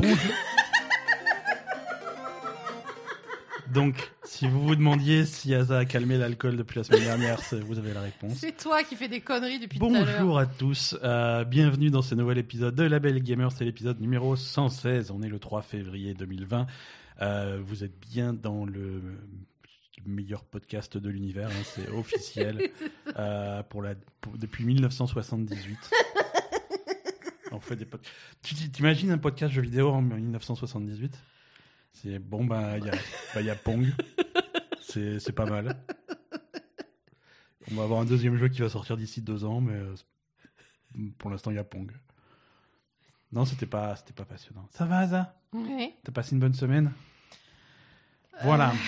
Bonjour. Donc, si vous vous demandiez si Asa a calmé l'alcool depuis la semaine dernière, vous avez la réponse. C'est toi qui fais des conneries depuis tout à l'heure. Bonjour à tous, euh, bienvenue dans ce nouvel épisode de La Belle Gamer, c'est l'épisode numéro 116, on est le 3 février 2020. Euh, vous êtes bien dans le meilleur podcast de l'univers, hein, c'est officiel, euh, pour la, pour- depuis 1978. On fait des pod- tu tu- t'imagines un podcast jeu vidéo en 1978 C'est bon, bah il y, a- bah, il y a Pong, c'est pas mal. On va avoir un deuxième jeu qui va sortir d'ici deux ans, mais euh, pour l'instant, il y a Pong. Non, c'était pas, c'était pas passionnant. Ça va, Asa Oui. T'as passé une bonne semaine? Euh, Voilà.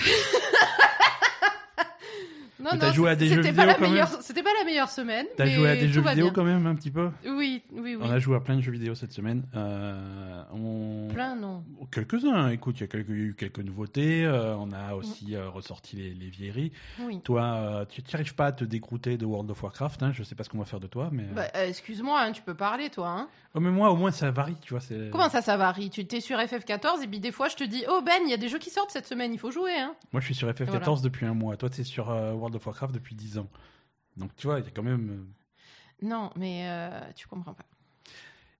Non, t'as joué à des jeux vidéo quand même C'était pas la meilleure semaine. T'as joué à des jeux vidéo bien. quand même un petit peu? Oui, oui, oui. On a joué à plein de jeux vidéo cette semaine. Euh, on... Plein, non. Quelques-uns. Écoute, il y, a quelques- eu quelques nouveautés. euh, on a aussi euh, ressorti les, les vieilleries. Oui. Toi, euh, tu n'arrives pas à te décrouter de World of Warcraft. Hein, je sais pas ce qu'on va faire de toi, mais. Bah, excuse-moi, hein, tu peux parler, toi. Hein. Oh, mais moi, au moins, ça varie, tu vois. Comment ça, ça varie? Tu t'es sur FF14 et puis des fois, je te dis Oh Ben, il y a des jeux qui sortent cette semaine, il faut jouer. Hein. Moi, je suis sur FF14 Voilà. depuis un mois. Toi, tu es sur euh, World of Warcraft depuis 10 ans. Donc, tu vois, il y a quand même. euh, Non, mais euh, tu comprends pas.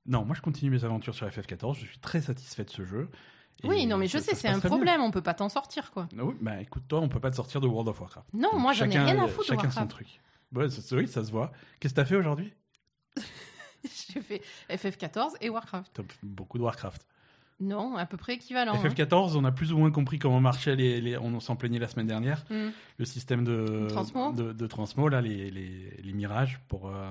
Non, moi, je continue mes aventures sur FF14. Je suis très satisfait de ce jeu. Oui, non, mais je ça- sais, c'est un très bien. problème, on peut pas t'en sortir, quoi. Ah oui, bah écoute, toi, on peut pas te sortir de World of Warcraft. Non, Donc, moi, j'en ai rien à foutre de Chacun son Warcraft. truc. Ouais, ça, oui, ça se voit. Qu'est-ce que t'as fait aujourd'hui? J'ai fait FF14 et Warcraft. Beaucoup de Warcraft. Non, à peu près équivalent. hein. FF14, on a plus ou moins compris comment marchait les. les- on s'en plaignait la semaine dernière. Hmm. Le système de Transmo de, de transmo, là, les, les, les mirages pour, euh,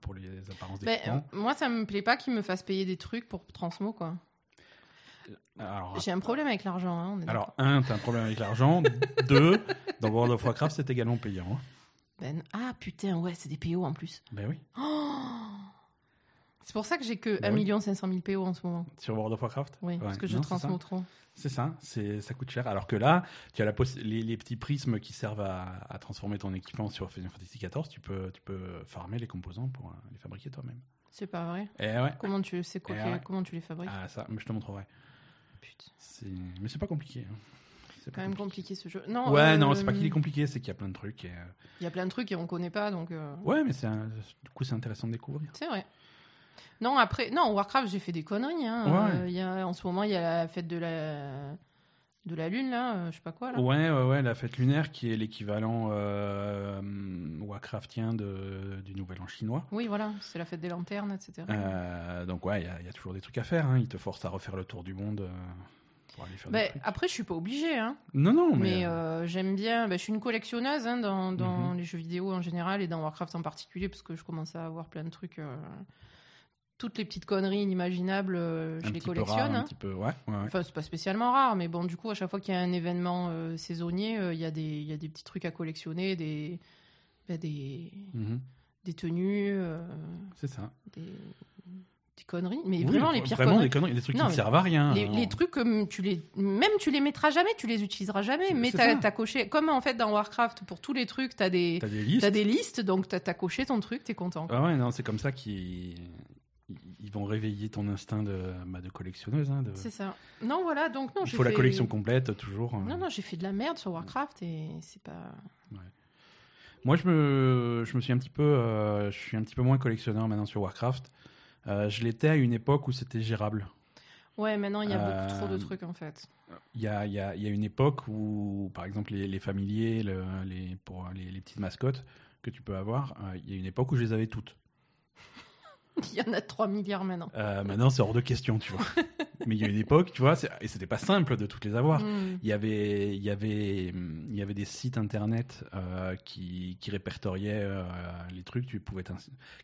pour les apparences Ben, euh, moi, ça me plaît pas qu'ils me fassent payer des trucs pour Transmo, quoi. alors, J'ai un problème avec l'argent, hein, alors, un, t'as un problème avec l'argent. Deux, dans World of Warcraft, c'est également payant. hein. Ben, ah putain, ouais, c'est des PO en plus. Ben oui. Oh c'est pour ça que j'ai que Bah 1 oui. 500 000 PO en ce moment. Sur World of Warcraft Oui, parce que je Non, transmets trop. C'est ça, c'est ça coûte cher. Alors que là, tu as la les, les petits prismes qui servent à, à transformer ton équipement sur Final Fantasy XIV. Tu peux, tu peux farmer les composants pour euh, les fabriquer toi-même. C'est pas vrai. Et ouais. Comment tu sais quoi Eh ouais. comment tu les fabriques? Ah ça, mais je te montrerai. Putain, Mais c'est pas compliqué. hein. C'est quand même compliqué ce jeu. Non, Ouais, euh, non, c'est pas qu'il est compliqué, c'est qu'il y a plein de trucs. et, euh, Il y a plein de trucs et on connaît pas, donc euh, Ouais, mais c'est un- du coup c'est intéressant de découvrir. c'est vrai. Non, après, non, Warcraft, j'ai fait des conneries. Hein. Ouais. Euh, y a, en ce moment, il y a la fête de la de la lune là, euh, je sais pas quoi là. Ouais, ouais, ouais, la fête lunaire qui est l'équivalent euh, Warcraftien de, du Nouvel An chinois. Oui, voilà, c'est la fête des lanternes, etc. Euh, donc ouais, il y a- il y, a toujours des trucs à faire. Hein. Ils te forcent à refaire le tour du monde pour aller faire Ben, des trucs. après, je suis pas obligée, hein. Non, non, mais, Mais j'aime bien. ben, je suis une collectionneuse hein, dans, dans Mhm. les jeux vidéo en général et dans Warcraft en particulier parce que je commence à avoir plein de trucs. Toutes les petites conneries inimaginables, euh, je les collectionne. rare, un hein. petit peu, ouais, ouais, ouais. Enfin, c'est pas spécialement rare, mais bon, du coup, à chaque fois qu'il y a un événement euh, saisonnier, euh, il y, a des- y a des petits trucs à collectionner, des, ben, des, Mhm. des tenues, C'est ça. des, des conneries. Mais Oui, vraiment, les pires vraiment conneries. des conneries, des trucs Non, qui ne servent à rien. Les, hein. les trucs tu les même tu les mettras jamais, tu les utiliseras jamais, mais as coché comme en fait dans Warcraft pour tous les trucs t'as des T'as des listes. des listes donc t'as as coché ton truc t'es content. Ah ouais, non, c'est comme ça qu'ils ils vont réveiller ton instinct de, bah, de collectionneuse. hein, de- C'est ça. Non voilà donc non Il faut la collection complète, toujours. hein. Non non j'ai fait de la merde sur Warcraft et c'est pas. Moi, je me, je me suis un petit peu, euh, je suis un petit peu moins collectionneur maintenant sur Warcraft. Euh, je l'étais à une époque où c'était gérable. Ouais maintenant il y a Euh, beaucoup trop de trucs en fait. Il y a, y a- y a une époque où, par exemple, les, les familiers, le- les, pour les, les petites mascottes que tu peux avoir, euh, il y a une époque où je les avais toutes. Il y en a 3 milliards maintenant. Euh, maintenant, c'est hors de question, tu vois. Mais il y a une époque, tu vois, et c'était pas simple de toutes les avoir. Hmm. Il y avait, il y avait, il y avait des sites internet euh, qui, qui répertoriaient euh, les trucs. Tu pouvais,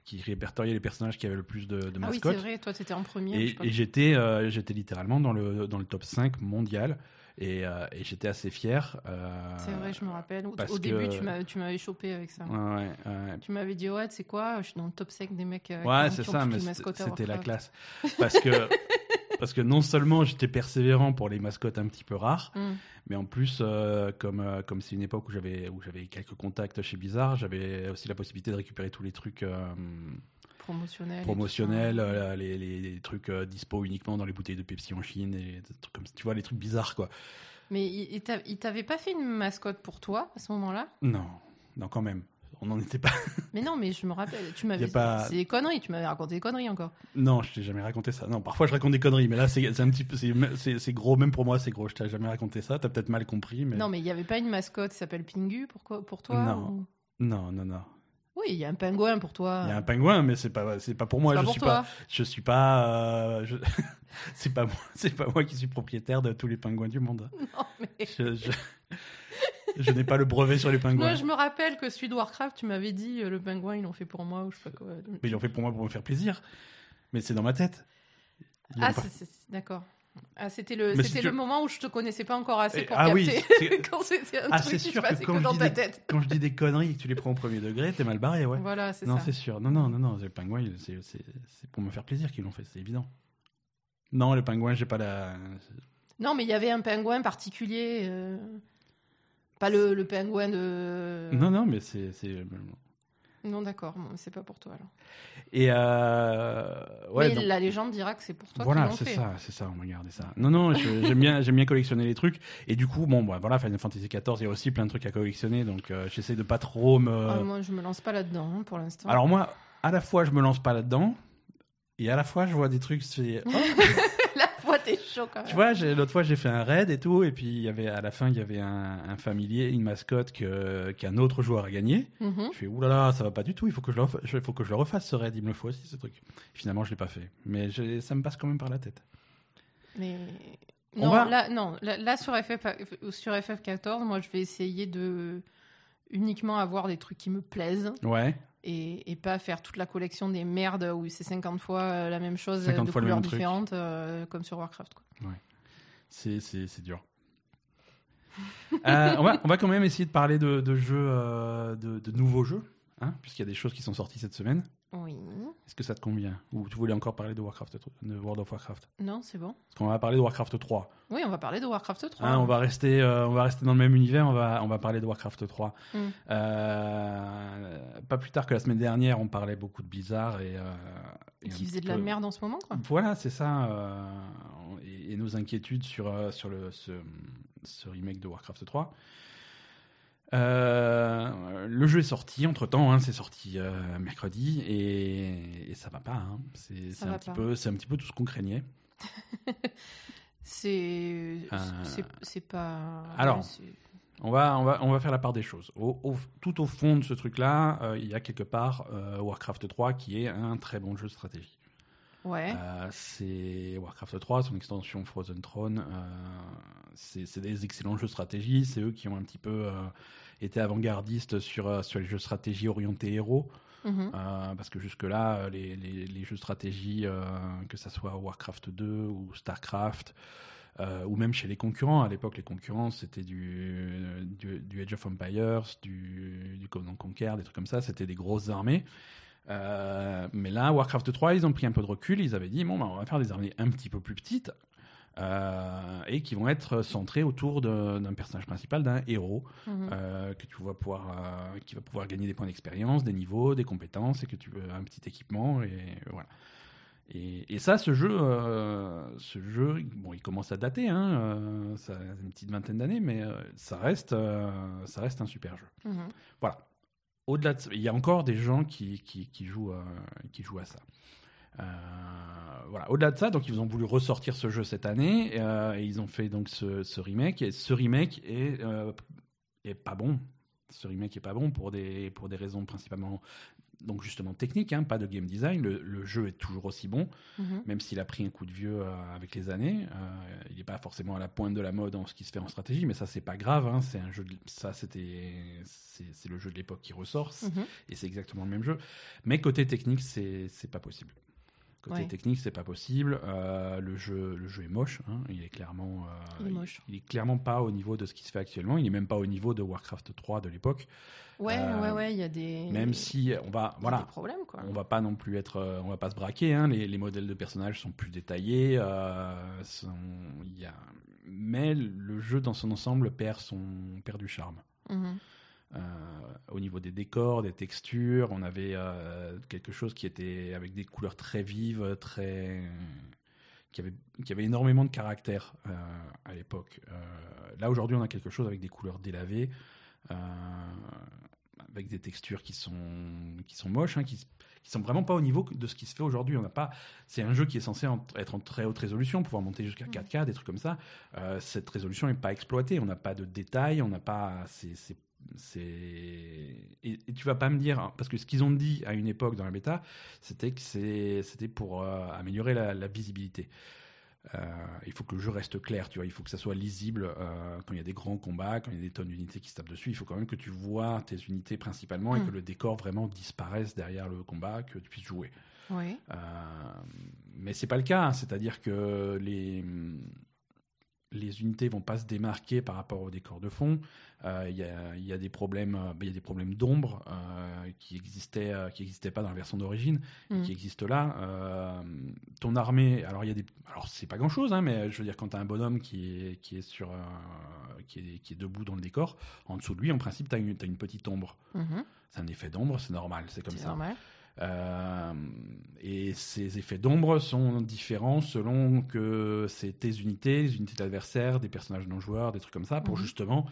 qui répertoriaient les personnages qui avaient le plus de, de Ah oui mascottes. c'est vrai toi t'étais en premier. Et, j'étais, j'étais littéralement dans le, dans le top 5 mondial. Et, euh, et j'étais assez fier. euh, C'est vrai je me rappelle. Au, début que- tu m'avais tu chopé avec ça. Ouais, ouais, ouais. Tu m'avais dit ouais c'est quoi je suis dans le top 5 des mecs. euh, Ouais, c'est ça, mais c'était la classe. Parce que, parce que non seulement j'étais persévérant pour les mascottes un petit peu rares, Hmm. mais en plus, euh, comme comme c'est une époque où j'avais où j'avais quelques contacts chez Blizzard, j'avais aussi la possibilité de récupérer tous les trucs tout ça. euh, les, les- les trucs euh, dispo uniquement dans les bouteilles de Pepsi en Chine, et des trucs comme ça. tu vois, les trucs bizarres quoi. Mais il, il t'a- il t'avait pas fait une mascotte pour toi à ce moment-là? Non, non, quand même. On n'en était pas. Mais non, mais je me rappelle. Tu m'avais. Pas- C'est des conneries. Tu m'avais raconté des conneries encore. Non, je t'ai jamais raconté ça. Non, parfois je raconte des conneries, mais là c'est un petit peu, c'est- gros, même pour moi c'est gros. Je t'ai jamais raconté ça. T'as peut-être mal compris, mais Non, mais il y avait pas une mascotte qui s'appelle Pingu pour, toi Non. ou- non, non, non. Oui, il y a un pingouin pour toi. Il y a un pingouin, mais c'est pas, c'est pas pour moi. Pas je pour suis toi. pas, je suis pas, euh, je- c'est pas moi, c'est pas moi qui suis propriétaire de tous les pingouins du monde. Non, mais... Je, je, je n'ai pas le brevet sur les pingouins. Moi, je me rappelle que celui de Warcraft, tu m'avais dit euh, le pingouin, ils l'ont fait pour moi ou je sais pas quoi. Mais ils l'ont fait pour moi pour me faire plaisir. Mais c'est dans ma tête. Ah, c'est- d'accord. Ah, c'était le, si c'était tu- le moment où je te connaissais pas encore assez pour ah capter quand c'était un Ah, truc qui se que passait quand que dans ta des- tête. Quand je dis des conneries et que tu les prends au premier degré, t'es mal barré, ouais. Voilà, c'est non, c'est sûr. Non, non, non, non. Les pingouins, c'est c'est- c'est pour me faire plaisir qu'ils l'ont fait, c'est évident. Non, les pingouins, j'ai pas la. Non, mais il y avait un pingouin particulier. euh, Pas le, le pingouin de. Non, non, mais c'est. Non, d'accord, bon, c'est pas pour toi alors. Et euh... ouais, mais donc- la légende dira que c'est pour toi voilà, qu'ils l'ont c'est fait. ça, c'est ça, on va garder ça. Non, non, je- j'aime bien, j'aime bien collectionner les trucs. Et du coup, bon, bah, voilà, Final Fantasy XIV, il y a aussi plein de trucs à collectionner, donc euh, j'essaie de pas trop me. Ah, moi, je me lance pas là-dedans hein, pour l'instant. Alors moi, à la fois, je me lance pas là-dedans, et à la fois, je vois des trucs. oh, chaud quand même. tu vois, l'autre fois, j'ai fait un raid et tout, et puis y avait à la fin, il y avait un, un familier, une mascotte qu'un autre joueur a gagné. Mhm. Je fais oulala, ça va pas du tout. Il faut que je le, refa- je- faut que je le refasse ce raid. Il me le faut aussi ce truc. Finalement, je l'ai pas fait, mais je- ça me passe quand même par la tête. Mais On non, va- là, non, là, là, sur FF sur FF14, moi, je vais essayer de uniquement avoir des trucs qui me plaisent Ouais. Et, et pas faire toute la collection des merdes où c'est 50 fois euh, la même chose 50 de fois le couleurs différentes euh, comme sur Warcraft. Quoi. C'est, c'est, c'est dur. Euh, on, va, on va quand même essayer de parler de, de jeux, euh, de, de nouveaux jeux, hein, puisqu'il y a des choses qui sont sorties cette semaine. Oui. Est-ce que ça te convient? Ou tu voulais encore parler de Warcraft, de World of Warcraft? Non, c'est bon. Parce qu'on va parler de Warcraft 3. Oui, on va parler de Warcraft 3. Hein, on, va rester, euh, on va rester dans le même univers, on va, on va parler de Warcraft 3. Mm. Euh, pas plus tard que la semaine dernière, on parlait beaucoup de Blizzard et. euh, et Qui faisait de la peu- merde en ce moment, quoi. Voilà, c'est ça. et, et nos inquiétudes sur, sur le, ce, ce remake de Warcraft 3. Euh, le jeu est sorti entre temps, c'est sorti euh, mercredi et, et ça va pas. hein. C'est un, va petit pas. peu- c'est un petit peu tout ce qu'on craignait. C'est. Euh, c'est- C'est pas. alors, On va, on, va, on va faire la part des choses. Au, au- tout au fond de ce truc-là, il y a quelque part Warcraft 3 qui est un très bon jeu de stratégie. Ouais. Euh, c'est Warcraft 3, son extension Frozen Throne. euh, c'est c'est des excellents jeux de stratégie. C'est eux qui ont un petit peu euh, été avant-gardistes sur, euh, sur les jeux stratégie orientés héros. Mhm. Euh, parce que jusque-là, euh, les, les- les jeux de stratégie, euh, que ça soit Warcraft 2 ou Starcraft, euh, ou même chez les concurrents, à l'époque, les concurrents, c'était du, du, du Age of Empires, du, du Command Conquer, des trucs comme ça, c'était des grosses armées. Mais là, Warcraft 3, ils ont pris un peu de recul, ils avaient dit, bon, bah, on va faire des armées un petit peu plus petites, euh, et qui vont être centrées autour d'un personnage principal, d'un héros, Mhm. euh, que tu vas pouvoir, euh, qui va pouvoir gagner des points d'expérience, des niveaux, des compétences, et que tu veux un petit équipement, et voilà. Et, et ça, ce jeu, ce jeu, bon, il commence à dater, hein, ça a une petite vingtaine d'années, mais ça reste, ça reste un super jeu. Mhm. Voilà. Au-delà de il y a encore des gens qui, qui, qui jouent, qui jouent à ça. Euh, voilà. Au-delà de ça, donc ils ont voulu ressortir ce jeu cette année euh, et ils ont fait donc ce, ce remake. Et ce remake est, euh, est pas bon. Ce remake est pas bon pour des, pour des raisons principalement donc justement techniques, hein, pas de game design. Le, le jeu est toujours aussi bon, Mhm. même s'il a pris un coup de vieux euh, avec les années. Euh, il n'est pas forcément à la pointe de la mode en ce qui se fait en stratégie, mais ça c'est pas grave. hein, c'est un jeu, de- ça c'était, c'est le jeu de l'époque qui ressort Mhm. et c'est exactement le même jeu. Mais côté technique, c'est c'est pas possible. Côté Ouais. technique, c'est pas possible. Euh, le jeu, le jeu est moche. hein, Il est clairement, euh, Il est moche. Il, est clairement pas au niveau de ce qui se fait actuellement. Il est même pas au niveau de Warcraft 3 de l'époque. Ouais, Euh, ouais, ouais, il y a des. Même si on va, voilà, des problèmes, quoi. on va pas non plus être, on va pas se braquer. Hein, les, les modèles de personnages sont plus détaillés. sont- y a, mais le jeu dans son ensemble perd son, perd du charme. Mhm. Euh, au niveau des décors, des textures. On avait euh, quelque chose qui était avec des couleurs très vives, très qui avait, qui avait énormément de caractère euh, à l'époque. Euh, là aujourd'hui, on a quelque chose avec des couleurs délavées, avec des textures qui sont qui sont moches, hein, qui qui sont vraiment pas au niveau de ce qui se fait aujourd'hui. On n'a pas. C'est un jeu qui est censé être en très haute résolution, pouvoir monter jusqu'à 4K, des trucs comme ça. cette résolution n'est pas exploitée. On n'a pas de détails. On n'a pas. C'est c'est et, tu vas pas me dire hein, parce que ce qu'ils ont dit à une époque dans la bêta, c'était que c'était pour euh, améliorer la, visibilité. Euh, il faut que le jeu reste clair, tu vois. Il faut que ça soit lisible euh, quand il y a des grands combats, quand il y a des tonnes d'unités qui se tapent dessus. Il faut quand même que tu vois tes unités principalement et mm. que le décor vraiment disparaisse derrière le combat, que tu puisses jouer. Oui. mais c'est pas le cas. Hein. C'est-à-dire que les les unités vont pas se démarquer par rapport au décor de fond. Euh, il y, a, des problèmes, euh, il y a des problèmes d'ombre euh, qui existaient, qui n'existaient pas dans la version d'origine, mm. qui existent là. ton armée, alors il y a des, alors c'est pas grand chose, hein, mais je veux dire quand tu as un bonhomme qui est qui est sur, qui est, qui est debout dans le décor, en dessous de lui, en principe, tu as une, une petite ombre. Mm-hmm. C'est un effet d'ombre, c'est normal, c'est comme ça. Normal. Euh, et ces effets d'ombre sont différents selon que c'est tes unités, les unités d'adversaires, des personnages non joueurs, des trucs comme ça, pour mhm. justement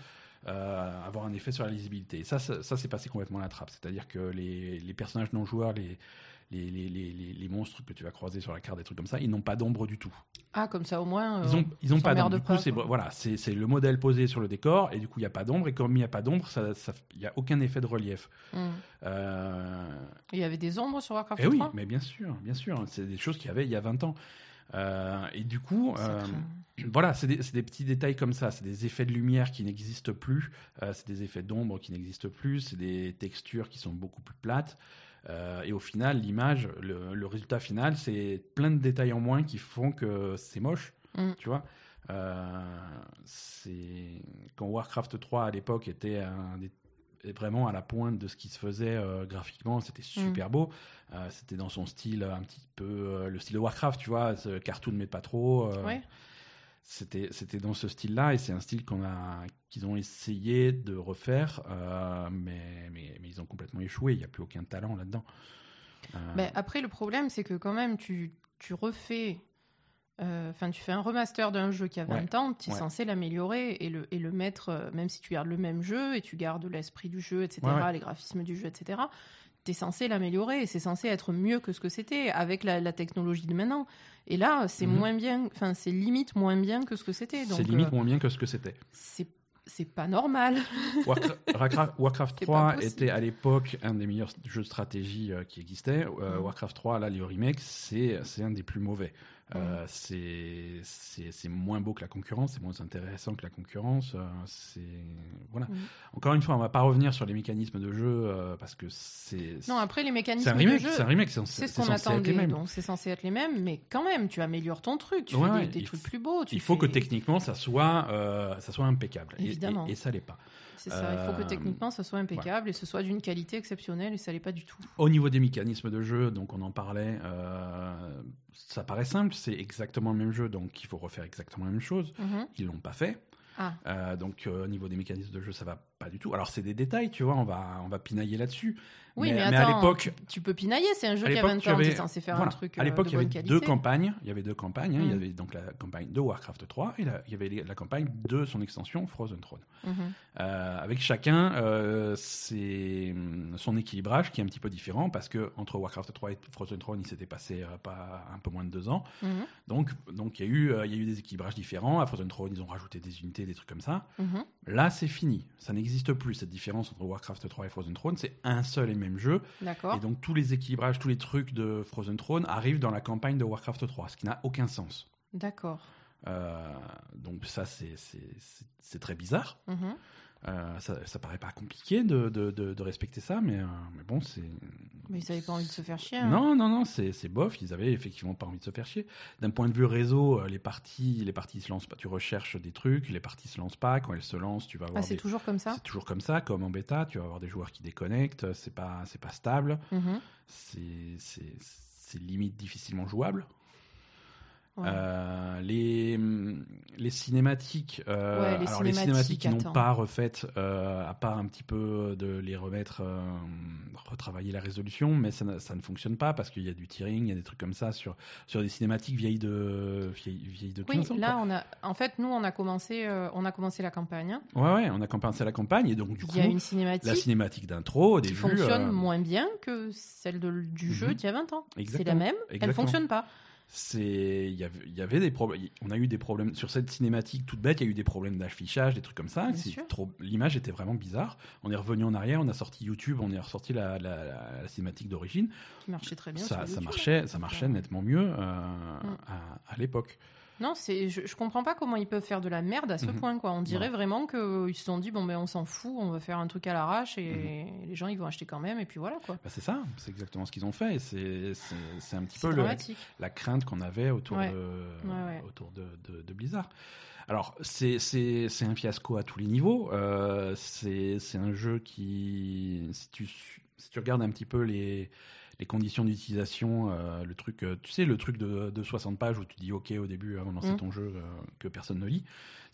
euh, avoir un effet sur la lisibilité. ça, ça, ça c'est passé complètement à la trappe. C'est-à-dire que les, les, personnages non joueurs, les, les, les, les, monstres que tu vas croiser sur la carte, des trucs comme ça, ils n'ont pas d'ombre du tout. Ah, comme ça au moins. ils ont, euh, ils ont pas d'ombre. Du coup, c'est voilà, c'est le modèle posé sur le décor et du coup il n'y a pas d'ombre et comme il n'y a pas d'ombre, ça, il n'y a aucun effet de relief. Hmm. Euh, il y avait des ombres sur Warcraft eh 3 Oui, mais bien sûr, bien sûr, c'est des choses qu'il y avait il y a 20 ans. Euh, et du coup, voilà, c'est des, des, petits détails comme ça. C'est des effets de lumière qui n'existent plus. c'est des effets d'ombre qui n'existent plus. C'est des textures qui sont beaucoup plus plates. Euh, et au final, l'image, le, résultat final, c'est plein de détails en moins qui font que c'est moche. Mm. Tu vois euh, c'est quand Warcraft 3 à l'époque était vraiment à la pointe de ce qui se faisait euh, graphiquement, c'était mm. super beau. c'était dans son style un petit peu le style de Warcraft, tu vois, ce cartoon mais pas trop. Ouais c'était c'était dans ce style-là et c'est un style qu'on a qu'ils ont essayé de refaire, euh, mais, mais, mais ils ont complètement échoué. Il n'y a plus aucun talent là-dedans. Euh, après, le problème, c'est que quand même, tu, tu refais. Euh, enfin, tu fais un remaster d'un jeu qui a 20 ans, tu es censé l'améliorer et le, et le mettre, même si tu gardes le même jeu et tu gardes l'esprit du jeu, etc., les graphismes du jeu, etc., es censé l'améliorer c'est censé être mieux que ce que c'était avec la, la, technologie de maintenant. Et là, c'est mhm. moins bien, enfin, c'est limite moins bien que ce que c'était. C'est limite euh, moins bien que ce que c'était. C'est pas normal. Warcraft, 3 était à l'époque un des meilleurs jeux de stratégie euh, qui existait. Euh, mhm. Warcraft 3, là, les remakes, c'est un des plus mauvais. Euh, c'est moins beau que la concurrence, c'est moins intéressant que la concurrence. Euh, c'est voilà. Mm. Encore une fois, on va pas revenir sur les mécanismes de jeu euh, parce que c'est non après les mécanismes de jeu. C'est un remake, c'est ce qu'on attendait. Donc c'est censé être les mêmes, mais quand même, tu améliores ton truc, tu fais des, trucs plus beaux. il faut que techniquement ça soit ça soit impeccable. Évidemment. Et, et, ça l'est pas. C'est ça, il faut que techniquement ça soit impeccable et ce soit d'une qualité exceptionnelle et ça l'est pas du tout. Au niveau des mécanismes de jeu, donc on en parlait, ça paraît simple, c'est exactement le même jeu, donc il faut refaire exactement la même chose. Mhm. Ils l'ont pas fait. Ah. Euh, donc euh, au niveau des mécanismes de jeu, ça va pas du tout. Alors c'est des détails, tu vois, on va on va pinailler là-dessus. Oui, mais, à l'époque, tu, peux pinailler. C'est un jeu qui a 20 ans, tu es censé faire un truc. À l'époque, il y avait qualité. deux campagnes. Il y avait deux campagnes. Hein. Il y mm. avait donc la campagne de Warcraft 3 et il y avait la campagne de son extension Frozen Throne. Mm-hmm. Euh, avec chacun euh, son équilibrage qui est un petit peu différent parce que entre Warcraft 3 et Frozen Throne, il s'était passé euh, pas un peu moins de deux ans. Mm-hmm. Donc donc il y a eu il y a eu des équilibrages différents. À Frozen Throne, ils ont rajouté des unités, des trucs comme ça. Mm-hmm. Là, c'est fini. Ça n'existe plus cette différence entre Warcraft 3 et Frozen Throne. C'est un seul et même jeu. Et donc tous les équilibrages, tous les trucs de Frozen Throne arrivent dans la campagne de Warcraft 3, ce qui n'a aucun sens. D'accord. Euh, donc ça, c'est très bizarre. Mhm. Euh, ça, ça paraît pas compliqué de, de, de, respecter ça, mais, euh, mais bon, c'est. Mais ils avaient pas envie de se faire chier. Hein. Non, non, non, c'est bof. Ils avaient effectivement pas envie de se faire chier. D'un point de vue réseau, les parties, les parties se lancent pas. Tu recherches des trucs, les parties se lancent pas. Quand elles se lancent, tu vas avoir. Ah, c'est toujours comme ça. C'est toujours comme ça, comme en bêta. Tu vas avoir des joueurs qui déconnectent. C'est pas, c'est pas stable. Mhm. C'est, c'est limite difficilement jouable. Euh, les, les cinématiques, euh, les alors cinématiques, les cinématiques qui n'ont pas refaites, euh, à part un petit peu de les remettre, retravailler la résolution, mais ça, ça ne fonctionne pas parce qu'il y a du tearing, il y a des trucs comme ça sur, sur des cinématiques vieilles de, vieilles, de 15 oui, là, on a, en fait, nous, on a commencé, on a commencé la campagne. Ouais, ouais, on a commencé la campagne et donc du coup, il y a une cinématique, la cinématique d'intro, qui fonctionne moins bien que celle de, du jeu mhm. d'il y a 20 ans. C'est la même, Exactement. elle fonctionne pas c'est il y, avait des problèmes on a eu des problèmes sur cette cinématique toute bête il y a eu des problèmes d'affichage des trucs comme ça trop l'image était vraiment bizarre. On est revenu en arrière on a sorti YouTube on est ressorti la, la, cinématique d'origine. Qui marchait très bien ça, ça marchait ça marchait nettement mieux euh, mm. à, à l'époque non, c'est, je, je, comprends pas comment ils peuvent faire de la merde à ce mhm. point, quoi. On dirait vraiment qu'ils se sont dit, bon, ben, on s'en fout, on va faire un truc à l'arrache et mhm. les gens, ils vont acheter quand même, et puis voilà, quoi. Bah, c'est ça, c'est exactement ce qu'ils ont fait, c'est, c'est, un petit peu le, la, crainte qu'on avait autour, de, autour de, de, Blizzard. Alors, c'est, c'est, c'est un fiasco à tous les niveaux. Euh, c'est, c'est un jeu qui, si tu, si tu regardes un petit peu les les conditions d'utilisation, euh, le truc, euh, tu sais, le truc de, de, 60 pages où tu dis OK au début avant de lancer mmh. ton jeu euh, que personne ne lit.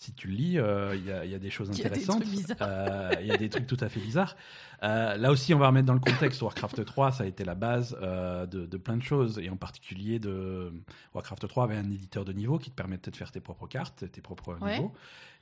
Si tu le lis, il y, a, y, a, des choses intéressantes. Il y a des trucs tout à fait bizarres. là aussi, on va remettre dans le contexte. Warcraft 3, ça a été la base de, de, plein de choses, et en particulier de Warcraft 3 avait un éditeur de niveau qui te permettait de faire tes propres cartes, tes propres niveaux.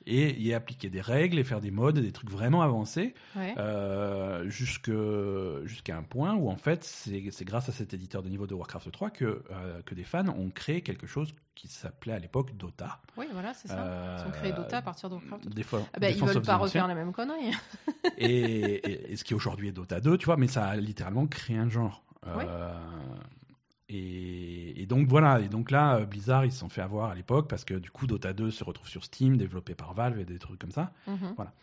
Et y appliquer des règles et faire des modes, des trucs vraiment avancés, euh, jusqu'à un point où en fait c'est grâce à cet éditeur de niveau de Warcraft 3 que, euh, que des fans ont créé quelque chose qui s'appelait à l'époque Dota. Oui, voilà, c'est ça. Ils ont créé Dota à partir de Warcraft. Des fois, ah bah, ils veulent pas refaire la même connerie. et, et, ce qui aujourd'hui est Dota 2, tu vois, mais ça a littéralement créé un genre. Euh, et, donc voilà, et donc là, euh, Blizzard, ils se sont fait avoir à l'époque parce que du coup, Dota 2 se retrouve sur Steam, développé par Valve et des trucs comme ça. Mhm. Voilà.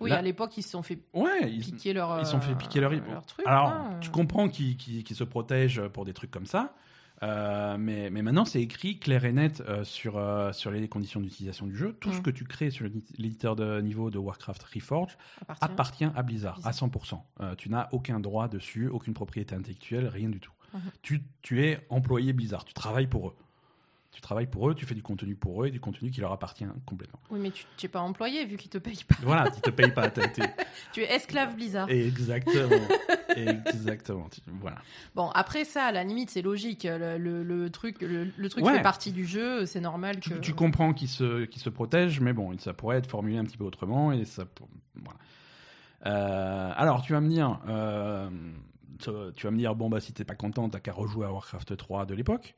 Oui, à l'époque, ils se sont fait ouais, piquer leur, ils sont fait piquer leur, leur truc. Alors, tu comprends qu'ils se protègent pour des trucs comme ça. Euh, mais, mais, maintenant, c'est écrit clair et net euh, sur, sur les conditions d'utilisation du jeu. Tout ce mhm. que tu crées sur l'éditeur de niveau de Warcraft Reforged appartient, à Blizzard, à 100%. tu n'as aucun droit dessus, aucune propriété intellectuelle, rien du tout. Tu, tu, es employé Blizzard, tu travailles pour eux. Tu travailles pour eux, tu fais du contenu pour eux et du contenu qui leur appartient complètement. Oui, mais tu n'es pas employé vu qu'ils te payent pas. Voilà, ils te payent pas. tu es esclave Blizzard. Exactement. Exactement. Voilà. Bon, après ça, à la limite, c'est logique. Le, le, truc, le, truc fait partie du jeu, c'est normal que. Tu, comprends qu'ils se, qu se protègent, mais bon, ça pourrait être formulé un petit peu autrement et ça. Voilà. Euh, alors, tu vas me dire. Euh, tu vas me dire, bon, bah, si t'es pas content, t'as qu'à rejouer à Warcraft 3 de l'époque.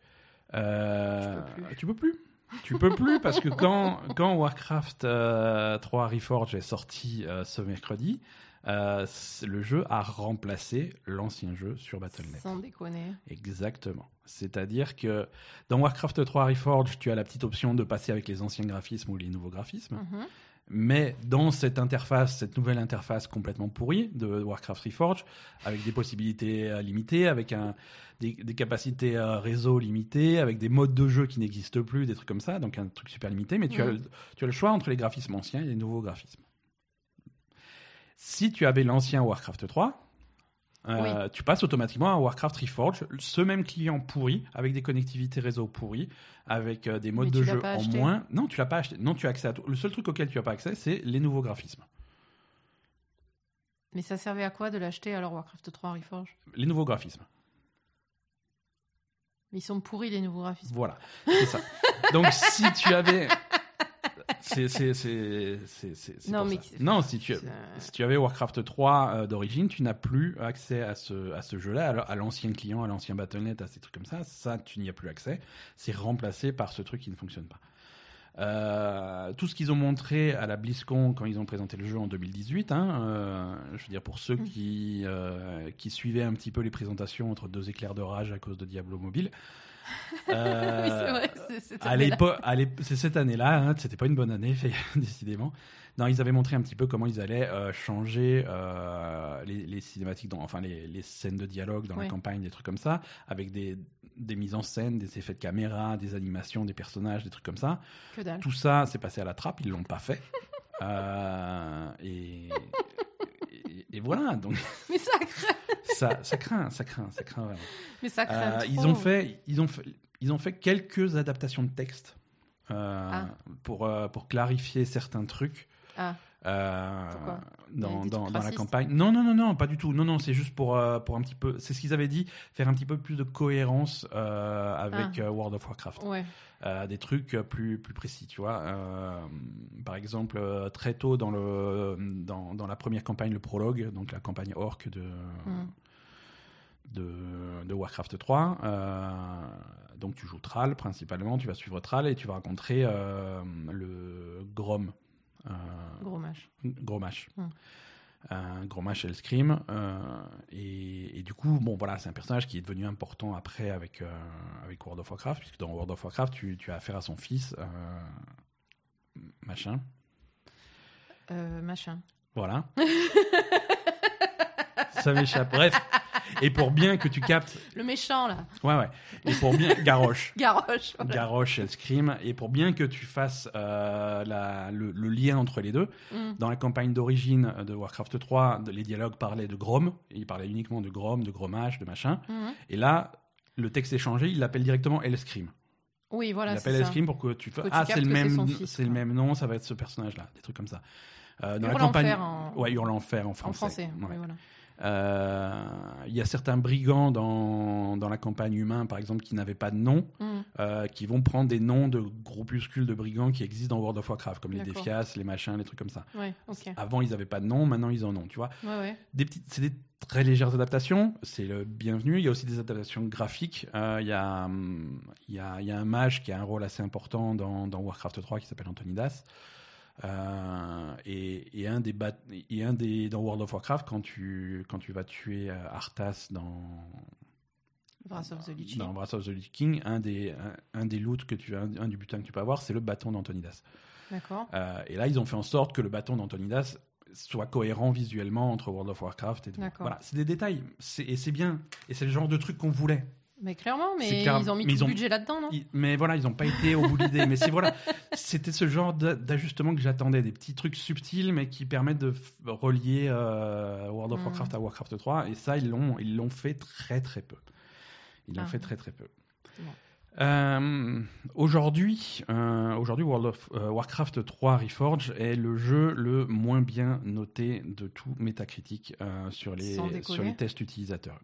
Euh, tu peux plus. Tu peux plus parce que quand, quand Warcraft 3 euh, Reforged est sorti euh, ce mercredi, le jeu a remplacé l'ancien jeu sur Battle.net. Sans déconner. Exactement. C'est-à-dire que dans Warcraft 3 Reforged, tu as la petite option de passer avec les anciens graphismes ou les nouveaux graphismes. Mhm. Mais dans cette interface, cette nouvelle interface complètement pourrie de Warcraft Reforged, avec des possibilités euh, limitées, avec un, des, capacités euh, réseau limitées, avec des modes de jeu qui n'existent plus, des trucs comme ça, donc un truc super limité, mais tu, as, tu as le choix entre les graphismes anciens et les nouveaux graphismes. Si tu avais l'ancien Warcraft 3, euh, tu passes automatiquement à Warcraft Reforged, ce même client pourri, avec des connectivités réseau pourries, avec euh, des modes de jeu en moins. Non, tu l'as pas acheté. Non, tu as accès à tout. Le seul truc auquel tu n'as pas accès, c'est les nouveaux graphismes. Mais ça servait à quoi de l'acheter alors Warcraft 3 Reforged? Les nouveaux graphismes. ils sont pourris les nouveaux graphismes. Voilà, c'est ça. Donc si tu avais c'est non, mais non si tu si tu avais Warcraft 3 euh, d'origine, tu n'as plus accès à ce à ce jeu-là, à l'ancien client, à l'ancien Battle.net, à ces trucs comme ça. Ça, tu n'y as plus accès. C'est remplacé par ce truc qui ne fonctionne pas. Euh, tout ce qu'ils ont montré à la BlizzCon quand ils ont présenté le jeu en 2018, hein, euh, je veux dire pour ceux mm. qui, qui suivaient un petit peu les présentations entre deux éclairs de rage à cause de Diablo Mobile, euh, c'est cette année-là, hein, c'était pas une bonne année, décidément. Non, ils avaient montré un petit peu comment ils allaient euh, changer euh, les, cinématiques, enfin les, scènes de dialogue dans la campagne, des trucs comme ça, avec des, des, mises en scène, des effets de caméra, des animations, des personnages, des trucs comme ça. Tout ça, c'est passé à la trappe, ils l'ont pas fait. et, et, voilà. Donc, Mais ça craint. ça, ça craint, ça craint, ça craint Mais ça craint. ils ont fait, ils ont fait, ils ont fait quelques adaptations de texte ah. pour, pour clarifier certains trucs. Ah. Euh, dans, dans, la campagne. Non, non, non, non, pas du tout. Non, non, c'est juste pour, euh, pour un petit peu. C'est ce qu'ils avaient dit, faire un petit peu plus de cohérence euh, avec ah. World of Warcraft. Ouais. Des trucs plus, plus précis, tu vois. par exemple, très tôt dans, le, dans, dans, la première campagne, le prologue, donc la campagne Orc de. Hmm. De, de, Warcraft 3. donc tu joues Thrall principalement, tu vas suivre Thrall et tu vas rencontrer le Grom, euh. Hum. Un gros mâche elle scream euh, et, du coup bon voilà c'est un personnage qui est devenu important après avec euh, avec World of Warcraft puisque dans World of Warcraft tu, tu as affaire à son fils machin. Machin. Voilà ça m'échappe bref et pour bien que tu captes. Le méchant, là. Ouais, ouais. Et pour bien. Garrosh. Garrosh. Garrosh, Scream. Et pour bien que tu fasses euh, la, le, lien entre les deux, mm. dans la campagne d'origine de Warcraft 3, les dialogues parlaient de Grom. Ils parlaient uniquement de Grom, de Gromage, de machin. Mm. Et là, le texte est changé, il l'appelle directement Scream. Oui, voilà. Il appelle Scream pour que tu fasses. Ah, c'est le, même, c'est le même nom, ça va être ce personnage-là. Des trucs comme ça. Euh, dans la campagne. En... Ouais, Hurle-Enfer en français. En français, oui, voilà. Euh, il y a certains brigands dans, dans, la campagne humain, par exemple, qui n'avaient pas de nom, mm. euh, qui vont prendre des noms de groupuscules de brigands qui existent dans World of Warcraft, comme les Defias, les machins, les trucs comme ça. Avant, ils n'avaient pas de nom, maintenant, ils en ont, tu vois. Des petites, c'est des très légères adaptations, c'est le bienvenu. Il y a aussi des adaptations graphiques. Euh, il, y a, il, y a, il y a un mage qui a un rôle assez important dans, dans Warcraft 3 qui s'appelle Antonidas. Euh, et, un des et un des dans World of Warcraft quand tu quand tu vas tuer euh, Arthas dans Wrath of the Lich King. Dans of the Lich King, un des un, des loots que tu un, un, du butin que tu peux avoir, c'est le bâton d'Antonidas. D'accord. Euh, et là, ils ont fait en sorte que le bâton d'Antonidas soit cohérent visuellement entre World of Warcraft et voilà, c'est des détails, et c'est bien, et c'est le genre de truc qu'on voulait. Mais clairement, mais ils ont mis tout le budget là-dedans, non Mais voilà, ils n'ont pas été au bout de l'idée. mais c'est voilà, c'était ce genre d'ajustement que j'attendais, des petits trucs subtils, mais qui permettent de relier euh, World of hmm. Warcraft à Warcraft 3. Et ça, ils l'ont, ils l'ont fait très très peu. Ils l'ont ah. fait très très peu. Euh, aujourd'hui, euh, aujourd'hui, World of Warcraft 3 Reforged est le jeu le moins bien noté de tout Metacritic sur les sur les tests utilisateurs.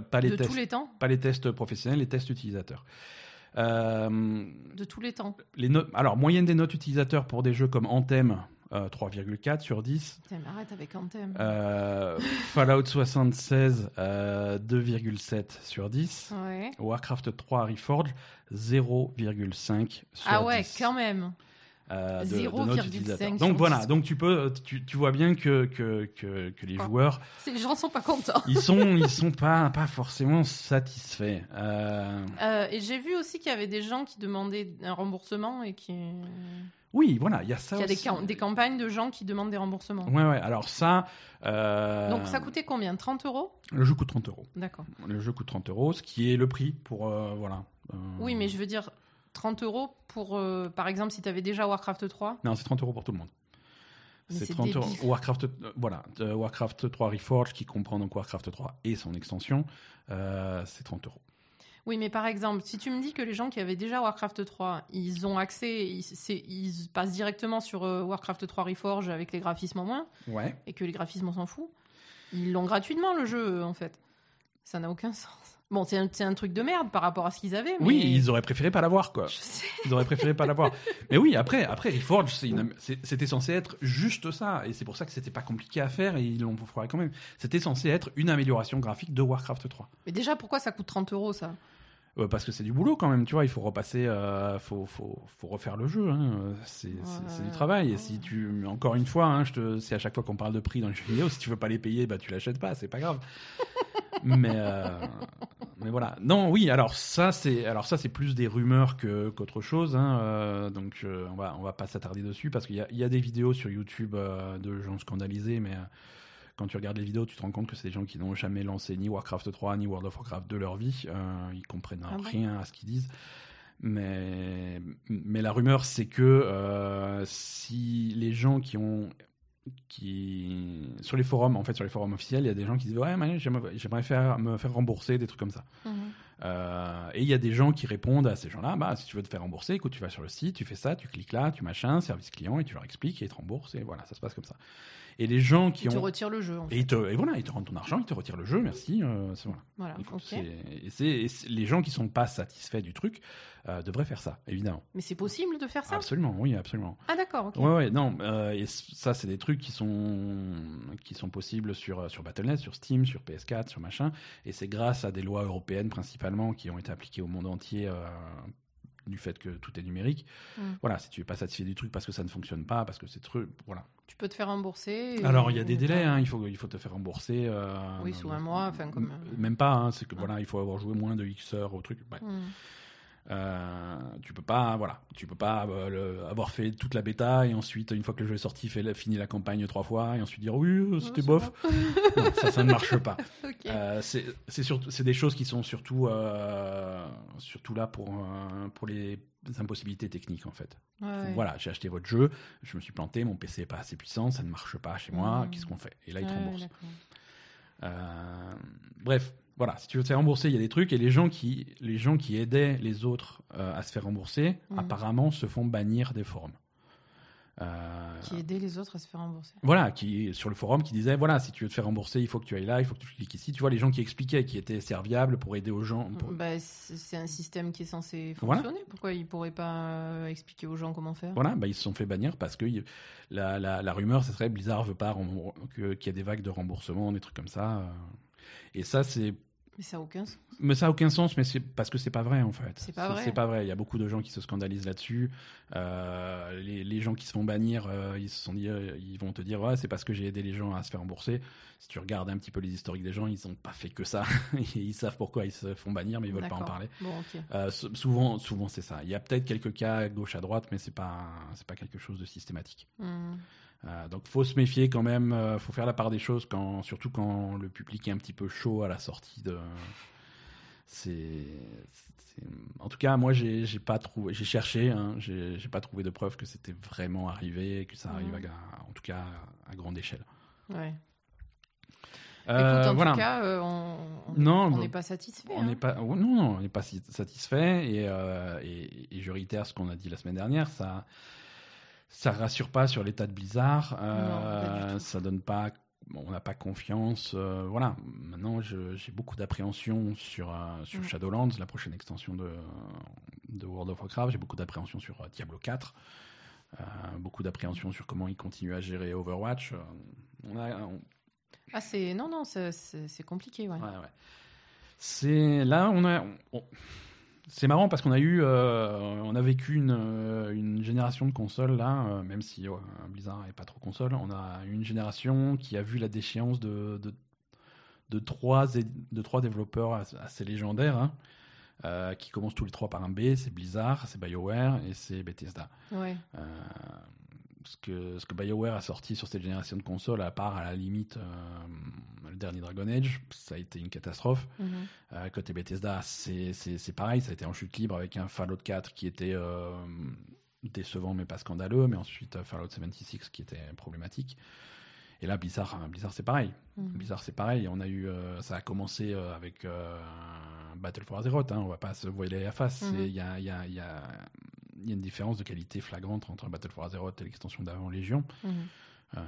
Pas, les de tests, tous les temps Pas les tests professionnels, les tests utilisateurs. Euh, de tous les temps les Alors, moyenne des notes utilisateurs pour des jeux comme Anthem, 3,4 euh, sur 10. arrête avec Anthem. Euh, Fallout 76, 2,7 sur 10. Warcraft 3 Reforged, 0,5 sur 10. Ah ouais, quand même. Euh, de, Donc voilà, donc tu peux, tu, tu vois bien que que, que, que les joueurs, les gens sont pas contents. ils sont ils sont pas pas forcément satisfaits. Euh... Euh, et j'ai vu aussi qu'il y avait des gens qui demandaient un remboursement et qui. Oui, voilà, il y a ça. Il y a Des, campagnes de gens qui demandent des remboursements. Ouais, ouais. Alors ça. Euh, donc ça coûtait combien? 30 euros? Le jeu coûte 30 euros. D'accord. Le jeu coûte 30 euros, ce qui est le prix pour voilà. Oui, mais je veux dire, 30 euros pour, euh, par exemple, si tu avais déjà Warcraft 3 Non, c'est 30 euros pour tout le monde. C'est 30 euros. Warcraft, euh, voilà, euh, Warcraft 3 Reforged, qui comprend donc Warcraft 3 et son extension, c'est 30 euros. Oui, mais par exemple, si tu me dis que les gens qui avaient déjà Warcraft 3, ils ont accès, ils, passent directement sur Warcraft 3 Reforged avec les graphismes en moins, ouais. et que les graphismes on s'en fout, ils l'ont gratuitement le jeu en fait. Ça n'a aucun sens. Bon, c'est un, truc de merde par rapport à ce qu'ils avaient. Oui, ils auraient préféré pas l'avoir, quoi. Je sais. Ils auraient préféré pas l'avoir. mais oui, après, après Reforge, c'était censé être juste ça, et c'est pour ça que c'était pas compliqué à faire, et ils l'ont fait quand même. C'était censé être une amélioration graphique de Warcraft 3. Mais déjà, pourquoi ça coûte 30 euros, ça? Parce que c'est du boulot quand même, tu vois, il faut repasser, euh, faut, faut, faut, refaire le jeu, hein. c'est du travail. Et si tu, encore une fois, hein, je te, c'est à chaque fois qu'on parle de prix dans les jeux vidéo, si tu veux pas les payer, bah tu l'achètes pas, c'est pas grave. mais, euh, mais voilà. Non, oui. Alors ça, c'est, alors ça, c'est plus des rumeurs que qu'autre chose. Hein, euh, donc euh, on va, on va pas s'attarder dessus parce qu'il y a, il y a des vidéos sur YouTube de gens scandalisés, mais quand tu regardes les vidéos, tu te rends compte que c'est des gens qui n'ont jamais lancé ni Warcraft 3 ni World of Warcraft de leur vie. ils comprennent ah rien à ce qu'ils disent. Mais, mais la rumeur, c'est que si les gens qui ont qui sur les forums en fait sur les forums officiels il y a des gens qui disent ouais j'aimerais faire me faire rembourser des trucs comme ça mhm. Euh, et il y a des gens qui répondent à ces gens-là, bah, si tu veux te faire rembourser, écoute, tu vas sur le site, tu fais ça, tu cliques là, tu machin, service client, et tu leur expliques, et ils te remboursent, et voilà, ça se passe comme ça. Et les gens qui ils ont. te retirent le jeu. En fait. et, ils te, et voilà, ils te rendent ton argent, ils te retirent le jeu, merci. euh, c'est- voilà. Voilà, c'est- et les gens qui sont pas satisfaits du truc euh, devraient faire ça, évidemment. Mais c'est possible de faire ça? Absolument, oui, absolument. Ah d'accord, ok. Ouais, ouais, non, euh, et ça, c'est des trucs qui sont, qui sont possibles sur, sur Battle.net, sur Steam, sur PS4, sur machin, et c'est grâce à des lois européennes principalement qui ont été appliquées au monde entier du fait que tout est numérique. Mm. Voilà, si tu es pas satisfait du truc parce que ça ne fonctionne pas, parce que c'est truc, voilà. Tu peux te faire rembourser. et- Alors il y a des délais, hein, il faut, il faut te faire rembourser. euh, Oui, sous un mois, enfin, comme, euh, Même pas, hein, c'est que Ah. voilà, il faut avoir joué moins de X heures au truc. Ouais. Hmm. Euh, tu peux pas, voilà, tu peux pas euh, le- avoir fait toute la bêta et ensuite, une fois que le jeu est sorti, fait la- fini la campagne trois fois et ensuite dire oui, c'était bof. Non, ça, ça ne marche pas. Ok. Euh, c'est des choses qui sont surtout, surtout là pour, pour les impossibilités techniques en fait. Ouais. Voilà, j'ai acheté votre jeu, je me suis planté, mon PC est pas assez puissant, ça ne marche pas chez moi, Mm. qu'est-ce qu'on fait? Et là, ils te remboursent. Euh, bref, voilà, si tu veux te faire rembourser, il y a des trucs et les gens qui, les gens qui aidaient les autres euh, à se faire rembourser, Mhm. apparemment, se font bannir des forums. Euh, Qui aidait les autres à se faire rembourser. voilà, qui sur le forum qui disait voilà, si tu veux te faire rembourser, il faut que tu ailles là, il faut que tu cliques ici. Tu vois les gens qui expliquaient, qui étaient serviables pour aider aux gens. pour- Bah, c'est un système qui est censé Voilà. fonctionner. Pourquoi ils pourraient pas euh, expliquer aux gens comment faire? Voilà, bah, ils se sont fait bannir parce que la, la, la rumeur, ce serait Blizzard veut pas qu'il y ait des vagues de remboursement, des trucs comme ça. euh. Et ça, c'est Mais ça n'a aucun sens. Mais ça a aucun sens, mais c'est parce que c'est pas vrai en fait. C'est pas vrai. C'est pas vrai. Il y a beaucoup de gens qui se scandalisent là-dessus. Euh, les, les gens qui se font bannir, euh, ils se sont dit, euh, ils vont te dire ouais, c'est parce que j'ai aidé les gens à se faire rembourser. Si tu regardes un petit peu les historiques des gens, ils ont pas fait que ça. ils savent pourquoi ils se font bannir, mais ils veulent pas en parler. Bon, souvent, souvent c'est ça. Il y a peut-être quelques cas à gauche à droite, mais c'est pas, c'est pas quelque chose de systématique. Hmm. Euh, donc faut se méfier quand même, euh, faut faire la part des choses quand, surtout quand le public est un petit peu chaud à la sortie de. C'est, en tout cas moi j'ai pas trouvé, j'ai cherché, hein, j'ai pas trouvé de preuve que c'était vraiment arrivé, et que ça arrive Mhm. à- en tout cas à grande échelle. Ouais. Euh, en voilà. tout cas, euh, on on bah, n'est pas satisfait. On hein. n'est pas, oh, non, non, on n'est pas satisfait et, euh, et, et je réitère ce qu'on a dit la semaine dernière, ça, ça rassure pas sur l'état de Blizzard, euh, Non, ça donne pas, on n'a pas confiance, euh, voilà. Maintenant, j'ai beaucoup d'appréhension sur euh, sur Mm. Shadowlands, la prochaine extension de de World of Warcraft, j'ai beaucoup d'appréhension sur Diablo 4. euh, beaucoup d'appréhension sur comment ils continuent à gérer Overwatch. On a, on- Ah, c'est. Non, non, c'est- compliqué, ouais. Ouais, ouais. C'est là, on a. on- C'est marrant parce qu'on a eu, euh, on a vécu une, euh, une génération de consoles là, euh, même si ouais, Blizzard n'est pas trop console, on a une génération qui a vu la déchéance de de, de trois de trois développeurs assez, assez légendaires, hein, euh, qui commencent tous les trois par un B, c'est Blizzard, c'est BioWare et c'est Bethesda. Ouais. Ce, que, ce que BioWare a sorti sur cette génération de consoles, à part à la limite euh, le dernier Dragon Age, ça a été une catastrophe. Mhm. Euh, côté Bethesda, c'est c'est- c'est pareil, ça a été en chute libre avec un Fallout 4 qui était euh, décevant mais pas scandaleux, mais ensuite Fallout 76 qui était problématique. Et là, Blizzard, hein, Blizzard c'est pareil. Mhm. Blizzard, c'est pareil. On a eu, ça a commencé avec Battle for Azeroth. Hein, on va pas se voiler la face. Mhm. Il y, a, y, a, y, a, il y a une différence de qualité flagrante entre Battle for Azeroth et l'extension d'avant Légion. Mhm. Euh,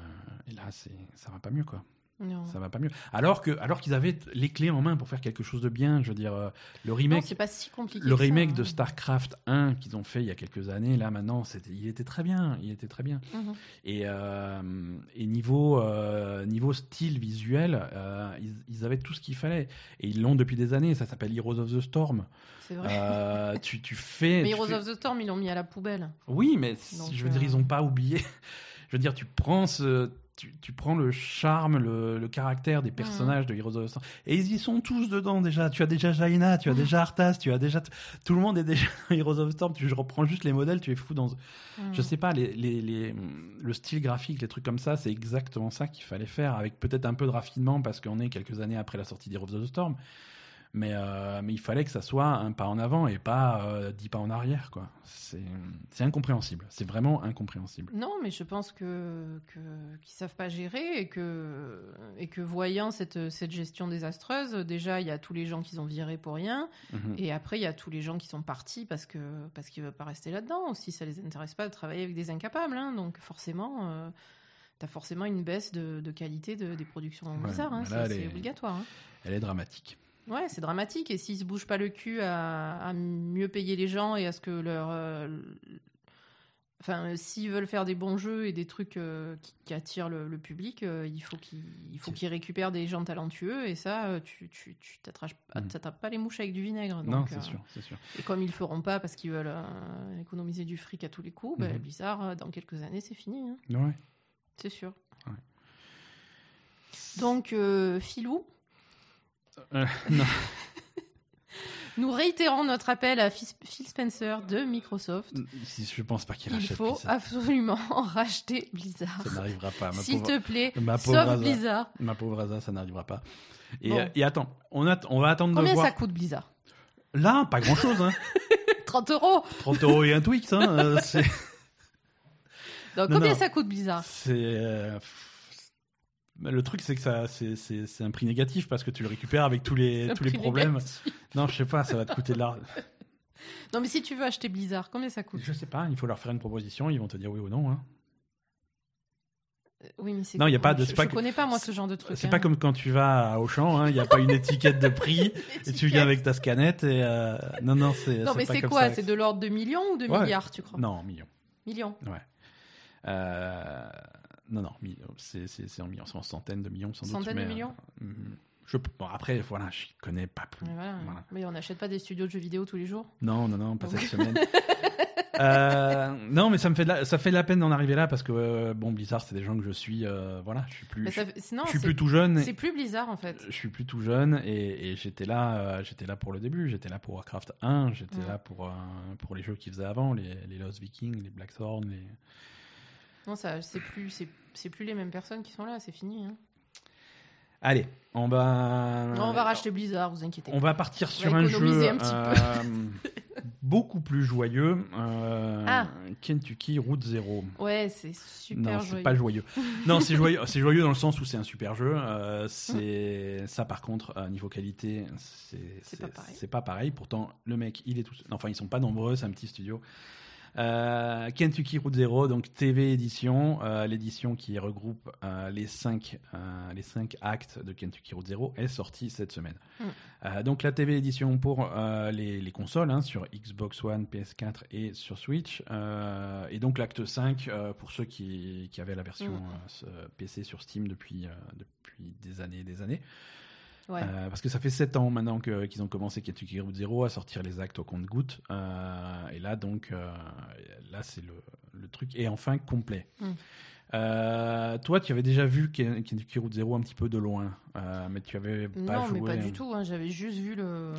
et là, c'est, ça va pas mieux, quoi. Non. Ça va pas mieux. Alors que, alors qu'ils avaient les clés en main pour faire quelque chose de bien. Je veux dire, euh, le remake, c'est pas si compliqué. le ça, remake hein. de Starcraft 1 qu'ils ont fait il y a quelques années, là maintenant, il était très bien. Il était très bien. Mhm. Et, euh, et niveau, euh, niveau style visuel, ils, ils avaient tout ce qu'il fallait. Et ils l'ont depuis des années. Ça s'appelle Heroes of the Storm. C'est vrai. Tu, tu fais. Mais tu Heroes fais- of the Storm, ils l'ont mis à la poubelle. Oui, mais Donc, je veux dire, ils n'ont pas oublié. je veux dire, tu prends ce. Tu, tu prends le charme, le, le caractère des personnages de Heroes of the Storm. Et ils y sont tous dedans déjà. Tu as déjà Jaina, tu as déjà Arthas, tu as déjà. Tout le monde est déjà dans Heroes of the Storm. Tu, je reprends juste les modèles, tu es fou dans. Je Mhm. sais pas, les, les, les- le style graphique, les trucs comme ça, c'est exactement ça qu'il fallait faire, avec peut-être un peu de raffinement parce qu'on est quelques années après la sortie d'Heroes of the Storm. Mais, euh, mais il fallait que ça soit un pas en avant et pas euh, dix pas en arrière, quoi. C'est incompréhensible. C'est vraiment incompréhensible. Non, mais je pense que qu'ils ne savent pas gérer et que et que voyant cette cette gestion désastreuse, déjà il y a tous les gens qui ont viré pour rien, mhm. et après il y a tous les gens qui sont partis parce que parce qu'ils veulent pas rester là-dedans aussi. Ça les intéresse pas de travailler avec des incapables, hein. donc forcément. Euh, tu as forcément une baisse de, de qualité de, des productions bizarres, hein. c'est obligatoire. Hein. Elle est dramatique. Ouais, c'est dramatique. Et s'ils se bougent pas le cul à, mieux payer les gens et à ce que leur. Euh, enfin, s'ils veulent faire des bons jeux et des trucs euh, qui, attirent le, public, euh, il faut qu'ils récupèrent des gens talentueux. Et ça, tu tu, tu mm. t'attrapes pas les mouches avec du vinaigre. non, c'est sûr, sûr, Et comme ils le feront pas parce qu'ils veulent économiser du fric à tous les coups, ben, mm-hmm. Bizarre, dans quelques années, c'est fini. Hein. Ouais. C'est sûr. Donc, Filou, euh, Nous réitérons notre appel à Phil Spencer de Microsoft. Je pense pas qu'il rachète Il faut absolument racheter Blizzard. Ça n'arrivera pas. S'il te plaît, ma sauf Blizzard. Ma pauvre Asa, ça n'arrivera pas. Et, euh, attends, on, on va attendre Combien de voir. ça coûte Blizzard? Là, pas grand chose. Hein. 30 euros 30 euros et un Twix. Hein, euh, Donc, combien ça coûte Blizzard? C'est. Le truc, c'est que ça, c'est un prix négatif parce que tu le récupères avec tous les, tous les problèmes. Non, je sais pas, ça va te coûter de l'argent. Non, mais si tu veux acheter Blizzard, combien ça coûte? Je sais pas, il faut leur faire une proposition, ils vont te dire oui ou non. Hein. Euh, oui, mais c'est. Non, il y a pas de. Je, ne connais pas moi ce genre de truc. C'est pas hein. comme quand tu vas à Auchan, hein, il n'y a pas une étiquette de prix et tu viens avec ta scanette et euh, non non c'est. Non mais c'est quoi? C'est de l'ordre de millions ou de milliards, tu crois? Non, millions. Millions. Ouais. Euh... Non, non, c'est en millions, c'est en centaines de millions sans doute. Centaines de millions euh, je, bon, Après, voilà, je connais pas plus. Mais on n'achète pas des studios de jeux vidéo tous les jours Non, non, non, pas cette semaine. Euh, non, mais ça me fait de la, ça fait la peine d'en arriver là parce que euh, bon, Blizzard, c'est des gens que je suis. voilà, je suis plus. je, suis plus tout jeune. C'est plus Blizzard en fait. Je suis plus tout jeune et, j'étais là, j'étais là pour le début. J'étais là pour Warcraft 1. J'étais là pour pour les jeux qu'ils faisaient avant, les, les Lost Vikings, les Blackthorn, les non, ça, c'est plus, c'est, plus les mêmes personnes qui sont là, c'est fini. Hein. Allez, on va. on va racheter Blizzard, vous inquiétez. On va partir sur un jeu euh, beaucoup plus joyeux. Euh, ah. Kentucky Route Zero. Ouais, c'est super joyeux. Non, c'est pas joyeux. non, c'est joyeux. C'est joyeux dans le sens où c'est un super jeu. Euh, c'est ça, par contre, niveau qualité, c'est, c'est, pas pareil. C'est pas pareil. Pourtant, le mec, il est tout. Enfin, ils sont pas nombreux. C'est un petit studio. Euh, Kentucky Route Zero, donc TV édition, euh, l'édition qui regroupe euh, les cinq les cinq actes de Kentucky Route Zero est sortie cette semaine. Mm. donc la TV édition pour les, consoles hein, sur Xbox One, PS4 et sur Switch, et donc l'acte 5 pour ceux qui, avaient la version mm. PC sur Steam depuis depuis des années et des années. Euh, parce que ça fait 7 ans maintenant qu'ils ont commencé Kentucky Route Zero à sortir les actes au compte-goutte. Euh, et là, donc, euh, là, c'est le, le, truc. Et enfin, complet. Mm. toi, tu avais déjà vu Kentucky Route Zero un petit peu de loin, mais tu avais pas non, joué. Non, mais pas du tout. Hein. J'avais juste vu le,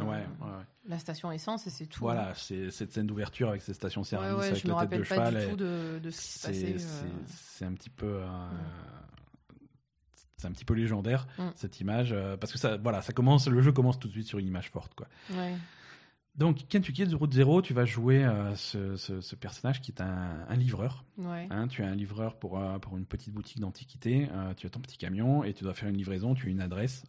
la station essence et c'est tout. Voilà, c'est cette scène d'ouverture avec cette station service avec je la me tête de pas cheval. Du tout de, de ce qui se passait. C'est un petit peu. C'est un petit peu légendaire mm. cette image euh, parce que ça voilà ça commence le jeu commence tout de suite sur une image forte quoi ouais. donc Kentucky Route Zero tu vas jouer euh, ce, ce, personnage qui est un, un livreur ouais. hein, tu es un livreur pour euh, pour une petite boutique d'antiquité tu as ton petit camion et tu dois faire une livraison tu as une adresse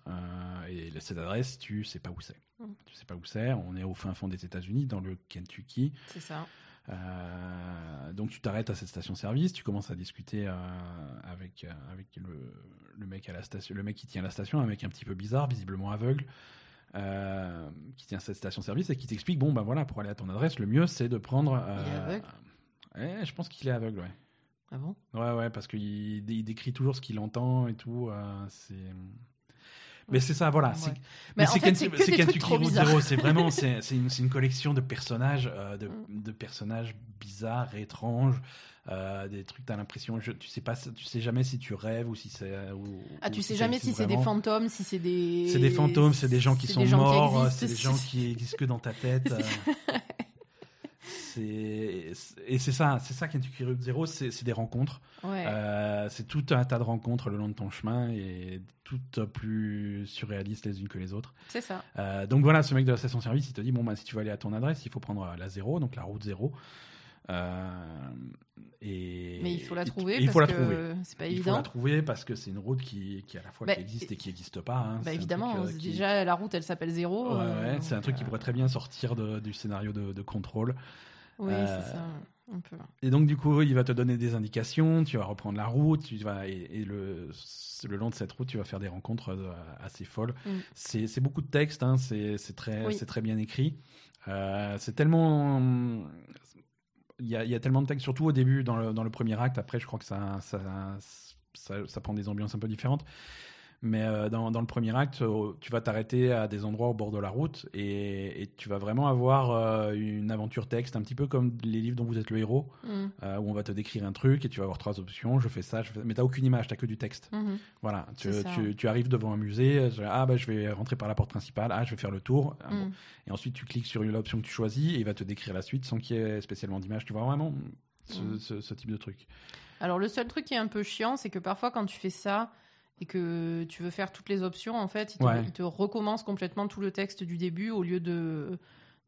et cette adresse tu sais pas où c'est mm. tu sais pas où c'est on est au fin fond des États-Unis dans le Kentucky c'est ça euh, donc tu t'arrêtes à cette station-service, tu commences à discuter euh, avec euh, avec le, le, mec à la station, le mec qui tient la station, un mec un petit peu bizarre, visiblement aveugle, qui tient cette station-service et qui t'explique bon bah voilà pour aller à ton adresse, le mieux c'est de prendre. il est aveugle? je pense qu'il est aveugle, ouais. Ah bon? Ouais ouais parce qu'il il décrit toujours ce qu'il entend et tout. c'est mais c'est ça, voilà. Mais c'est. C'est vraiment, c'est une, une, collection de personnages, euh, de, mm. de, personnages bizarres, étranges, euh, des trucs. T'as l'impression, tu sais pas, tu sais jamais si tu rêves ou si c'est. Ah, tu sais jamais si c'est des fantômes, si c'est des. C'est des fantômes, c'est des gens qui sont morts, c'est des gens qui existent que dans ta tête. c'est et c'est ça, c'est ça Kentucky Route Zero, c'est des rencontres. Euh, c'est tout un tas de rencontres le long de ton chemin et toutes plus surréalistes les unes que les autres. C'est ça. Euh, donc voilà, ce mec de la station service, il te dit bon bah si tu veux aller à ton adresse, il faut prendre la zéro, donc la route zéro. Euh, et, mais il faut la trouver. Il faut la trouver. C'est pas évident. Il faut la trouver parce que c'est une route qui, qui à la fois bah, qui existe et qui n'existe pas. Hein. Bah évidemment, déjà la route elle s'appelle zéro. Ouais, c'est un truc qui pourrait très bien sortir de, du scénario de, de contrôle. Oui, c'est ça. Et donc, du coup, il va te donner des indications, tu vas reprendre la route, tu vas, et, le, le long de cette route, tu vas faire des rencontres euh, assez folles. Mm. C'est beaucoup de texte, hein, c'est très, c'est très bien écrit. Euh, c'est tellement. Il y, a, il y, a, tellement de texte, surtout au début, dans le, dans le premier acte. Après, je crois que ça, ça, ça, ça prend des ambiances un peu différentes. Mais euh, dans, dans, le premier acte, euh, tu vas t'arrêter à des endroits au bord de la route et, et tu vas vraiment avoir euh, une aventure texte, un petit peu comme les livres dont vous êtes le héros, mm. où on va te décrire un truc et tu vas avoir trois options. Je fais ça, je fais... mais t'as aucune image, t'as que du texte. Mm-hmm. Voilà, tu, tu, tu, arrives devant un musée, ah bah je vais rentrer par la porte principale, ah je vais faire le tour, ah, mm. et ensuite tu cliques sur une option que tu choisis et il va te décrire la suite sans qu'il y ait spécialement d'image. Tu vois vraiment ce, mm. ce, ce type de truc. Alors le seul truc qui est un peu chiant, c'est que parfois quand tu fais ça, et que tu veux faire toutes les options, en fait, il te, recommence complètement tout le texte du début au lieu de,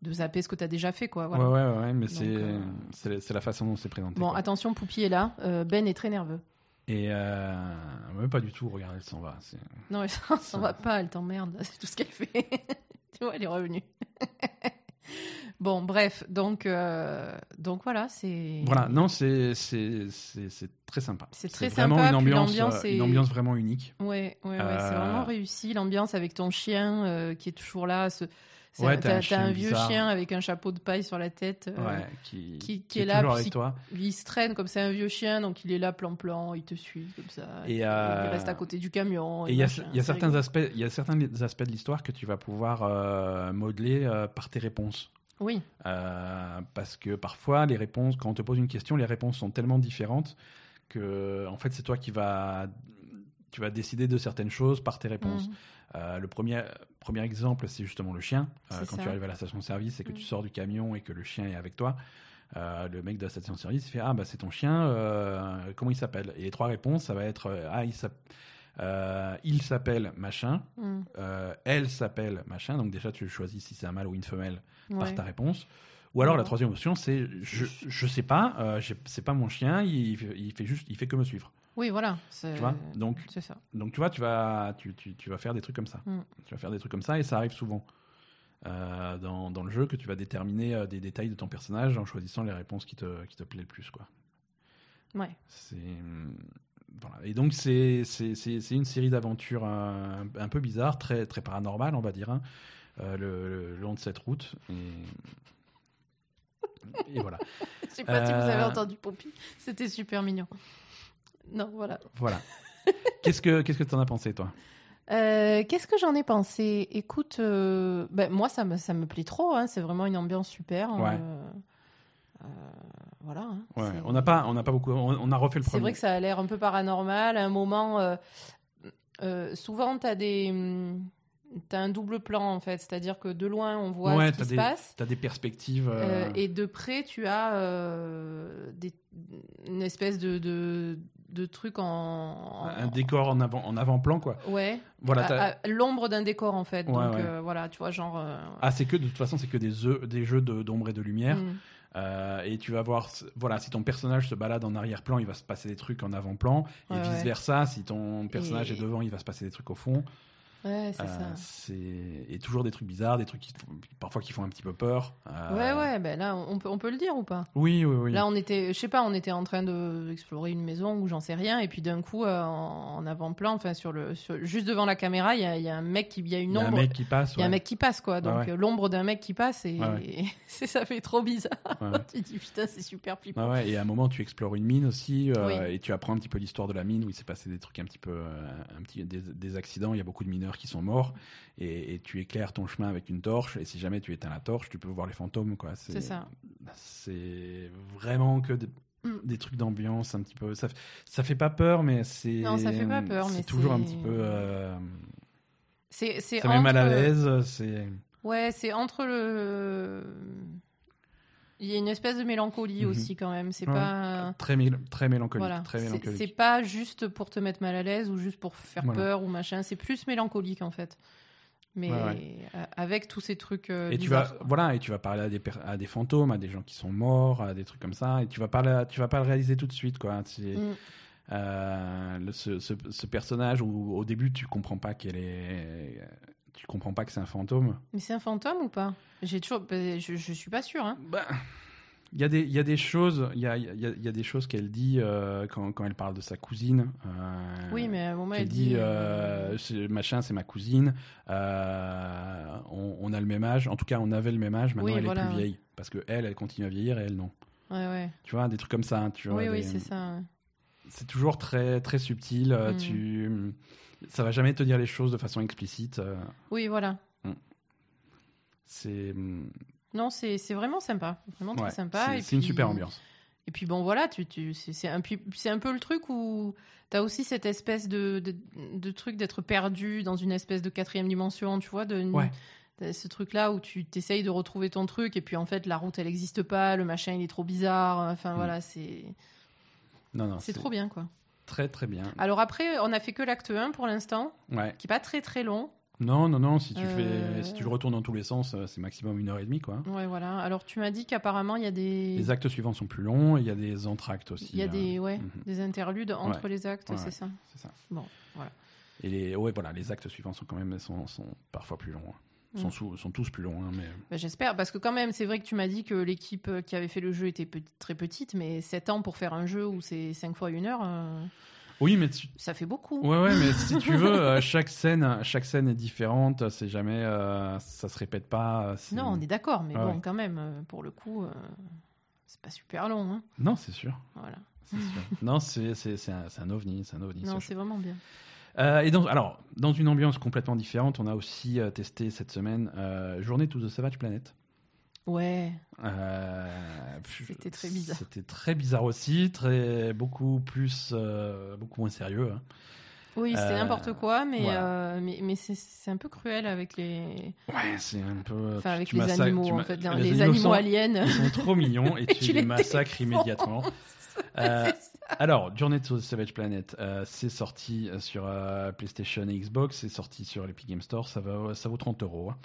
de zapper ce que tu as déjà fait. Quoi, voilà. Ouais, ouais, ouais, mais euh, c'est la façon dont c'est présenté. Bon, attention, Poupie est là. Euh, ben est très nerveux. Et euh... pas du tout, regarde, elle s'en va. Non, elle s'en va pas, elle t'emmerde, c'est tout ce qu'elle fait. tu vois, elle est revenue. Bon, bref, donc, euh, donc voilà, c'est. Voilà, non, c'est très sympa. C'est très sympa. Vraiment une ambiance, une ambiance vraiment unique. Ouais, ouais, ouais c'est vraiment euh, réussi. L'ambiance avec ton chien euh, qui est toujours là. Ce... Ouais, t'as un, vieux chien avec un chapeau de paille sur la tête ouais, qui, qui, qui, est, là. Avec toi. Il se traîne comme c'est un vieux chien, donc il est là plan-plan, il te suit comme ça. Et il reste à côté du camion. Et il y, y, a certains aspects, il y a certains aspects de l'histoire que tu vas pouvoir modeler par tes réponses. Oui. Euh, parce que parfois, les réponses, quand on te pose une question, les réponses sont tellement différentes que, en fait, c'est toi qui vas, tu vas décider de certaines choses par tes réponses. Mhm. Euh, le premier, premier exemple, c'est justement le chien. Euh, quand tu arrives à la station-service et que tu mhm. sors du camion et que le chien est avec toi, le mec de la station-service fait Ah, bah c'est ton chien, comment il s'appelle? Et les trois réponses, ça va être Ah, il s'appelle. Euh, il s'appelle machin, mm. euh, elle s'appelle machin. Donc déjà, tu choisis si c'est un mâle ou une femelle par ta réponse. Ou alors la troisième option, c'est je je sais pas, euh, c'est pas mon chien, il, il, fait juste, il fait que me suivre. Oui, voilà. Tu vois? Donc c'est ça. Donc tu vois, tu vas tu, tu, tu, vas faire des trucs comme ça. Mm. Tu vas faire des trucs comme ça et ça arrive souvent. dans, dans, le jeu que tu vas déterminer des détails de ton personnage en choisissant les réponses qui te, qui te plaît le plus quoi. Ouais. C'est et donc c'est une série d'aventures un, peu bizarres, très, très paranormales, on va dire, hein, euh, le, long de cette route. Et, et voilà. Je sais pas si vous avez euh, entendu Poppy, c'était super mignon. Non, voilà. Voilà. qu'est-ce que qu'est-ce que tu en as pensé, toi? Euh, Qu'est-ce que j'en ai pensé? Écoute, ben, moi ça me, ça me plaît trop, hein, c'est vraiment une ambiance super. Ouais. Euh, voilà. Hein, on n'a pas, on n'a pas beaucoup. On, a refait le premier. C'est vrai que ça a l'air un peu paranormal. À un moment, euh, euh, souvent, tu as des. T'as un double plan en fait, c'est-à-dire que de loin on voit ce qui se passe. T'as des perspectives. et de près tu as des, une espèce de, de, de truc en, Un décor en avant en avant-plan quoi. Ouais. Voilà. L'ombre d'un décor en fait. Donc voilà, tu vois genre. Ah c'est que de toute façon c'est que des, des jeux d'ombre et de lumière. Mm. Euh, et tu vas voir, voilà, si ton personnage se balade en arrière-plan, il va se passer des trucs en avant-plan, et vice versa, si ton personnage est devant, il va se passer des trucs au fond. Ouais, c'est euh, ça. Et toujours des trucs bizarres, des trucs qui, parfois qui font un petit peu peur. Euh, ouais, ouais, ben là, on peut, on peut le dire ou pas? Oui, oui, oui. Là, on était, je sais pas, on était en train d'explorer une maison ou j'en sais rien, et puis d'un coup, euh, en, avant-plan, enfin, sur le, juste devant la caméra, il y a, y a, un mec qui, il y a une ombre. Il y a un mec qui passe. Il y a un mec qui passe, quoi. Donc, l'ombre d'un mec qui passe, et, ça fait trop bizarre. tu dis, putain, c'est super flippant. et à un moment, tu explores une mine aussi, et tu apprends un petit peu l'histoire de la mine, où il s'est passé des trucs un petit peu, un petit, des, des accidents, il y a beaucoup de mineurs qui sont morts et, tu éclaires ton chemin avec une torche. Et si jamais tu éteins la torche, tu peux voir les fantômes. quoi. C'est ça. C'est vraiment que mm. des, trucs d'ambiance un petit peu. Ça, ça fait pas peur, mais c'est. Non, ça fait pas peur, mais c'est toujours un petit peu. Euh, c'est ça met mal à l'aise. C'est. Ouais, c'est entre le Il y a une espèce de mélancolie mhm. aussi quand même. C'est pas très très mélancolique. Mélancolique. C'est pas juste pour te mettre mal à l'aise ou juste pour faire peur ou machin. C'est plus mélancolique en fait. Mais avec tous ces trucs. Euh, et tu vas voilà et tu vas parler à des à des fantômes, à des gens qui sont morts, à des trucs comme ça. Et tu vas pas tu vas pas le réaliser tout de suite quoi. Mm. Euh, ce, ce, personnage où au début tu comprends pas qu'elle est tu comprends pas que c'est un fantôme. Mais c'est un fantôme ou pas? J'ai toujours, bah, je, je suis pas sûr. Hein. Bah, il y, a des, il y a des choses, il y a, il y a, y a des choses qu'elle dit euh, quand, quand, elle parle de sa cousine. Euh, oui, mais moment elle dit, euh, machin, c'est ma cousine. On, on, a le même âge. En tout cas, on avait le même âge. Maintenant, elle est plus vieille parce que elle, elle continue à vieillir et elle non. Ouais, ouais. Tu vois, des trucs comme ça. Hein, tu vois, oui, oui, c'est ça. C'est toujours très, très subtil. Mm. Tu ça va jamais te dire les choses de façon explicite. Euh. Oui, voilà. Mm. C'est. Mm. Non, c'est vraiment sympa. Vraiment très sympa. C'est une super ambiance. Et puis bon, voilà, tu, tu, c'est un, un peu le truc où tu as aussi cette espèce de, de, truc d'être perdu dans une espèce de quatrième dimension, tu vois, de, ce truc-là où tu t'essayes de retrouver ton truc et puis en fait la route elle n'existe pas, le machin il est trop bizarre, enfin mm. voilà, c'est. Non, non. C'est trop bien quoi. Très très bien. Alors après, on a fait que l'acte 1 pour l'instant, ouais. qui est pas très très long. Non, non, non, si tu, fais, euh, si tu le retournes dans tous les sens, euh, c'est maximum une heure et demie. Quoi. Ouais, voilà. Alors tu m'as dit qu'apparemment il y a des. Les actes suivants sont plus longs et il y a des entractes aussi. Il y a des, ouais, mhm. des interludes entre les actes, c'est ça C'est ça. Bon, voilà. Et les, ouais, voilà, les actes suivants sont quand même sont, sont parfois plus longs. Hein. Sont, mm. sont, tous plus longs. Hein, mais... Bah, j'espère, parce que quand même, c'est vrai que tu m'as dit que l'équipe qui avait fait le jeu était très petite, mais 7 ans pour faire un jeu où c'est 5 fois une heure. Euh, oui, mais ça fait beaucoup. Ouais, ouais, mais si tu veux, euh, chaque scène, chaque scène est différente. C'est jamais, euh, ça se répète pas. Non, on est d'accord, mais bon, quand même, euh, pour le coup, c'est pas super long. Hein. Non, c'est sûr. Voilà. Sûr. non, c'est c'est un, un, ovni, c'est un ovni. Non, c'est vraiment bien. Et donc, alors, dans une ambiance complètement différente, on a aussi testé cette semaine Journée to the Savage Planet. Ouais. Euh, c'était très bizarre. C'était très bizarre aussi, très beaucoup plus, euh, beaucoup moins sérieux. Hein. Oui, c'était euh, n'importe quoi, mais mais, mais c'est un peu cruel avec les. Ouais, c'est un peu. Enfin, avec les animaux, en fait, les, animaux, aliens. Ils sont trop mignons et tu, les, massacres immédiatement. alors, Journey to the Savage Planet, c'est sorti sur PlayStation et Xbox, c'est sorti sur l'Epic Game Store, ça, va, ça vaut 30 euros. Hein.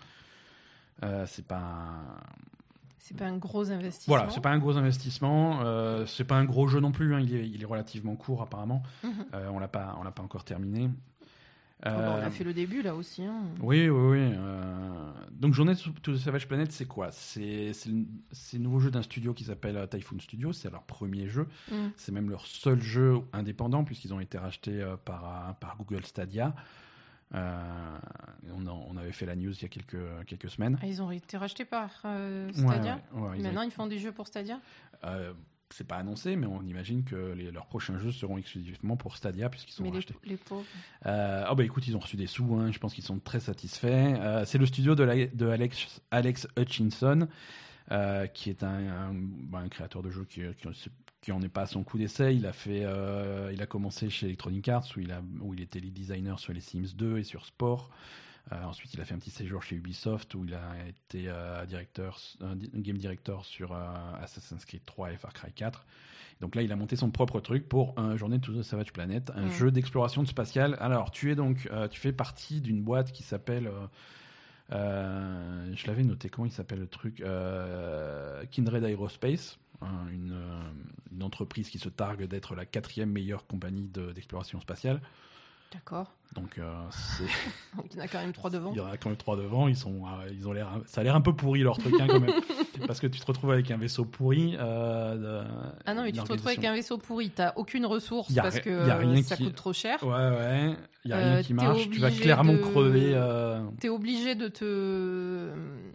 Euh, c'est pas un... C'est pas un gros investissement. Voilà, c'est pas un gros investissement. Euh, c'est pas un gros jeu non plus. Hein. Il, est, il, est, relativement court apparemment. Mhm. Euh, on l'a pas, on l'a pas encore terminé. Oh, bah, on a fait le début là aussi. Hein. Oui, oui, oui. Donc Journée the Savage Planet, c'est quoi? C'est le nouveau jeu d'un studio qui s'appelle Typhoon Studio. C'est leur premier jeu. Mhm. C'est même leur seul jeu indépendant puisqu'ils ont été rachetés par, par Google Stadia. Euh, on, on, avait fait la news il y a quelques, quelques semaines. Ah, ils ont été rachetés par euh, Stadia Maintenant, ils font des jeux pour Stadia euh, c'est pas annoncé, mais on imagine que leurs prochains jeux seront exclusivement pour Stadia puisqu'ils sont rachetés. Les, pauvres. oh bah écoute, ils ont reçu des sous, hein, je pense qu'ils sont très satisfaits. c'est le studio de, de Alex, Alex Hutchinson, qui est un, bah, un, créateur de jeux qui, qui, qui en est pas à son coup d'essai. Il a fait, euh, il a commencé chez Electronic Arts où il a, où il était lead designer sur les Sims 2 et sur Sport. Euh, ensuite, il a fait un petit séjour chez Ubisoft où il a été euh, directeur, game director sur Assassin's Creed 3 et Far Cry 4. Donc là, il a monté son propre truc pour un Journée to the Savage Planet, un jeu d'exploration spatiale. Alors, tu es donc, tu fais partie d'une boîte qui s'appelle je l'avais noté, comment il s'appelle le truc Kindred Aerospace. Euh, une, entreprise qui se targue d'être la quatrième meilleure compagnie d'exploration spatiale. D'accord. Donc, euh, il y en a quand même trois devant. Il y en a quand même trois devant. Ils sont, euh, ils ont l'air, ça a l'air un peu pourri leur truc hein, quand même, parce que tu te retrouves avec un vaisseau pourri. Euh, ah non, mais tu te retrouves avec un vaisseau pourri. T'as aucune ressource parce que ça coûte trop cher. Ouais, ouais. Il y a rien qui marche. Tu vas clairement crever. T'es obligé de te,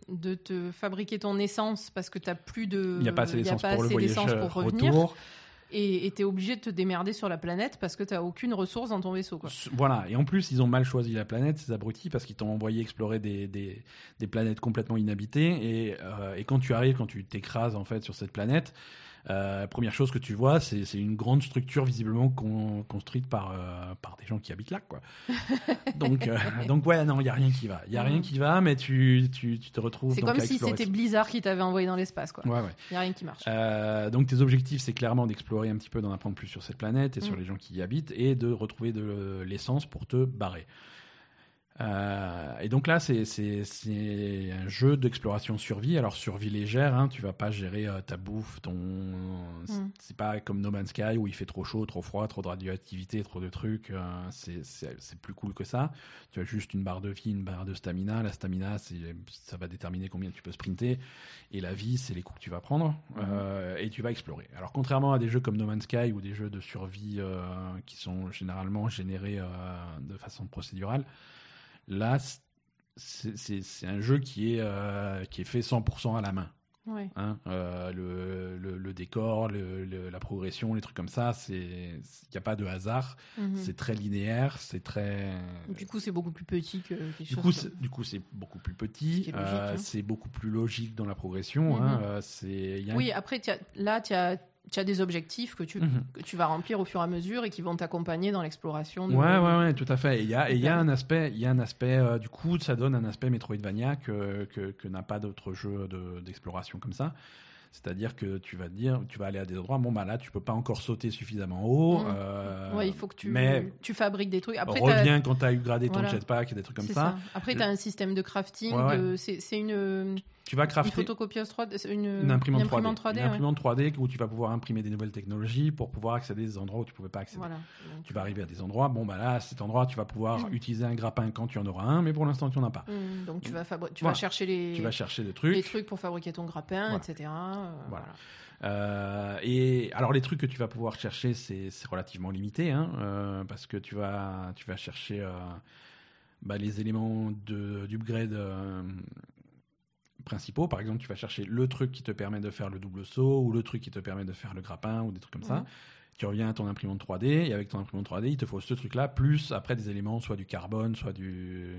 de te fabriquer ton essence parce que t'as plus de. Il n'y a pas assez d'essence pour le voyage pour revenir. Retour et tu es obligé de te démerder sur la planète parce que tu n'as aucune ressource dans ton vaisseau. Quoi. Voilà, et en plus, ils ont mal choisi la planète, ces abrutis, parce qu'ils t'ont envoyé explorer des, des, des, planètes complètement inhabitées. Et, euh, et, quand tu arrives, quand tu t'écrases en fait sur cette planète, Euh, première chose que tu vois, c'est une grande structure visiblement construite par, euh, par des gens qui habitent là. Quoi. donc, euh, donc, ouais, non, il n'y a rien qui va. Il n'y a rien mm. qui va, mais tu, tu, tu te retrouves. C'est comme si c'était Blizzard qui t'avait envoyé dans l'espace. Il ouais, ouais. n'y a rien qui marche. donc, tes objectifs, c'est clairement d'explorer un petit peu, d'en apprendre plus sur cette planète et sur mm. les gens qui y habitent et de retrouver de l'essence pour te barrer. Euh, et donc là, c'est un jeu d'exploration survie. Alors survie légère, hein, tu vas pas gérer euh, ta bouffe, ton. Mm. C'est pas comme No Man's Sky où il fait trop chaud, trop froid, trop de radioactivité, trop de trucs. Euh, c'est plus cool que ça. Tu as juste une barre de vie, une barre de stamina. La stamina, ça va déterminer combien tu peux sprinter. Et la vie, c'est les coups que tu vas prendre mm. et tu vas explorer. Alors contrairement à des jeux comme No Man's Sky ou des jeux de survie qui sont généralement générés de façon procédurale. Là, c'est un jeu qui est, euh, qui est fait 100% à la main. Hein, euh, le, le, décor, le, la progression, les trucs comme ça, il n'y a pas de hasard. Mhm. C'est très linéaire, c'est très. Du coup, c'est beaucoup plus petit que du coup, Du coup, c'est beaucoup plus petit. Euh, hein. C'est beaucoup plus logique dans la progression. Hein, mhm. Oui, après, là, tu as tu as des objectifs que tu, mhm. que tu vas remplir au fur et à mesure et qui vont t'accompagner dans l'exploration. De... Ouais, ouais, ouais, tout à fait. Il y a, il y a un aspect, il y a un aspect euh, du coup, ça donne un aspect Metroidvania que, que, que n'a pas d'autre jeu d'exploration comme ça. C'est-à-dire que tu vas dire, tu vas aller à des endroits, bon bah là tu peux pas encore sauter suffisamment haut. Mhm. Euh, ouais, il faut que tu, mais tu fabriques des trucs. Après, reviens quand tu as eu gradé ton jetpack et des trucs comme ça. ça. Après, tu as un système de crafting. Euh, c'est une tu vas crafter une photocopieuse 3D, une, imprimante, 3D, une imprimante 3D où tu vas pouvoir imprimer des nouvelles technologies pour pouvoir accéder à des endroits où tu pouvais pas accéder. Tu vas arriver à des endroits, bon bah là, à cet endroit, tu vas pouvoir mm. utiliser un grappin quand tu en auras un, mais pour l'instant, tu n'en as pas. Mm, donc tu vas tu vas chercher les tu vas chercher des trucs, les trucs pour fabriquer ton grappin, etc. Euh, voilà. Euh, et alors les trucs que tu vas pouvoir chercher, c'est relativement limité, hein, euh, parce que tu vas tu vas chercher bah, les éléments d'upgrade principaux. Par exemple, tu vas chercher le truc qui te permet de faire le double saut ou le truc qui te permet de faire le grappin ou des trucs comme ça. Tu reviens à ton imprimante 3D et avec ton imprimante 3D, il te faut ce truc-là plus après des éléments, soit du carbone, soit du,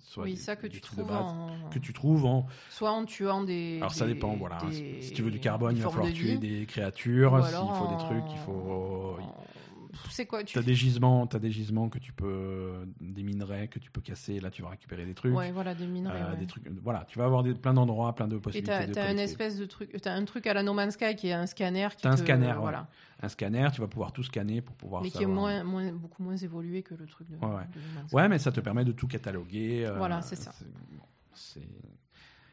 soit oui, ça que tu trouves en... que tu trouves en soit en tuant des. Alors ça dépend, voilà. Si tu veux du carbone, il va falloir tuer des créatures. S'il faut des trucs, il faut c'est quoi tu as des gisements as des gisements que tu peux des minerais que tu peux casser. Là tu vas récupérer des trucs. Ouais voilà des minerais euh, des trucs voilà tu vas avoir des, plein d'endroits plein de possibilités et t'as as une espèce de truc t'as un truc à la No Man's Sky qui est un scanner qui un scanner voilà. Un scanner tu vas pouvoir tout scanner pour pouvoir mais qui est moins, moins beaucoup moins évolué que le truc de, ouais, ouais. ouais mais ça te permet de tout cataloguer euh, voilà c'est ça.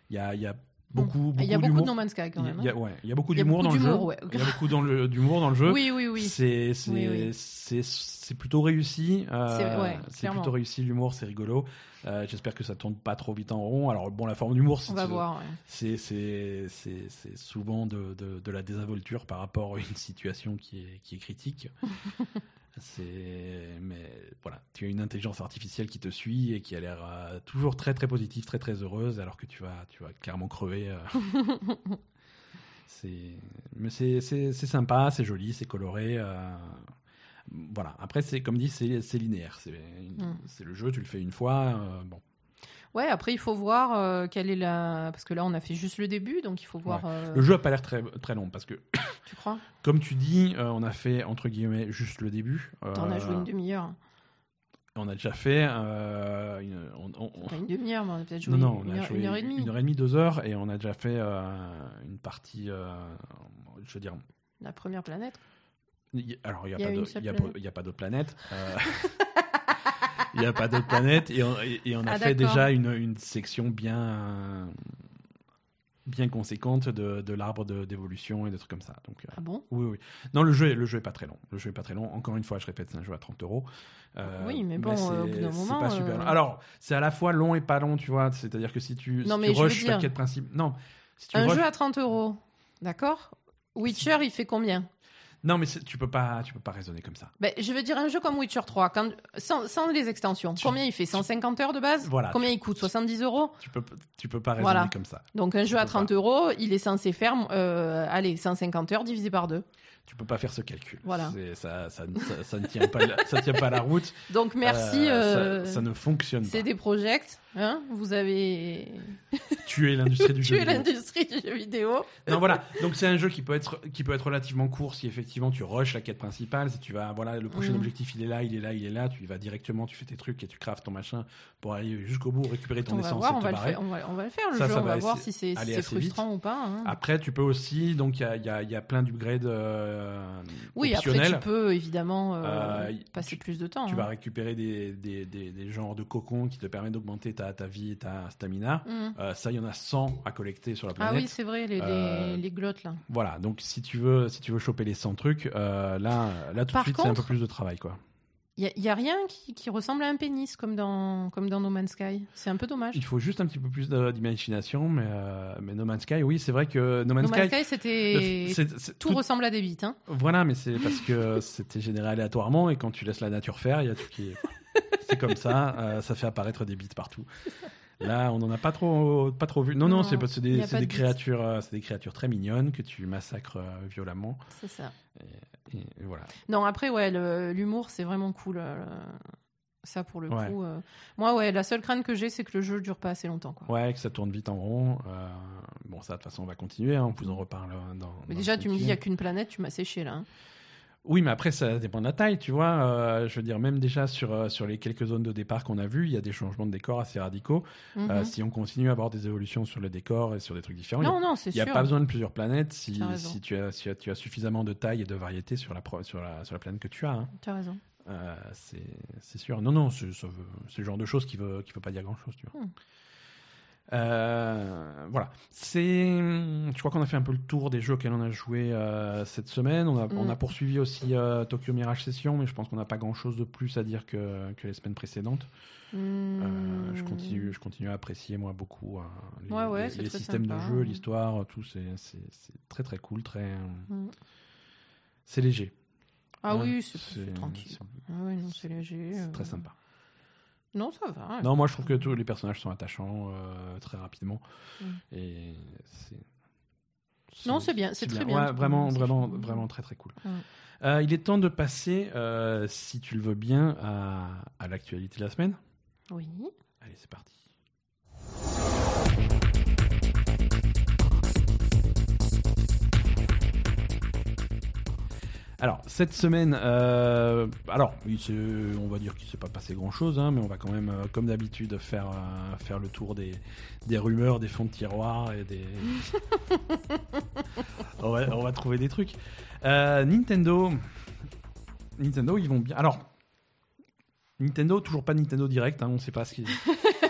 il y a, y a Beaucoup, beaucoup il y a beaucoup de No Man's Sky quand même. Il y a, ouais, il y a beaucoup d'humour dans le jeu. Ouais. Il y a beaucoup d'humour dans le jeu. Oui, oui, oui. C'est plutôt réussi. Euh, c'est plutôt réussi l'humour, c'est rigolo. Euh, J'espère que ça tourne pas trop vite en rond. Alors bon, la forme d'humour, c'est c'est souvent de, de, de, la désinvolture par rapport à une situation qui est, qui est critique. C'est, mais voilà, tu as une intelligence artificielle qui te suit et qui a l'air euh, toujours très très positive, très très heureuse, alors que tu vas, tu vas clairement crever. Euh. c'est, mais c'est, c'est, sympa, c'est joli, c'est coloré. Euh. Voilà. Après, c'est comme dit, c'est, c'est linéaire. C'est, mm. c'est le jeu, tu le fais une fois. bon, Ouais, après, il faut voir euh, quelle est la. Parce que là, on a fait juste le début, donc il faut voir. Euh, le jeu a pas l'air très, très long parce que. tu crois? Comme tu dis, euh, on a fait, entre guillemets, juste le début. On a joué une demi-heure. On a déjà fait. une, une demi-heure, mais on a peut-être joué, non, non, on a joué une, heure, et demie. Une heure et demie, deux heures, et on a déjà fait une partie. je veux dire. La première planète? Alors, il n'y a, a, pas d'autres planètes. il n'y a pas d'autre planète. Et on, et, on a ah, fait déjà une, une, section bien, bien conséquente de, de l'arbre d'évolution et des trucs comme ça. Donc, euh, ah bon? Oui, oui. Non, le jeu, le jeu est pas très long. Le jeu est pas très long. Encore une fois, je répète, c'est un jeu à 30 euros. Euh, oui, mais bon, euh, au bout d'un moment. Pas super Alors, c'est à la fois long et pas long, tu vois. C'est-à-dire que si tu, non, si tu rushes dire... de principe. Non. Si tu un jeu à 30 euros, d'accord? Witcher, il fait combien? Non, mais tu peux pas, tu peux pas raisonner comme ça. Ben, je veux dire un jeu comme Witcher 3, quand, sans, sans les extensions. Combien il fait? 150 heures de base? Voilà, Combien il coûte? 70 euros? Tu peux, tu peux pas raisonner comme ça. Donc un jeu à 30 euros, il est censé faire, euh, allez, 150 heures divisé par deux. Tu peux pas faire ce calcul. Voilà. Ça, ça, ça, ne tient pas, ça tient pas la route. Donc merci. Euh, ça, ne fonctionne pas. C'est des projets. Hein vous avez tué l'industrie du jeu vidéo. l'industrie du jeu vidéo. Non voilà. Donc c'est un jeu qui peut être qui peut être relativement court si effectivement tu rushes la quête principale. Si tu vas voilà le prochain mhm. objectif il est là, il est là, il est là. Tu y vas directement, tu fais tes trucs et tu craftes ton machin pour aller jusqu'au bout, récupérer ton essence et on, va faire, on, va, on va le faire le jeu. on va voir si c'est frustrant ou pas. Hein. Après tu peux aussi donc il y a, y, a, y a plein d'upgrades. Euh, oui après tu peux évidemment euh, euh, passer plus de temps. Tu vas hein. récupérer des, des, des, des genres de cocons qui te permettent d'augmenter ta, ta vie et ta stamina. Mm. ça il y en a 100 à collecter sur la planète. Ah oui c'est vrai les, les, les, glottes là. Voilà donc si tu veux si tu veux choper les 100 trucs là là tout de suite c'est un peu plus de travail quoi. Il n'y a, rien qui, ressemble à un pénis comme dans, comme dans No Man's Sky. C'est un peu dommage. Il faut juste un petit peu plus d'imagination, mais, euh, mais No Man's Sky, oui, c'est vrai que No Man's, no Man's Sky, c'était tout, ressemble à des bites. Hein. Voilà, mais c'est parce que c'était généré aléatoirement et quand tu laisses la nature faire, il y a tout qui est. c'est comme ça, euh, ça fait apparaître des bites partout. Là, on n'en a pas trop, pas trop vu. Non, non, c'est des, des créatures, euh, c'est des créatures très mignonnes que tu massacres violemment. C'est ça. Et, voilà. Non, après, ouais, l'humour, c'est vraiment cool. Euh, ça, pour le coup. Euh. Moi, ouais, la seule crainte que j'ai, c'est que le jeu dure pas assez longtemps. Quoi. Ouais, que ça tourne vite en rond. Euh, bon, ça, de toute façon, on va continuer. Hein, on vous en reparle dans. Mais déjà, tu me dis, il n'y a qu'une planète, tu m'as séché là. Hein. Oui, mais après, ça dépend de la taille, tu vois. Euh, je veux dire, même déjà sur, euh, sur les quelques zones de départ qu'on a vues, il y a des changements de décor assez radicaux. Euh, mhm. si on continue à avoir des évolutions sur le décor et sur des trucs différents, il n'y a, pas besoin de plusieurs planètes si, si, tu as, si, tu as suffisamment de taille et de variété sur la, sur la, sur la planète que tu as. Hein. Tu as raison. c'est sûr. Non, non, c'est le genre de choses qui ne veut, qui veut pas dire grand-chose, tu vois. Hmm. Euh, voilà. C'est, je crois qu'on a fait un peu le tour des jeux auxquels on a joué euh, cette semaine. On a, on a mm. poursuivi aussi euh, Tokyo Mirage Session, mais je pense qu'on n'a pas grand chose de plus à dire que, que les semaines précédentes. Mm. je continue, je continue à apprécier moi beaucoup les, systèmes de jeu, l'histoire, tout. C'est, très très cool, très. Mm. C'est léger. Ah oui, c'est tranquille. Ah oui, c'est léger. C'est très sympa. Non, ça va. Non, moi je trouve que tous les personnages sont attachants euh, très rapidement. Mm. Et Non, c'est bien, c'est très bien. vraiment, vraiment, vraiment très très cool. Mm. Euh, il est temps de passer, euh, si tu le veux bien, à, à l'actualité de la semaine. Oui. Allez, c'est parti. Alors, cette semaine, euh, alors, on va dire qu'il ne s'est pas passé grand-chose, hein, mais on va quand même, euh, comme d'habitude, faire, euh, faire le tour des, des rumeurs, des fonds de tiroir et des... on, va, on, va, trouver des trucs. Nintendo... Nintendo, ils vont bien... Alors, Nintendo, toujours pas Nintendo Direct, hein, on ne sait pas ce qu'ils...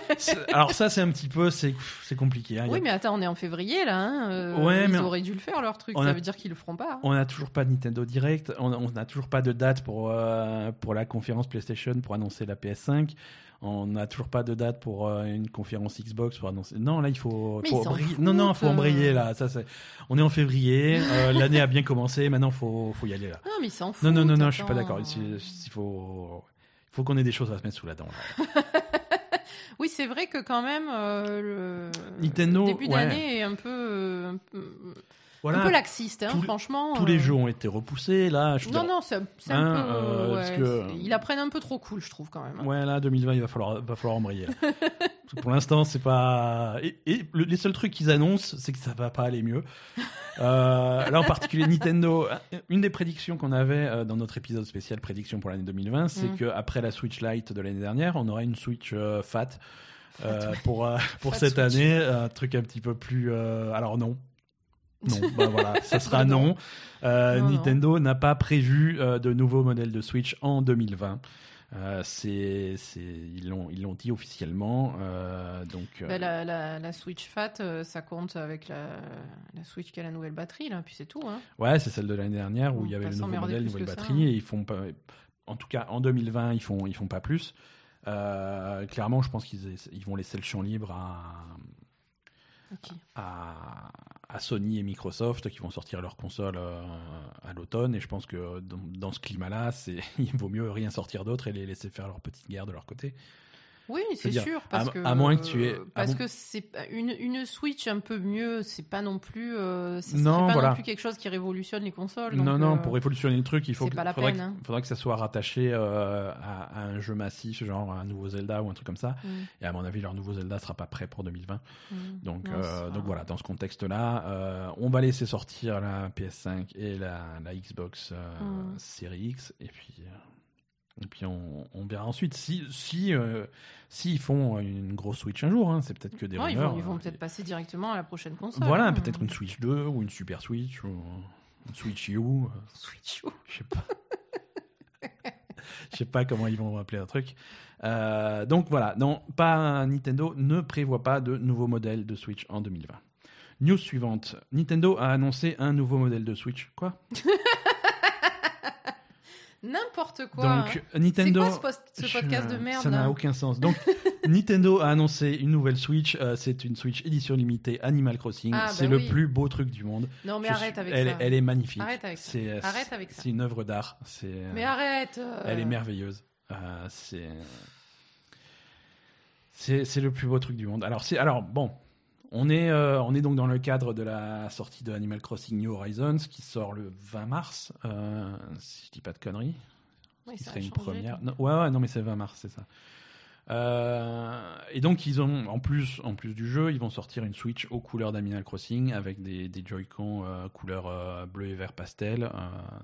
Alors ça, c'est un petit peu, c'est compliqué. Hein. Oui, mais attends, on est en février là. Hein, euh, ils auraient dû le faire leur truc. Ça veut dire qu'ils le feront pas. On n'a toujours pas de Nintendo Direct. On n'a toujours pas de date pour euh, pour la conférence PlayStation pour annoncer la PS5. On n'a toujours pas de date pour euh, une conférence Xbox pour annoncer. Non, là, il faut. faut non, non, faut embrayer là. Ça, c'est. On est en février. L'année a bien commencé. Maintenant, faut faut y aller là. Non, mais ils s'en Non, non, non, non, je suis pas d'accord. Il, faut faut qu'on ait des choses à se mettre sous la dent. Oui, c'est vrai que quand même, euh, le Nintendo, début d'année est un peu, un peu, laxiste, hein, franchement. Tous les euh. jeux ont été repoussés, là. Je non, non, c'est un hein, peu. Euh, que... Ils apprennent un peu trop cool, je trouve, quand même. Ouais, là, 2020, il va falloir, va falloir embrayer. Pour l'instant, c'est pas. Et, les seuls trucs qu'ils annoncent, c'est que ça va pas aller mieux. Euh, là, en particulier, Nintendo. Une des prédictions qu'on avait euh, dans notre épisode spécial prédiction pour l'année 2020, c'est mm. qu'après la Switch Lite de l'année dernière, on aura une Switch euh, fat. pour pour cette année, un truc un petit peu plus. alors non, non, bah voilà, ça sera non. Nintendo n'a pas prévu de nouveaux modèles de Switch en 2020. Euh, c'est, ils l'ont, ils l'ont dit officiellement. Euh, donc, euh, bah, la, la, Switch Fat, ça compte avec la, la, Switch qui a la nouvelle batterie, là, puis c'est tout. Hein. Ouais, c'est celle de l'année dernière où il y avait le nouveau modèle, nouvelle batterie, hein. et ils font pas, en tout cas en 2020, ils font, ils font pas plus. clairement, je pense qu'ils ils vont laisser le champ libre à, à, à, Sony et Microsoft qui vont sortir leur console euh, à l'automne. Et je pense que dans, ce climat-là, il vaut mieux rien sortir d'autre et les laisser faire leur petite guerre de leur côté. Oui, c'est sûr. Parce à, que, à moins que tu aies. Parce que c'est une, une Switch un peu mieux, c'est pas non plus. Euh, non, pas non plus quelque chose qui révolutionne les consoles. non, non, pour révolutionner le truc, il faut. Pas la peine, que, hein. que ça soit rattaché à, un jeu massif, genre un nouveau Zelda ou un truc comme ça. Mm. Et à mon avis, leur nouveau Zelda sera pas prêt pour 2020. Mm. Donc, donc voilà, dans ce contexte-là, on va laisser sortir la PS5 et la, la Xbox mm. Series X, et puis. Et puis on, on, verra ensuite si si euh, s'ils font une grosse Switch un jour, hein, c'est peut-être que des non. Ils vont, euh, peut-être passer directement à la prochaine console. Voilà, hein. peut-être une Switch 2 ou une Super Switch ou une Switch U. Switch U. Je sais pas. Je sais pas comment ils vont appeler un truc. Euh, donc voilà, non, pas Nintendo ne prévoit pas de nouveau modèle de Switch en 2020. News suivante. Nintendo a annoncé un nouveau modèle de Switch. Quoi? N'importe quoi. Donc Nintendo. C'est quoi ce, podcast de merde Ça n'a aucun sens. Donc Nintendo a annoncé une nouvelle Switch. Euh, c'est une Switch édition limitée Animal Crossing. Ah, c'est bah le plus beau truc du monde. Non mais arrête avec elle, ça. Elle est magnifique. Arrête avec ça. C'est, arrête avec ça. C'est une œuvre d'art. C'est. Mais arrête. Elle est merveilleuse. Euh, c'est. C'est, c'est le plus beau truc du monde. Alors c'est alors bon. On est, euh, on est donc dans le cadre de la sortie de Animal Crossing New Horizons qui sort le 20 mars, euh, si je dis pas de conneries. Oui, qui serait une première. Non, ouais, ouais, non, mais c'est 20 mars, c'est ça. Euh, et donc ils ont, en plus, en plus du jeu, ils vont sortir une Switch aux couleurs d'Animal Crossing avec des, des Joy-Con euh, couleur euh, bleu et vert pastel,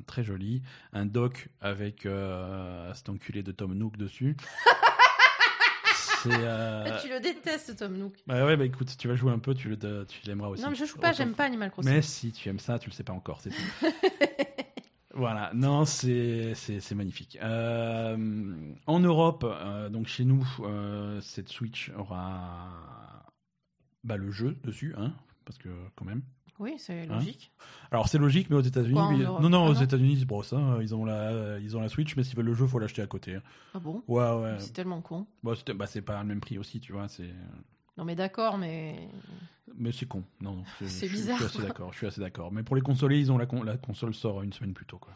très joli, un dock avec cet enculé de Tom Nook dessus. Euh... Tu le détestes, Tom Nook. Bah ouais, bah écoute, tu vas jouer un peu, tu, l'aimeras aussi. Non, mais je joue pas, j'aime pas Animal Crossing. Mais si, tu aimes ça, tu le sais pas encore, c'est tout. Voilà, non, c'est magnifique. Euh, en Europe, euh, donc chez nous, euh, cette Switch aura bah, le jeu dessus, hein, parce que quand même. Oui, c'est logique. Alors c'est logique, mais aux États-Unis, non, non, aux États-Unis, ils se brossent. Hein, ils ont la, ils ont la Switch, mais s'ils veulent le jeu, faut l'acheter à côté. Ah bon? Ouais, ouais. C'est tellement con. Bah, bah c'est pas le même prix aussi, tu vois. C'est. Non, mais d'accord, mais. Mais c'est con. Non, non. C'est bizarre. Je suis assez d'accord. Je suis assez d'accord. Mais pour les consolés, ils ont la, la console sort une semaine plus tôt, quoi.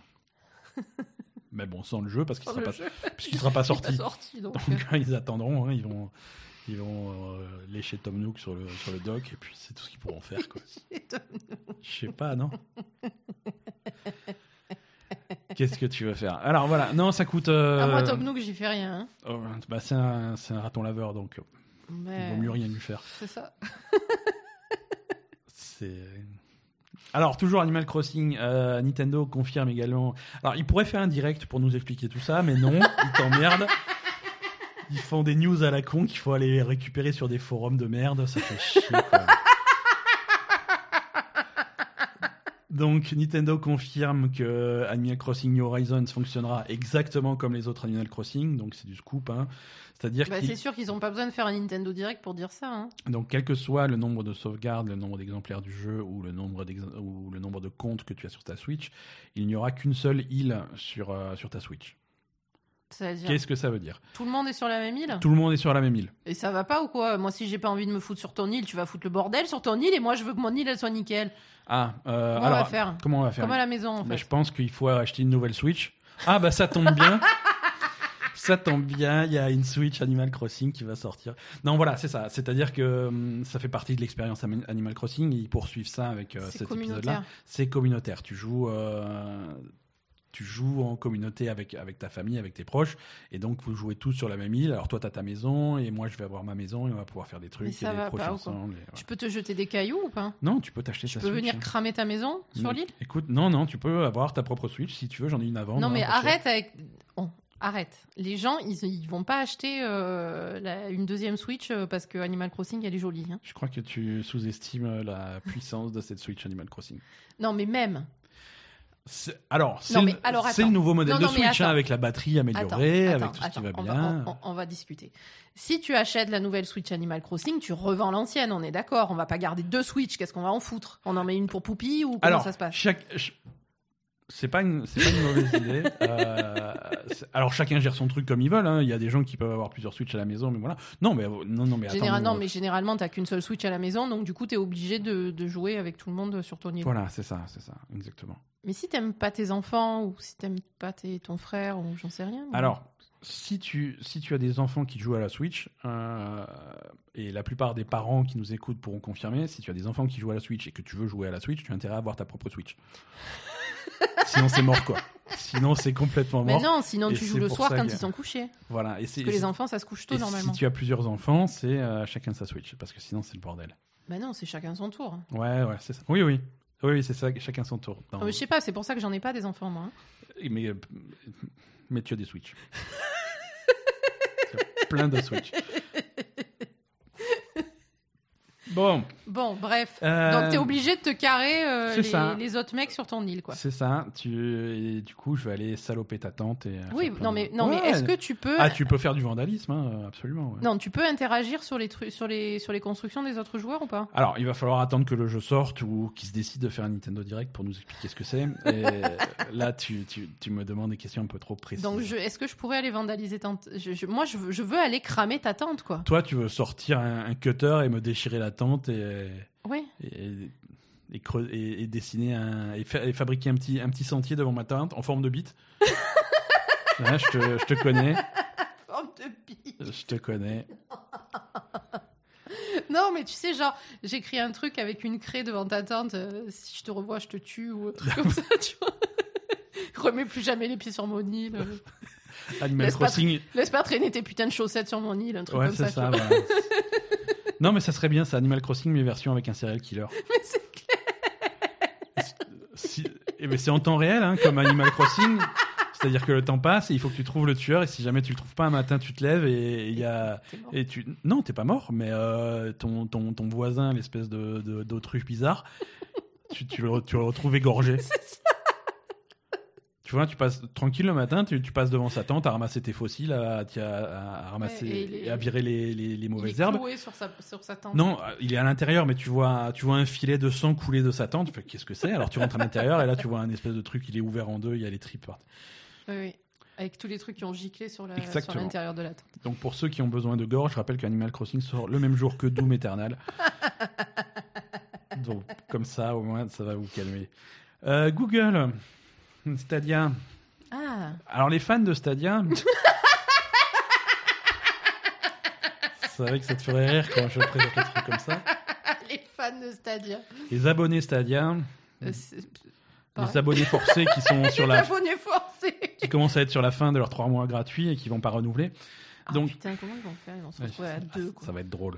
mais bon, sans le jeu, parce qu'il sera pas, puisqu'il sera pas sorti. sorti donc, donc ils attendront. Hein, ils vont, ils vont euh, lécher Tom Nook sur le sur le dock et puis c'est tout ce qu'ils pourront faire, quoi. Je sais pas, non. Qu'est-ce que tu veux faire? Alors voilà, non, ça coûte. Euh... Ah, moi, Tom Nook, j'y fais rien. Hein. Oh, bah, c'est un, un, raton laveur, donc mais... il vaut mieux rien lui faire. C'est ça. c'est. Alors, toujours Animal Crossing, euh, Nintendo confirme également. Alors, ils pourraient faire un direct pour nous expliquer tout ça, mais non, ils t'emmerdent. Ils font des news à la con qu'il faut aller récupérer sur des forums de merde, ça fait chier. Quoi. Donc Nintendo confirme que Animal Crossing New Horizons fonctionnera exactement comme les autres Animal Crossing, donc c'est du scoop. Hein. C'est-à-dire bah, c'est sûr qu'ils n'ont pas besoin de faire un Nintendo Direct pour dire ça. Hein. Donc quel que soit le nombre de sauvegardes, le nombre d'exemplaires du jeu ou le nombre ou le nombre de comptes que tu as sur ta Switch, il n'y aura qu'une seule île sur euh, sur ta Switch. Qu'est-ce que ça veut dire Tout le monde est sur la même île Tout le monde est sur la même île. Et ça va pas ou quoi? Moi, si j'ai pas envie de me foutre sur ton île, tu vas foutre le bordel sur ton île et moi, je veux que mon île elle soit nickel. Ah, euh, comment alors, on va faire? comment on va faire Comme à la maison, en fait. je pense qu'il faut acheter une nouvelle Switch. Ah bah ça tombe bien. ça tombe bien, il y a une Switch Animal Crossing qui va sortir. Non, voilà, c'est ça. C'est-à-dire que hum, ça fait partie de l'expérience Animal Crossing ils poursuivent ça avec euh, cet épisode-là. C'est communautaire. Tu joues, euh, tu joues en communauté avec, avec ta famille, avec tes proches, et donc vous jouez tous sur la même île. Alors toi, tu as ta maison, et moi, je vais avoir ma maison, et on va pouvoir faire des trucs, et va des proches pas, ensemble. Et, Je peux te jeter des cailloux ou pas? Non, tu peux t'acheter Tu ta peux Switch, venir hein. cramer ta maison sur l'île? Écoute, non, non, tu peux avoir ta propre Switch si tu veux, j'en ai une avant. Non, mais arrête avec. Bon, arrête. Les gens, ils, ils vont pas acheter euh, la- une deuxième Switch euh, parce que Animal Crossing, elle est jolie. hein. Je crois que tu sous-estimes la puissance de cette Switch Animal Crossing. Non, mais même. Alors, c'est le, mais alors, c'est le attends. nouveau modèle Non, de non, Switch hein, avec la batterie améliorée, Attends, avec attends, tout ce qui va on bien. on, on va discuter. Si tu achètes la nouvelle Switch Animal Crossing, tu revends l'ancienne, on est d'accord. On va pas garder deux Switch, qu'est-ce qu'on va en foutre? On en met une pour Poupie ou comment Alors, ça se passe? chaque, c'est pas une, c'est pas une mauvaise idée. Euh, alors chacun gère son truc comme il veut. hein. Il y a des gens qui peuvent avoir plusieurs Switch à la maison, mais voilà. Non, mais euh, non, non, mais attends. Généralement, nous, mais généralement, t'as qu'une seule Switch à la maison, donc du coup, t'es obligé de, de jouer avec tout le monde sur ton niveau. Voilà, c'est ça, c'est ça, exactement. Mais si t'aimes pas tes enfants ou si t'aimes pas tes, ton frère ou j'en sais rien. mais- Alors, si tu, si tu as des enfants qui jouent à la Switch, euh, et la plupart des parents qui nous écoutent pourront confirmer, si tu as des enfants qui jouent à la Switch et que tu veux jouer à la Switch, tu as intérêt à avoir ta propre Switch. Sinon, c'est mort, quoi. Sinon, c'est complètement mort. Mais non, sinon, tu joues le soir quand ils sont couchés. Voilà. Et Parce que les enfants, ça se couche tôt, normalement. Si tu as plusieurs enfants, c'est euh, chacun sa Switch, parce que sinon, c'est le bordel. Mais non, c'est chacun son tour. Ouais, ouais, c'est ça. Oui, oui. Oui, c'est ça, chacun son tour. Euh, je sais pas, c'est pour ça que j'en ai pas des enfants, moi. Hein. Mais, mais tu as des Switch. plein de Switch. Bon. Bon, bref. Euh, Donc, t'es obligé de te carrer euh, les, autres mecs sur ton île, quoi. C'est ça. Tu... Et du coup, je vais aller saloper ta tante. Et oui, non, mais, non, mais est-ce que tu peux. Ah, tu peux faire du vandalisme, hein, absolument. Non, tu peux interagir sur les, sur, les, sur les constructions des autres joueurs ou pas? Alors, il va falloir attendre que le jeu sorte ou qu'ils se décident de faire un Nintendo Direct pour nous expliquer ce que c'est. Et là, tu, tu, tu, me demandes des questions un peu trop précises. Donc, est-ce que je pourrais aller vandaliser tante? Je, Moi, je veux, je veux aller cramer ta tante, quoi. Toi, tu veux sortir un, un cutter et me déchirer la tente et et, et, dessiner un, et, fabriquer un petit, un petit sentier devant ma tente en forme de bite. je, te, je te connais. Forme de bite. Je te connais. Non, mais tu sais, genre, j'écris un truc avec une craie devant ta tente. Euh, si je te revois, je te tue ou un truc comme ça, tu vois. Remets plus jamais les pieds sur mon île. Animal Crossing. laisse pas traîner tes putains de chaussettes sur mon île, un truc comme ça. ça non, mais ça serait bien, ça, Animal Crossing, mais version avec un serial killer. Mais c'est clair eh ben, C'est en temps réel, hein, comme Animal Crossing. C'est-à-dire que le temps passe et il faut que tu trouves le tueur et si jamais tu le trouves pas un matin tu te lèves et il y a et tu non t'es pas mort mais euh, ton, ton, ton voisin l'espèce de d'autruche bizarre tu, tu, le, tu le retrouves égorgé. C'est ça. Tu vois, tu passes tranquille le matin, tu, tu passes devant sa tente à ramasser tes fossiles, à, à, ramasser et, à virer les, les, les mauvaises il est herbes. Sur sa, sur sa tente. Non, il est à l'intérieur, mais tu vois, tu vois un filet de sang couler de sa tente. Qu'est-ce que c'est? Alors tu rentres à l'intérieur et là tu vois un espèce de truc, il est ouvert en deux, il y a les tripes. Oui, oui. Avec tous les trucs qui ont giclé sur l'intérieur de la tente. Donc pour ceux qui ont besoin de gore, je rappelle qu'Animal Crossing sort le même jour que Doom Eternal. Donc comme ça, au moins, ça va vous calmer. Euh, Google. Stadia. Ah. Alors les fans de Stadia. C'est vrai que ça te ferait rire quand je présente un truc comme ça. Les fans de Stadia. Les abonnés Stadia. Euh, les abonnés forcés qui sont sur la. abonnés forcés. Qui commencent à être sur la fin de leurs trois mois gratuits et qui vont pas renouveler. Ah, Donc, putain, comment ils vont faire? Ils vont se retrouver à deux. Ça va être drôle.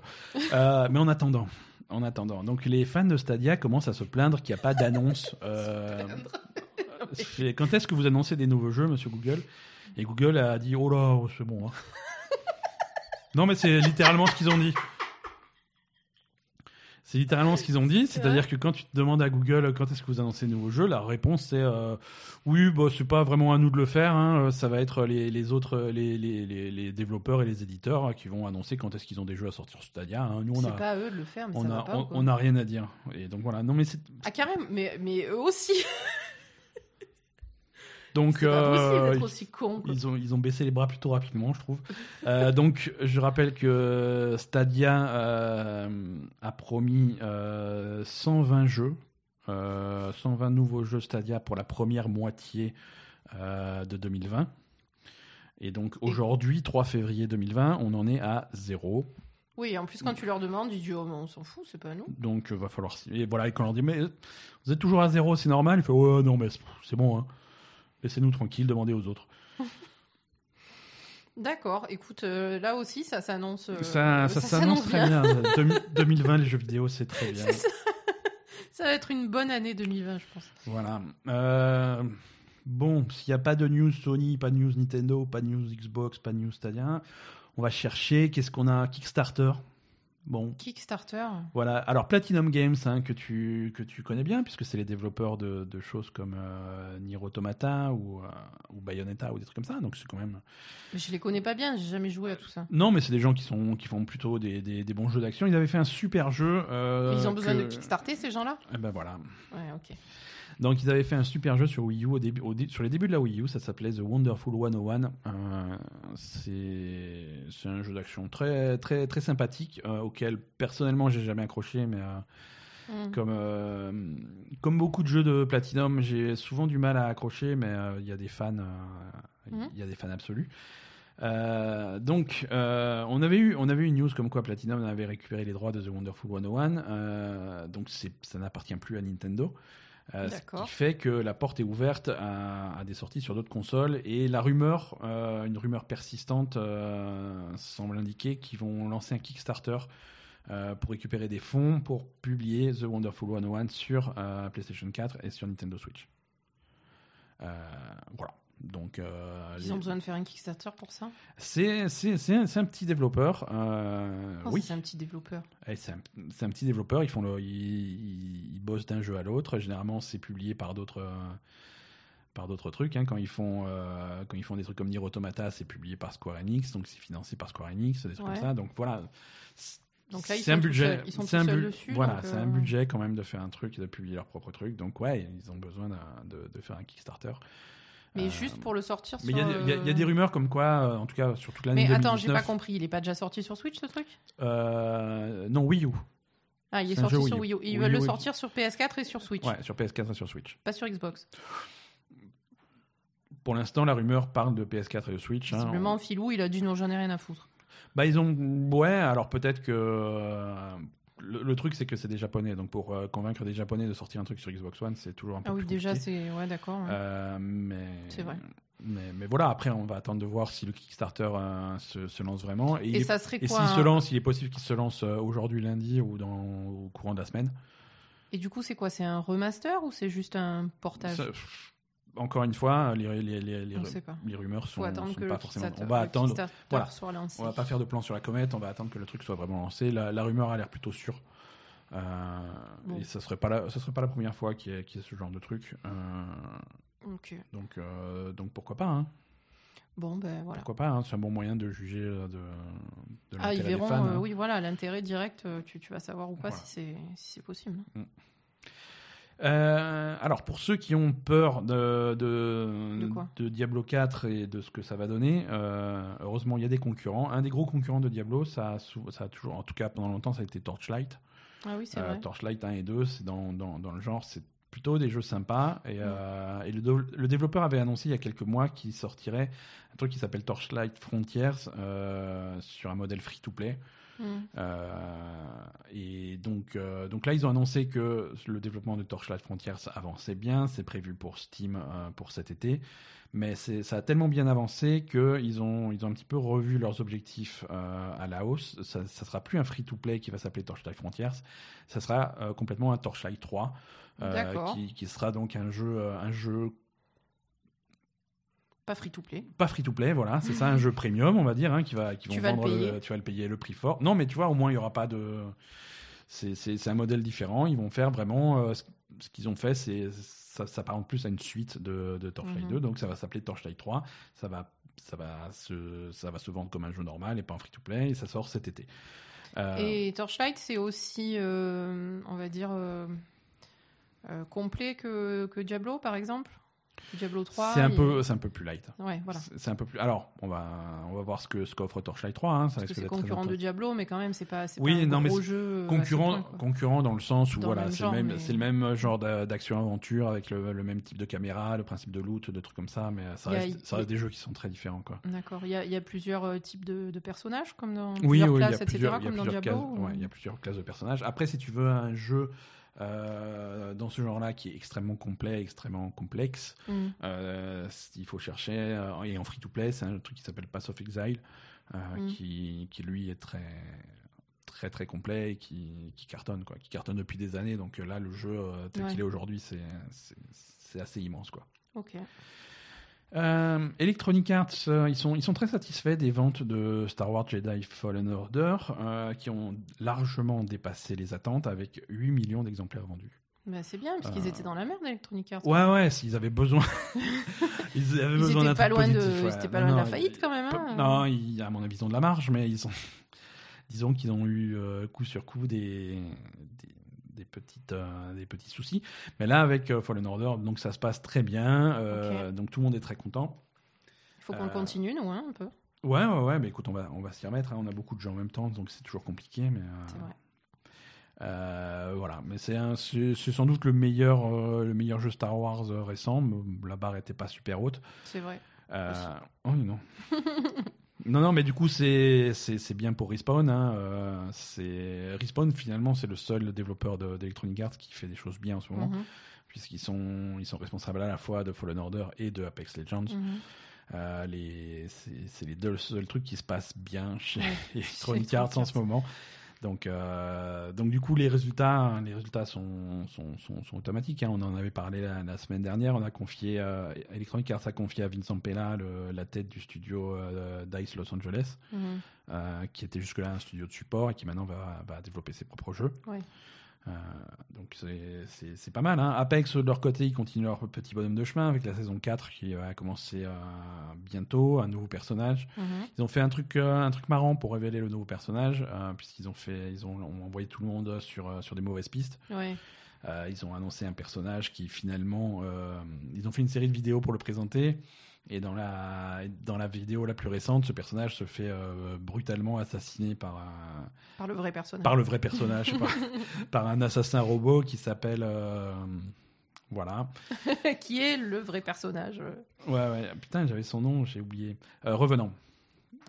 euh, mais en attendant, en attendant, donc les fans de Stadia commencent à se plaindre qu'il n'y a pas d'annonce. Euh, quand est-ce que vous annoncez des nouveaux jeux, monsieur Google? Et Google a dit Oh là, oh, c'est bon. Hein. non, mais c'est littéralement ce qu'ils ont dit. C'est littéralement ce qu'ils ont dit, c'est-à-dire que quand tu te demandes à Google quand est-ce que vous annoncez des nouveaux jeux, la réponse c'est euh, oui, bah, c'est pas vraiment à nous de le faire, hein. ça va être les, autres, les, les, développeurs et les éditeurs qui vont annoncer quand est-ce qu'ils ont des jeux à sortir sur Stadia. Hein. Nous, on a, pas eux de le faire, mais on ça a, pas, on, a rien à dire. Et donc voilà, non mais c'est. Ah carrément, mais, mais eux aussi. Donc, euh, aussi con, ils ont ils ont baissé les bras plutôt rapidement, je trouve. euh, donc, je rappelle que Stadia euh, a promis 120 euh, jeux, 120 euh, nouveaux jeux Stadia pour la première moitié de 2020. Et donc aujourd'hui, 3 février 2020, on en est à zéro. Oui, en plus quand tu leur demandes, ils disent oh, on s'en fout, c'est pas nous. Donc va falloir et voilà et quand on leur dit mais vous êtes toujours à zéro, c'est normal, il fait oh non mais c'est bon hein. Laissez-nous tranquilles, demandez aux autres. D'accord, écoute, euh, là aussi, ça s'annonce. Euh, ça, s'annonce très bien. 2020, les jeux vidéo, c'est très bien. Ça. ça. va être une bonne année 2020, je pense. Voilà. Euh, bon, s'il n'y a pas de news Sony, pas de news Nintendo, pas de news Xbox, pas de news Stadia, on va chercher. Qu'est-ce qu'on a Kickstarter. Bon. Kickstarter. Voilà. Alors Platinum Games, hein, que tu que tu connais bien, puisque c'est les développeurs de, de choses comme euh, Nier Automata ou, euh, ou Bayonetta ou des trucs comme ça. Donc c'est quand même. Mais je les connais pas bien. J'ai jamais joué à tout ça. Non, mais c'est des gens qui sont qui font plutôt des, des, des bons jeux d'action. Ils avaient fait un super jeu. Euh, Ils ont besoin de Kickstarter ces gens-là? Eh ben voilà. Ouais, ok. Donc ils avaient fait un super jeu sur Wii U au début, sur les débuts de la Wii U, ça s'appelait The Wonderful 101. Euh, c'est un jeu d'action très très très sympathique euh, auquel personnellement j'ai jamais accroché, mais euh, mm. comme comme beaucoup de jeux de Platinum, j'ai souvent du mal à accrocher, mais il y a des fans, il y a des fans absolus. Euh, donc, euh, on avait eu, on avait eu une news comme quoi Platinum avait récupéré les droits de The Wonderful 101. Euh, donc, ça n'appartient plus à Nintendo. Euh, ce qui fait que la porte est ouverte à, des sorties sur d'autres consoles. Et la rumeur, une rumeur persistante, semble indiquer qu'ils vont lancer un Kickstarter pour récupérer des fonds pour publier The Wonderful 101 sur PlayStation 4 et sur Nintendo Switch. voilà. Donc, euh, Ils ont besoin de faire un Kickstarter pour ça? C'est un, petit développeur. Euh, oh, oui, c'est un petit développeur. C'est un, petit développeur. Ils, font le, ils, bossent d'un jeu à l'autre. Généralement, c'est publié par d'autres par d'autres trucs. Hein. Quand, ils font, euh, quand ils font des trucs comme Nier Automata, c'est publié par Square Enix, donc c'est financé par Square Enix, des trucs comme ça. Donc voilà. Donc là, ils sont un budget. c'est un, dessus, voilà, c'est un budget quand même de faire un truc et de publier leur propre truc. Donc ouais, ils ont besoin de, de faire un Kickstarter. Mais euh, juste pour le sortir mais il y, a des rumeurs comme quoi, euh, en tout cas sur toute l'année 2019... Mais attends, j'ai pas compris, il est pas déjà sorti sur Switch ce truc? Euh, Non, Wii U. Ah, il est, sorti sur Wii U. ils veulent le sortir sur PS4 et sur Switch. Ouais, sur PS4 et sur Switch. Pas sur Xbox. Pour l'instant, la rumeur parle de PS4 et de Switch. Hein. Simplement, Philou, il a dit non, j'en ai rien à foutre. Bah, ils ont. Ouais, alors peut-être que le, truc, c'est que c'est des Japonais. Donc, pour euh, convaincre des Japonais de sortir un truc sur Xbox One, c'est toujours un peu ah oui, déjà, c'est. Ouais, d'accord. Euh, mais. C'est vrai. Mais, mais, voilà, après, on va attendre de voir si le Kickstarter euh, se, lance vraiment. Et, ça serait Et s'il se lance, il est possible qu'il se lance aujourd'hui, lundi, ou dans, au courant de la semaine. Et du coup, c'est quoi C'est un remaster ou c'est juste un portage? Encore une fois, les, les, les, les rumeurs sont, sont pas forcément. On va attendre. Voilà. On va pas faire de plan sur la comète. On va attendre que le truc soit vraiment lancé. La, rumeur a l'air plutôt sûre. Euh, et ça serait pas la, ça serait pas la première fois qu'il y, ait ce genre de truc. Euh, donc, euh, donc pourquoi pas hein. Bon ben voilà. Pourquoi pas hein, C'est un bon moyen de juger de, de ah, ils verront, des fans. Hein. oui voilà, l'intérêt direct, tu, tu, vas savoir ou pas si c'est si possible. Mm. Euh, alors, pour ceux qui ont peur de, de, Diablo 4 et de ce que ça va donner, euh, heureusement, il y a des concurrents. Un des gros concurrents de Diablo, ça a, ça a toujours, en tout cas pendant longtemps, ça a été Torchlight. Ah oui, c'est euh, vrai. Torchlight 1 et 2, c'est dans, dans, dans, le genre, c'est plutôt des jeux sympas. Et, et le, le, développeur avait annoncé il y a quelques mois qu'il sortirait un truc qui s'appelle Torchlight Frontiers sur un modèle free-to-play. Mm. Euh, et donc, euh, donc là, ils ont annoncé que le développement de Torchlight Frontiers avançait bien. C'est prévu pour Steam euh, pour cet été. Mais ça a tellement bien avancé qu'ils ont, ils ont un petit peu revu leurs objectifs à la hausse. Ça ne sera plus un free-to-play qui va s'appeler Torchlight Frontiers. Ça sera complètement un Torchlight 3. Qui, qui, sera donc un jeu, un jeu pas free to play. Pas free to play, voilà, c'est ça, un jeu premium, on va dire, hein, qui va, qui tu vas vendre, le tu vas le payer le prix fort. Non, mais tu vois, au moins il y aura pas de, c'est un modèle différent. Ils vont faire vraiment euh, ce, qu'ils ont fait, c'est ça s'apparente plus à une suite de, de Torchlight 2, mhm. donc ça va s'appeler Torchlight 3. Ça va, ça va se, ça va se vendre comme un jeu normal et pas un free to play, et ça sort cet été. Euh, et Torchlight, c'est aussi, euh, on va dire, complet que, que Diablo, par exemple? Diablo 3. C'est un, peu, c'est un peu plus light. Ouais, voilà. C'est un peu plus. Alors, on va, on va voir ce que ce qu'offre Torchlight 3. Hein, ça c'est concurrent de Diablo, mais quand même, c'est pas, oui, pas un non, gros mais jeu. Concurrent, concurrent dans le sens où voilà, c'est le même, c'est le même genre d'action-aventure avec le, le, même type de caméra, le principe de loot, de trucs comme ça, mais ça reste, ça reste des jeux qui sont très différents. D'accord. Il y a, y a, plusieurs euh, types de, de, personnages, comme dans oui, plusieurs oui, classes, etc., comme dans Diablo. Il y a plusieurs classes de personnages. Après, si tu veux un jeu euh, dans ce genre-là qui est extrêmement complet, extrêmement complexe. Mm. Euh, il faut chercher, euh, et en free-to-play, c'est un truc qui s'appelle Pass of Exile, mm. qui, qui, lui est très très très complet et qui, qui, cartonne quoi, qui cartonne depuis des années. Donc là, le jeu tel qu'il est aujourd'hui, c'est assez immense quoi. Ok. Euh, Electronic Arts, euh, ils, sont, ils sont très satisfaits des ventes de Star Wars Jedi Fallen Order, euh, qui ont largement dépassé les attentes avec 8 millions d'exemplaires vendus. Bah c'est bien, parce qu'ils étaient dans la merde, Electronic Arts. Ouais, ouais, s'ils avaient besoin. ils avaient besoin d'un pas loin de, Ils pas loin de la faillite quand même. Hein. Non, ils, à mon avis, ils ont de la marge, mais ils ont. Disons qu'ils ont eu coup sur coup des, des petites euh, des petits soucis. Mais là avec euh, Fallen Order, donc ça se passe très bien, euh, donc tout le monde est très content. Il faut qu'on continue nous hein, un peu. Ouais ouais ouais, mais écoute on va on va s'y remettre. Hein. On a beaucoup de gens en même temps, donc c'est toujours compliqué, mais. voilà, mais c'est c'est sans doute le meilleur le meilleur jeu Star Wars récent. La barre était pas super haute. C'est vrai. oh non. Non, non, mais du coup, c'est c'est bien pour Respawn. Hein. Euh, c'est Respawn, finalement, c'est le seul développeur d'Electronic Arts qui fait des choses bien en ce moment, mhm. puisqu'ils sont, ils sont responsables à la fois de Fallen Order et de Apex Legends. Mhm. Euh, les, c'est les deux seuls trucs qui se passent bien chez Electronic Arts en ce moment. Donc, euh, donc du coup, les résultats, les résultats sont, sont, sont, automatiques. Hein. On en avait parlé la, semaine dernière. On a confié, euh, Electronic Arts a confié à Vincent Pella la tête du studio euh, DICE Los Angeles, mhm. qui était jusque-là un studio de support et qui maintenant va, va développer ses propres jeux. Euh, donc c'est pas mal. Hein. Apex, de leur côté, ils continuent leur petit bonhomme de chemin avec la saison 4 qui va commencer euh, bientôt, un nouveau personnage. Mhm. Ils ont fait un truc, euh, un truc marrant pour révéler le nouveau personnage, puisqu'ils ont, fait, ils ont, ont, envoyé tout le monde sur, sur des mauvaises pistes. ils ont annoncé un personnage qui finalement... ils ont fait une série de vidéos pour le présenter. Et dans la, dans la vidéo la plus récente, ce personnage se fait euh, brutalement assassiner par un, par le vrai personnage. Par le vrai personnage, par, un assassin robot qui s'appelle. Euh, voilà. qui est le vrai personnage. Ouais, ouais. Putain, j'avais son nom, j'ai oublié. Euh, Revenant.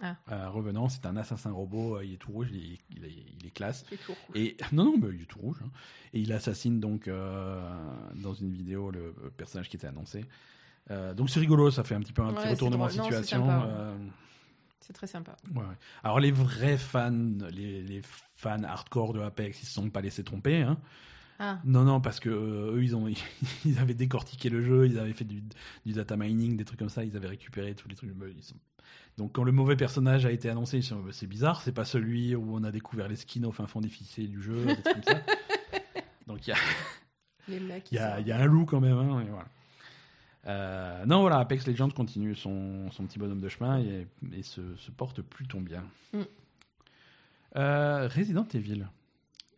Ah. Revenant, c'est un assassin robot, il est tout rouge, il est, il est, classe. Il est tout rouge. Et, non, non, mais il est tout rouge. Hein. Et il assassine donc dans une vidéo le personnage qui était annoncé. Euh, donc c'est rigolo, ça fait un petit peu un petit retournement de situation. Euh. C'est très sympa. Ouais, Alors les vrais fans, les, les, fans hardcore de Apex, ils se sont pas laissés tromper. Hein. Ah. Non, non, parce que euh, eux, ils ont, ils avaient décortiqué le jeu, ils avaient fait du, du, data mining, des trucs comme ça, ils avaient récupéré tous les trucs. Donc quand le mauvais personnage a été annoncé, ils sont, c'est bizarre, c'est pas celui où on a découvert les skins au fin fond difficile du jeu, des trucs comme ça. Donc il y a, il y, a, y a un loup quand même. Hein, et voilà. Euh, non, voilà, Apex Legends continue son, son petit bonhomme de chemin et, et se, se, porte plutôt bien. Mm. Euh, Resident Evil.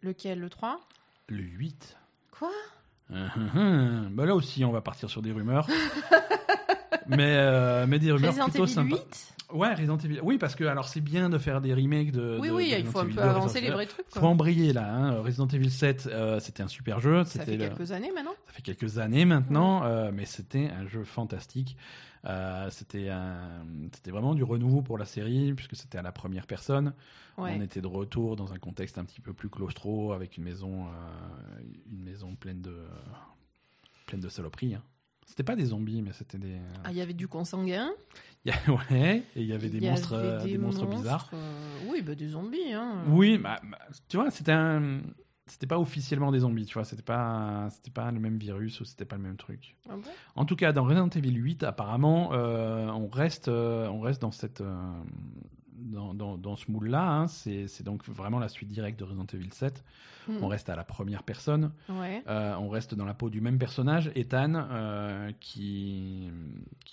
Lequel? Le 3 Le 8. Quoi? Bah Là aussi, on va partir sur des rumeurs. mais, euh, mais des rumeurs Resident plutôt Evil sympas. 8 Ouais, Resident Evil. Oui, parce que alors c'est bien de faire des remakes de. Oui, oui, il faut un peu avancer les vrais trucs. Il faut embrayer là. Hein. Resident Evil 7, euh, c'était un super jeu. Ça fait quelques années maintenant. Ça fait quelques années maintenant, euh, mais c'était un jeu fantastique. Euh, c'était vraiment du renouveau pour la série puisque c'était à la première personne. On était de retour dans un contexte un petit peu plus claustro avec une maison, une maison pleine de pleine de saloperies. Hein. C'était pas des zombies, mais c'était des. Ah, il y avait du consanguin. ouais, et il y avait des monstres, euh, des, monstres, bizarres. Euh, oui, bah, des zombies. Hein. Oui, bah, bah, tu vois, c'était un. C'était pas officiellement des zombies, tu vois, c'était pas, c'était pas le même virus ou c'était pas le même truc. Ah bon? En tout cas, dans Resident Evil 8, apparemment, euh, on reste, on reste dans cette, dans, dans, dans, ce moule-là. Hein. C'est donc vraiment la suite directe de Resident Evil 7. Hmm. On reste à la première personne. Euh, on reste dans la peau du même personnage, Ethan, euh, qui,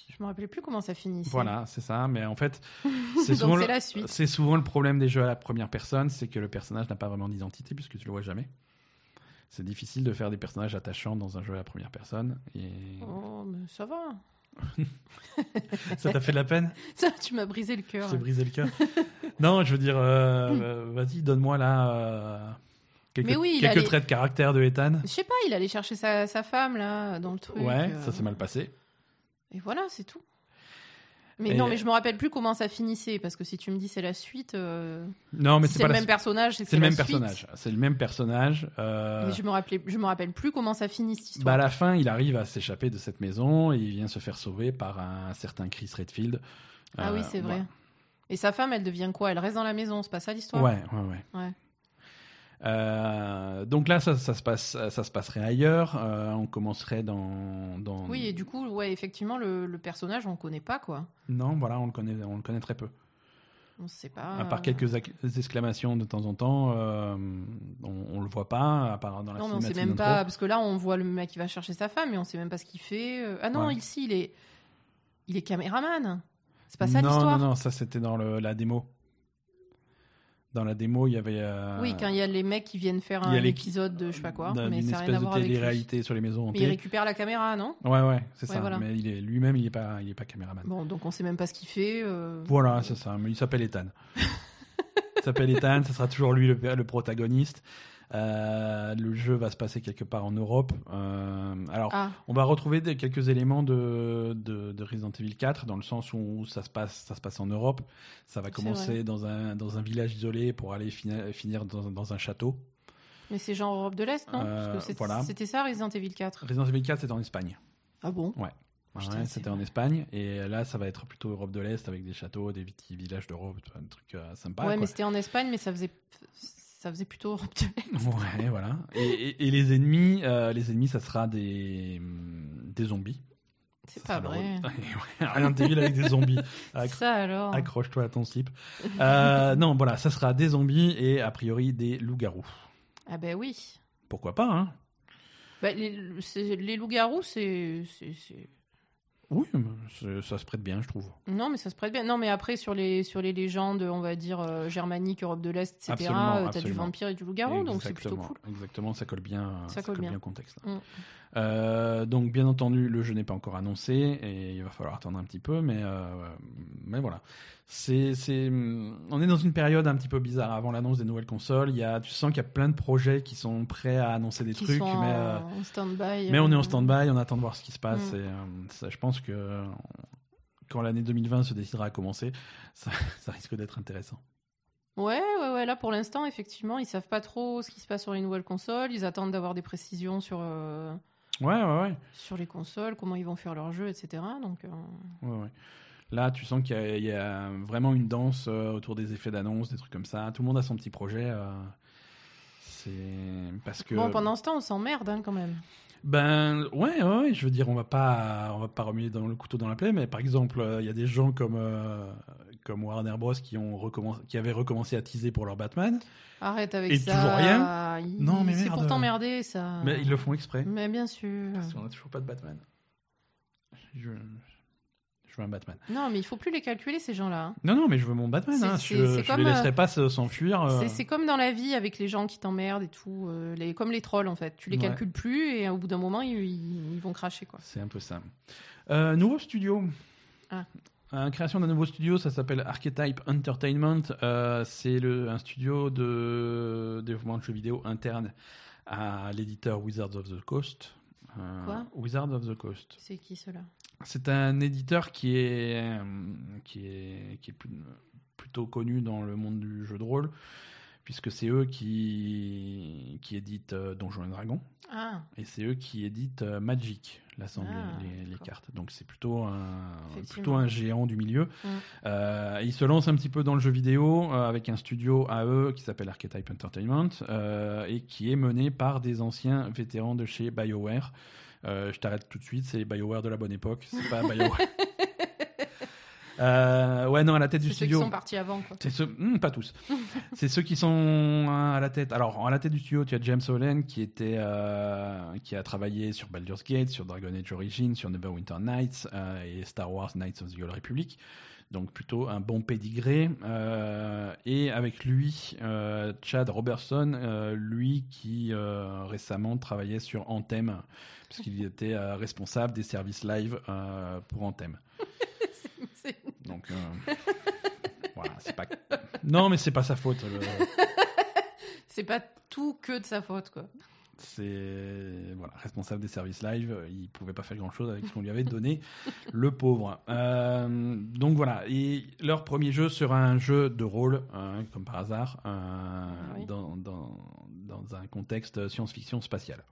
Je me rappelais plus comment ça finissait. Voilà, c'est ça. Mais en fait, c'est souvent, le... souvent le problème des jeux à la première personne, c'est que le personnage n'a pas vraiment d'identité puisque tu le vois jamais. C'est difficile de faire des personnages attachants dans un jeu à la première personne. Et... Oh, mais ça va. ça t'a fait de la peine? Ça, tu m'as brisé le cœur. J'ai brisé le cœur. non, je veux dire, euh, euh, vas-y, donne-moi là euh, quelques, quelques traits de caractère de Ethan. Je sais pas, il allait chercher sa, sa, femme là dans le truc. Ouais, ça s'est mal passé. Et voilà, c'est tout. Mais non, mais je me rappelle plus comment ça finissait parce que si tu me dis c'est la suite. Euh, non, mais c'est le même personnage. C'est le même personnage. C'est le même personnage. Euh, mais je me rappelais, je me rappelle plus comment ça finit cette histoire. Bah à la fin, il arrive à s'échapper de cette maison et il vient se faire sauver par un certain Chris Redfield. Ah oui, c'est vrai. Et sa femme, elle devient quoi? Elle reste dans la maison, c'est pas ça l'histoire? Ouais, ouais, ouais. ouais. Euh, donc là, ça, ça, se passe, ça se passerait ailleurs. Euh, on commencerait dans, dans, Oui, et du coup, ouais, effectivement, le, personnage, on le connaît pas, quoi. Non, voilà, on le connaît, on le connaît très peu. On sait pas. À part quelques exclamations de temps en temps, euh, on, on, le voit pas. À part dans la non, mais on sait même pas parce que là, on voit le mec qui va chercher sa femme, mais on sait même pas ce qu'il fait. Ah non, ici, il est, il est caméraman. C'est pas ça l'histoire. Non, non, non, ça c'était dans le, la démo. Dans la démo, il y avait. Euh, oui, quand il y a les mecs qui viennent faire un épisode de je sais pas quoi, mais ça n'a rien à voir avec télé-réalité sur les maisons hantées. Mais il récupère la caméra, non? Ouais, ouais, c'est ça. Mais il est lui-même, il est pas, il est pas caméraman. Bon, donc on sait même pas ce qu'il fait. Euh. Voilà, c'est ça. Mais il s'appelle Ethan. il s'appelle Ethan, ce sera toujours lui le, le protagoniste. Euh, le jeu va se passer quelque part en Europe. Euh, alors, ah. on va retrouver des, quelques éléments de, de, Resident Evil 4 dans le sens où ça se passe, ça se passe en Europe. Ça va commencer dans un, dans un village isolé pour aller finir, dans, dans un château. Mais c'est genre Europe de l'Est, non? Euh, C'était ça Resident Evil 4 Resident Evil 4, c'était en Espagne. Ah bon? Ouais. c'était en Espagne et là ça va être plutôt Europe de l'Est avec des châteaux, des petits villages d'Europe, un truc sympa. Ouais, mais c'était en Espagne, mais ça faisait ça faisait plutôt Ouais, voilà. Et, les ennemis, euh, les ennemis, ça sera des, des zombies. C'est pas vrai. Rien de avec des zombies. ça alors. Accroche-toi à ton slip. Euh, non, voilà, ça sera des zombies et a priori des loups-garous. Ah ben oui. Pourquoi pas, hein bah, les, les loups-garous, c'est oui, ça se prête bien, je trouve. Non, mais ça se prête bien. Non, mais après, sur les, sur les légendes, on va dire euh, germaniques, Europe de l'Est, etc., euh, tu as du vampire et du loup-garou, donc c'est plutôt cool. Exactement, ça colle bien, ça, colle, bien. au contexte. Mm. Euh, donc, bien entendu, le jeu n'est pas encore annoncé et il va falloir attendre un petit peu, mais, mais voilà. C'est, c'est, on est dans une période un petit peu bizarre avant l'annonce des nouvelles consoles. Il y a, tu sens qu'il y a plein de projets qui sont prêts à annoncer des trucs, mais, en stand-by, mais on est en stand-by, on attend de voir ce qui se passe. Mm. Et, ça, je pense que quand l'année 2020 se décidera à commencer, ça, risque d'être intéressant. Ouais, ouais, ouais. Là, pour l'instant, effectivement, ils savent pas trop ce qui se passe sur les nouvelles consoles. Ils attendent d'avoir des précisions sur. Euh, ouais, ouais, ouais. Sur les consoles, comment ils vont faire leur jeu, etc. Donc. Euh, ouais, ouais. Là, tu sens qu'il y, a vraiment une danse euh, autour des effets d'annonce, des trucs comme ça. Tout le monde a son petit projet. c'est parce que. Bon, pendant ce temps, on s'emmerde hein, quand même. Ben ouais, ouais, je veux dire, on va pas, on va pas remuer dans le couteau dans la plaie, mais par exemple, euh, il y a des gens comme euh, comme Warner Bros qui ont recommencé, qui avaient recommencé à teaser pour leur Batman. Arrête avec et ça. toujours rien. Non mais C'est pourtant merdé ça. Mais ils le font exprès. Mais bien sûr. Parce qu'on a toujours pas de Batman. Je, je veux un Batman. Non, mais il faut plus les calculer, ces gens-là. Hein. Non, non, mais je veux mon Batman. Hein. Je ne les laisserai euh, pas s'enfuir. Euh. C'est comme dans la vie avec les gens qui t'emmerdent et tout. Euh, les, comme les trolls, en fait. Tu les calcules plus et au bout d'un moment, ils, vont cracher. quoi. C'est un peu ça. nouveau studio. Ah. Création d'un nouveau studio, ça s'appelle Archetype Entertainment. c'est un studio de développement de jeux vidéo interne à l'éditeur Wizards of the Coast. Quoi? Wizards of the Coast. C'est qui cela c'est un éditeur qui est, euh, qui est, qui est plutôt connu dans le monde du jeu de rôle, puisque c'est eux qui, qui éditent euh, Donjons et Dragons. Ah. Et c'est eux qui éditent euh, Magic, l'assemblée, ah, les, cartes. Donc c'est plutôt un, plutôt un géant du milieu. Mm. ils se lancent un petit peu dans le jeu vidéo avec un studio à eux qui s'appelle Archetype Entertainment et qui est mené par des anciens vétérans de chez BioWare. Je t'arrête tout de suite, c'est BioWare de la bonne époque, c'est pas BioWare. Euh, ouais, non, à la tête du studio. Ceux qui sont partis avant, quoi. C'est ceux, hmm, pas tous. c'est ceux qui sont hein, à la tête. Alors, à la tête du studio, tu as James Holland qui était, euh, qui a travaillé sur Baldur's Gate, sur Dragon Age Origins, sur Neverwinter Nights et Star Wars Knights of the Old Republic donc plutôt un bon pédigré. Euh, et avec lui, euh, Chad Robertson, euh, lui qui récemment travaillait sur Anthem, puisqu'il était responsable des services live pour Anthem. Donc voilà, c'est pas. Non, mais c'est pas sa faute. c'est pas tout que de sa faute, quoi c'est voilà, responsable des services live. Il pouvait pas faire grand chose avec ce qu'on lui avait donné, le pauvre. Euh, donc voilà. Et leur premier jeu sera un jeu de rôle, hein, comme par hasard, euh, ah dans, dans, dans, un contexte science-fiction spatiale.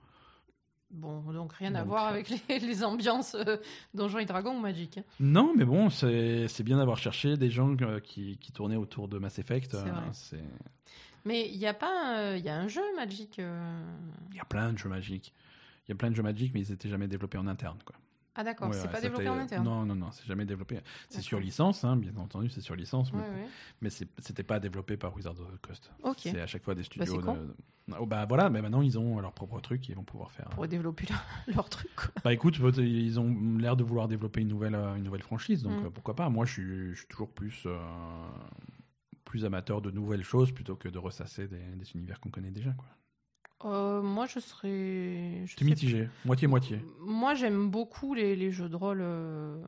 Bon, donc rien à voir avec les, ambiances euh, Donjons et Dragons ou Magic. Hein. Non, mais bon, c'est bien d'avoir cherché des gens qui, qui, tournaient autour de Mass Effect. C'est mais il y a pas, il y a un jeu Magic. Euh. Il y a plein de jeux Magic. Il y a plein de jeux Magic, mais ils n'étaient jamais développés en interne, quoi. Ah d'accord, c'est pas développé en interne. Non, non, non, c'est jamais développé. C'est sur licence, hein, bien entendu, c'est sur licence, mais, mais c'était pas développé par Wizard of the Coast. C'est à chaque fois des bah, studios. Bah, oh, bah voilà, mais maintenant ils ont leur propre truc, ils vont pouvoir faire. Pour développer leur, truc. Quoi. Bah écoute, ils ont l'air de vouloir développer une nouvelle, une nouvelle franchise, donc mm. euh, pourquoi pas. Moi, je suis, je suis toujours plus. Euh, plus amateur de nouvelles choses plutôt que de ressasser des, univers qu'on connaît déjà. Quoi. Euh, moi, je serais. Je mitigé, moitié-moitié. Moi, j'aime beaucoup les, jeux de rôle. Euh,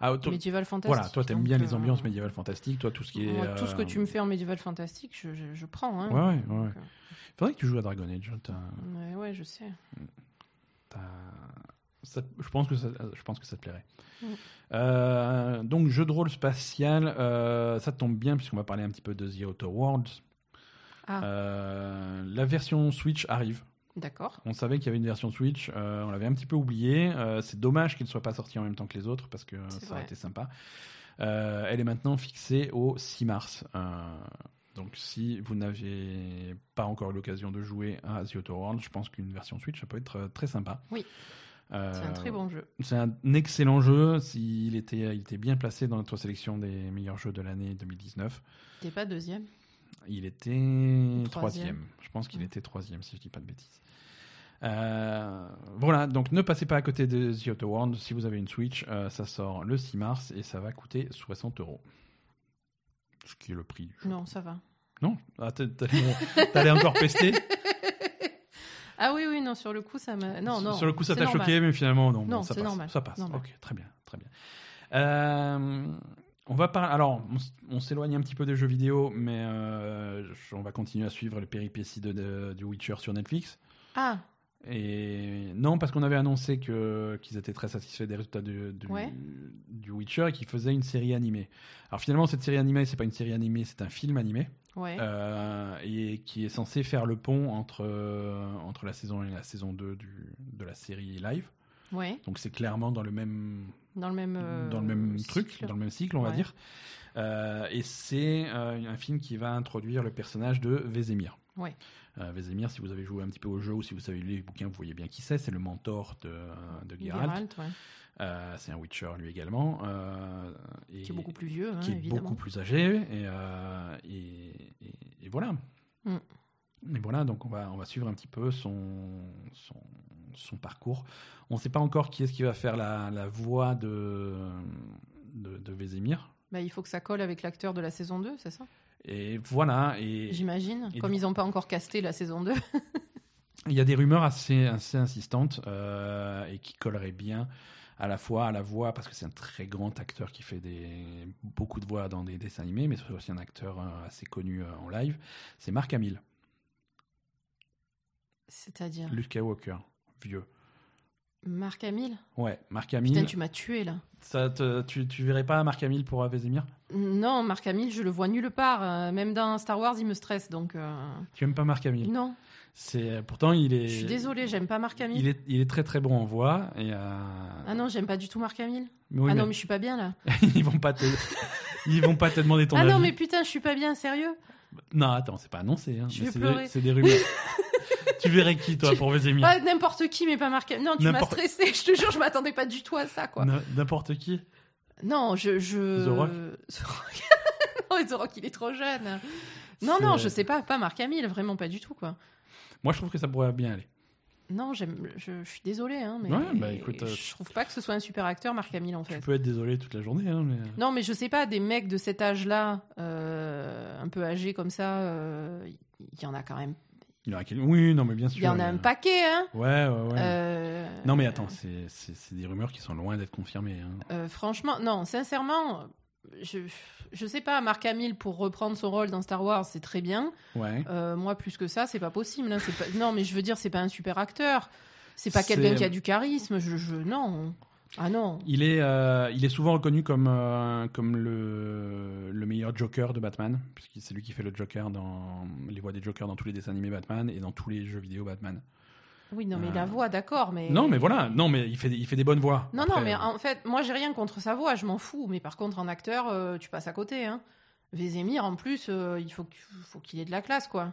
ah, médiéval fantastique. Voilà, toi t'aimes bien les ambiances médiévales fantastiques, toi tout ce qui est. tout ce que tu me fais en médiéval fantastique, je, je, prends. Hein, ouais, ouais, ouais. Faudrait que tu joues à Dragon Age. Ouais, ouais, je sais. je, pense que ça, je pense que ça te plairait. Euh, donc, jeu de rôle spatial, euh, ça tombe bien puisqu'on va parler un petit peu de The Outer Worlds. Ah. Euh, la version Switch arrive. D'accord. On savait qu'il y avait une version Switch, on l'avait un petit peu oublié. c'est dommage qu'il ne soit pas sorti en même temps que les autres parce que ça aurait été sympa. elle est maintenant fixée au 6 mars. donc si vous n'avez pas encore eu l'occasion de jouer à The Outer Worlds, je pense qu'une version Switch, ça peut être très sympa. Oui. Euh, c'est un très bon jeu. C'est un excellent jeu. Il était, il était bien placé dans notre sélection des meilleurs jeux de l'année 2019. Il n'était pas deuxième? Il était troisième. Je pense qu'il était troisième, si je ne dis pas de bêtises. Euh, voilà, donc ne passez pas à côté de The World. Si vous avez une Switch, euh, ça sort le 6 mars et ça va coûter 60 euros. Ce qui est le prix. Non, ça va. Non? Ah, T'allais encore pester Ah oui, oui, non, sur le coup, ça m'a. Non, non. Sur le coup, ça t'a choqué, mais finalement, non. Non, ça passe. Normal. Ça passe. Ok, très bien, très bien. Euh, on va parler. Alors, on, s'éloigne un petit peu des jeux vidéo, mais euh, on va continuer à suivre les péripéties de, du Witcher sur Netflix. Ah. Et non, parce qu'on avait annoncé que qu'ils étaient très satisfaits des résultats du, du Witcher et qu'ils faisaient une série animée. Alors finalement, cette série animée, c'est pas une série animée, c'est un film animé. Euh, et qui est censé faire le pont entre, euh, entre la saison 1 et la saison 2 du, de la série live. Ouais. Donc c'est clairement dans le même, dans le même, dans le même euh, truc, dans le même cycle, on va dire. et c'est un film qui va introduire le personnage de Vézémir. Ouais. Vézémir, si vous avez joué un petit peu au jeu ou si vous avez lu les bouquins, vous voyez bien qui c'est. C'est le mentor de, de Geralt. Euh, c'est un Witcher lui également. Euh, et, qui est beaucoup plus vieux, hein, qui est beaucoup plus âgé. Et, euh, et, voilà. Mm. Et voilà, donc on va, on va suivre un petit peu son, son, son parcours. On ne sait pas encore qui est-ce qui va faire la, la voix de, de, de Vézémir. Bah, il faut que ça colle avec l'acteur de la saison 2, c'est ça? Et voilà. Et, J'imagine, comme ils n'ont pas encore casté la saison 2. il y a des rumeurs assez, assez insistantes et qui colleraient bien à la fois à la voix, parce que c'est un très grand acteur qui fait des, beaucoup de voix dans des dessins animés, mais c'est aussi un acteur euh, assez connu euh, en live, c'est Mark Hamill. C'est-à-dire? Luke Skywalker, vieux. Mark Hamill Ouais, Mark Hamill. Putain, tu m'as tué là. Ça tu, tu verrais pas Mark Hamill pour Vézémir Non, Mark Hamill, je le vois nulle part. Euh, même dans Star Wars, il me stresse donc. Tu aimes pas Mark Hamill? Non. C'est pourtant il est. Je suis désolée, j'aime pas Marc Hamill. Il est, il est très très bon en voix et. Euh, ah non, j'aime pas du tout Marc Hamill. ah non, mais je suis pas bien là. ils vont pas te, ils vont pas te demander ton ah avis. Ah non, mais putain, je suis pas bien, sérieux? Non, attends, c'est pas annoncé. Hein, je vais pleurer. C'est des rumeurs. tu verrais qui toi pour Vézémir Pas n'importe qui, mais pas Marc Hamill. Non, tu m'as stressé. Je te jure, je m'attendais pas du tout à ça, quoi. N'importe qui. Non, je, je. The Rock. non, The Rock, il est trop jeune. Non, non, je sais pas, pas Marc Hamill, vraiment pas du tout, quoi. Moi, je trouve que ça pourrait bien aller. Non, je, je, suis désolé, hein, mais bah, écoute, euh, je trouve pas que ce soit un super acteur, Marc Hamill, en fait. Tu peux être désolé toute la journée. Hein, mais... Euh. Non, mais je sais pas, des mecs de cet âge-là, euh, un peu âgés comme ça, il y en a quand même. Il y en a Oui, non, mais bien sûr. Il y en a un paquet, hein Ouais, ouais, ouais. Non, mais attends, c'est des rumeurs qui sont loin d'être confirmées. Hein. franchement, non, sincèrement, je, je sais pas, Marc Hamill pour reprendre son rôle dans Star Wars, c'est très bien. Ouais. Euh, moi, plus que ça, c'est pas possible. Hein. Non, mais je veux dire, c'est pas un super acteur. C'est pas quelqu'un qui a du charisme. Je, je... non. Ah non. Il est, euh, il est souvent reconnu comme, euh, comme le, le meilleur Joker de Batman, puisque c'est lui qui fait le Joker dans les voix des Jokers dans tous les dessins animés Batman et dans tous les jeux vidéo Batman. Oui, non, mais la euh, voix, d'accord, mais. Non, mais voilà, non, mais il fait, il fait des bonnes voix. Non, non, mais en fait, moi, j'ai rien contre sa voix, je m'en fous. Mais par contre, en acteur, tu passes à côté. Hein. Vézémir, en plus, il faut, faut qu'il ait de la classe, quoi.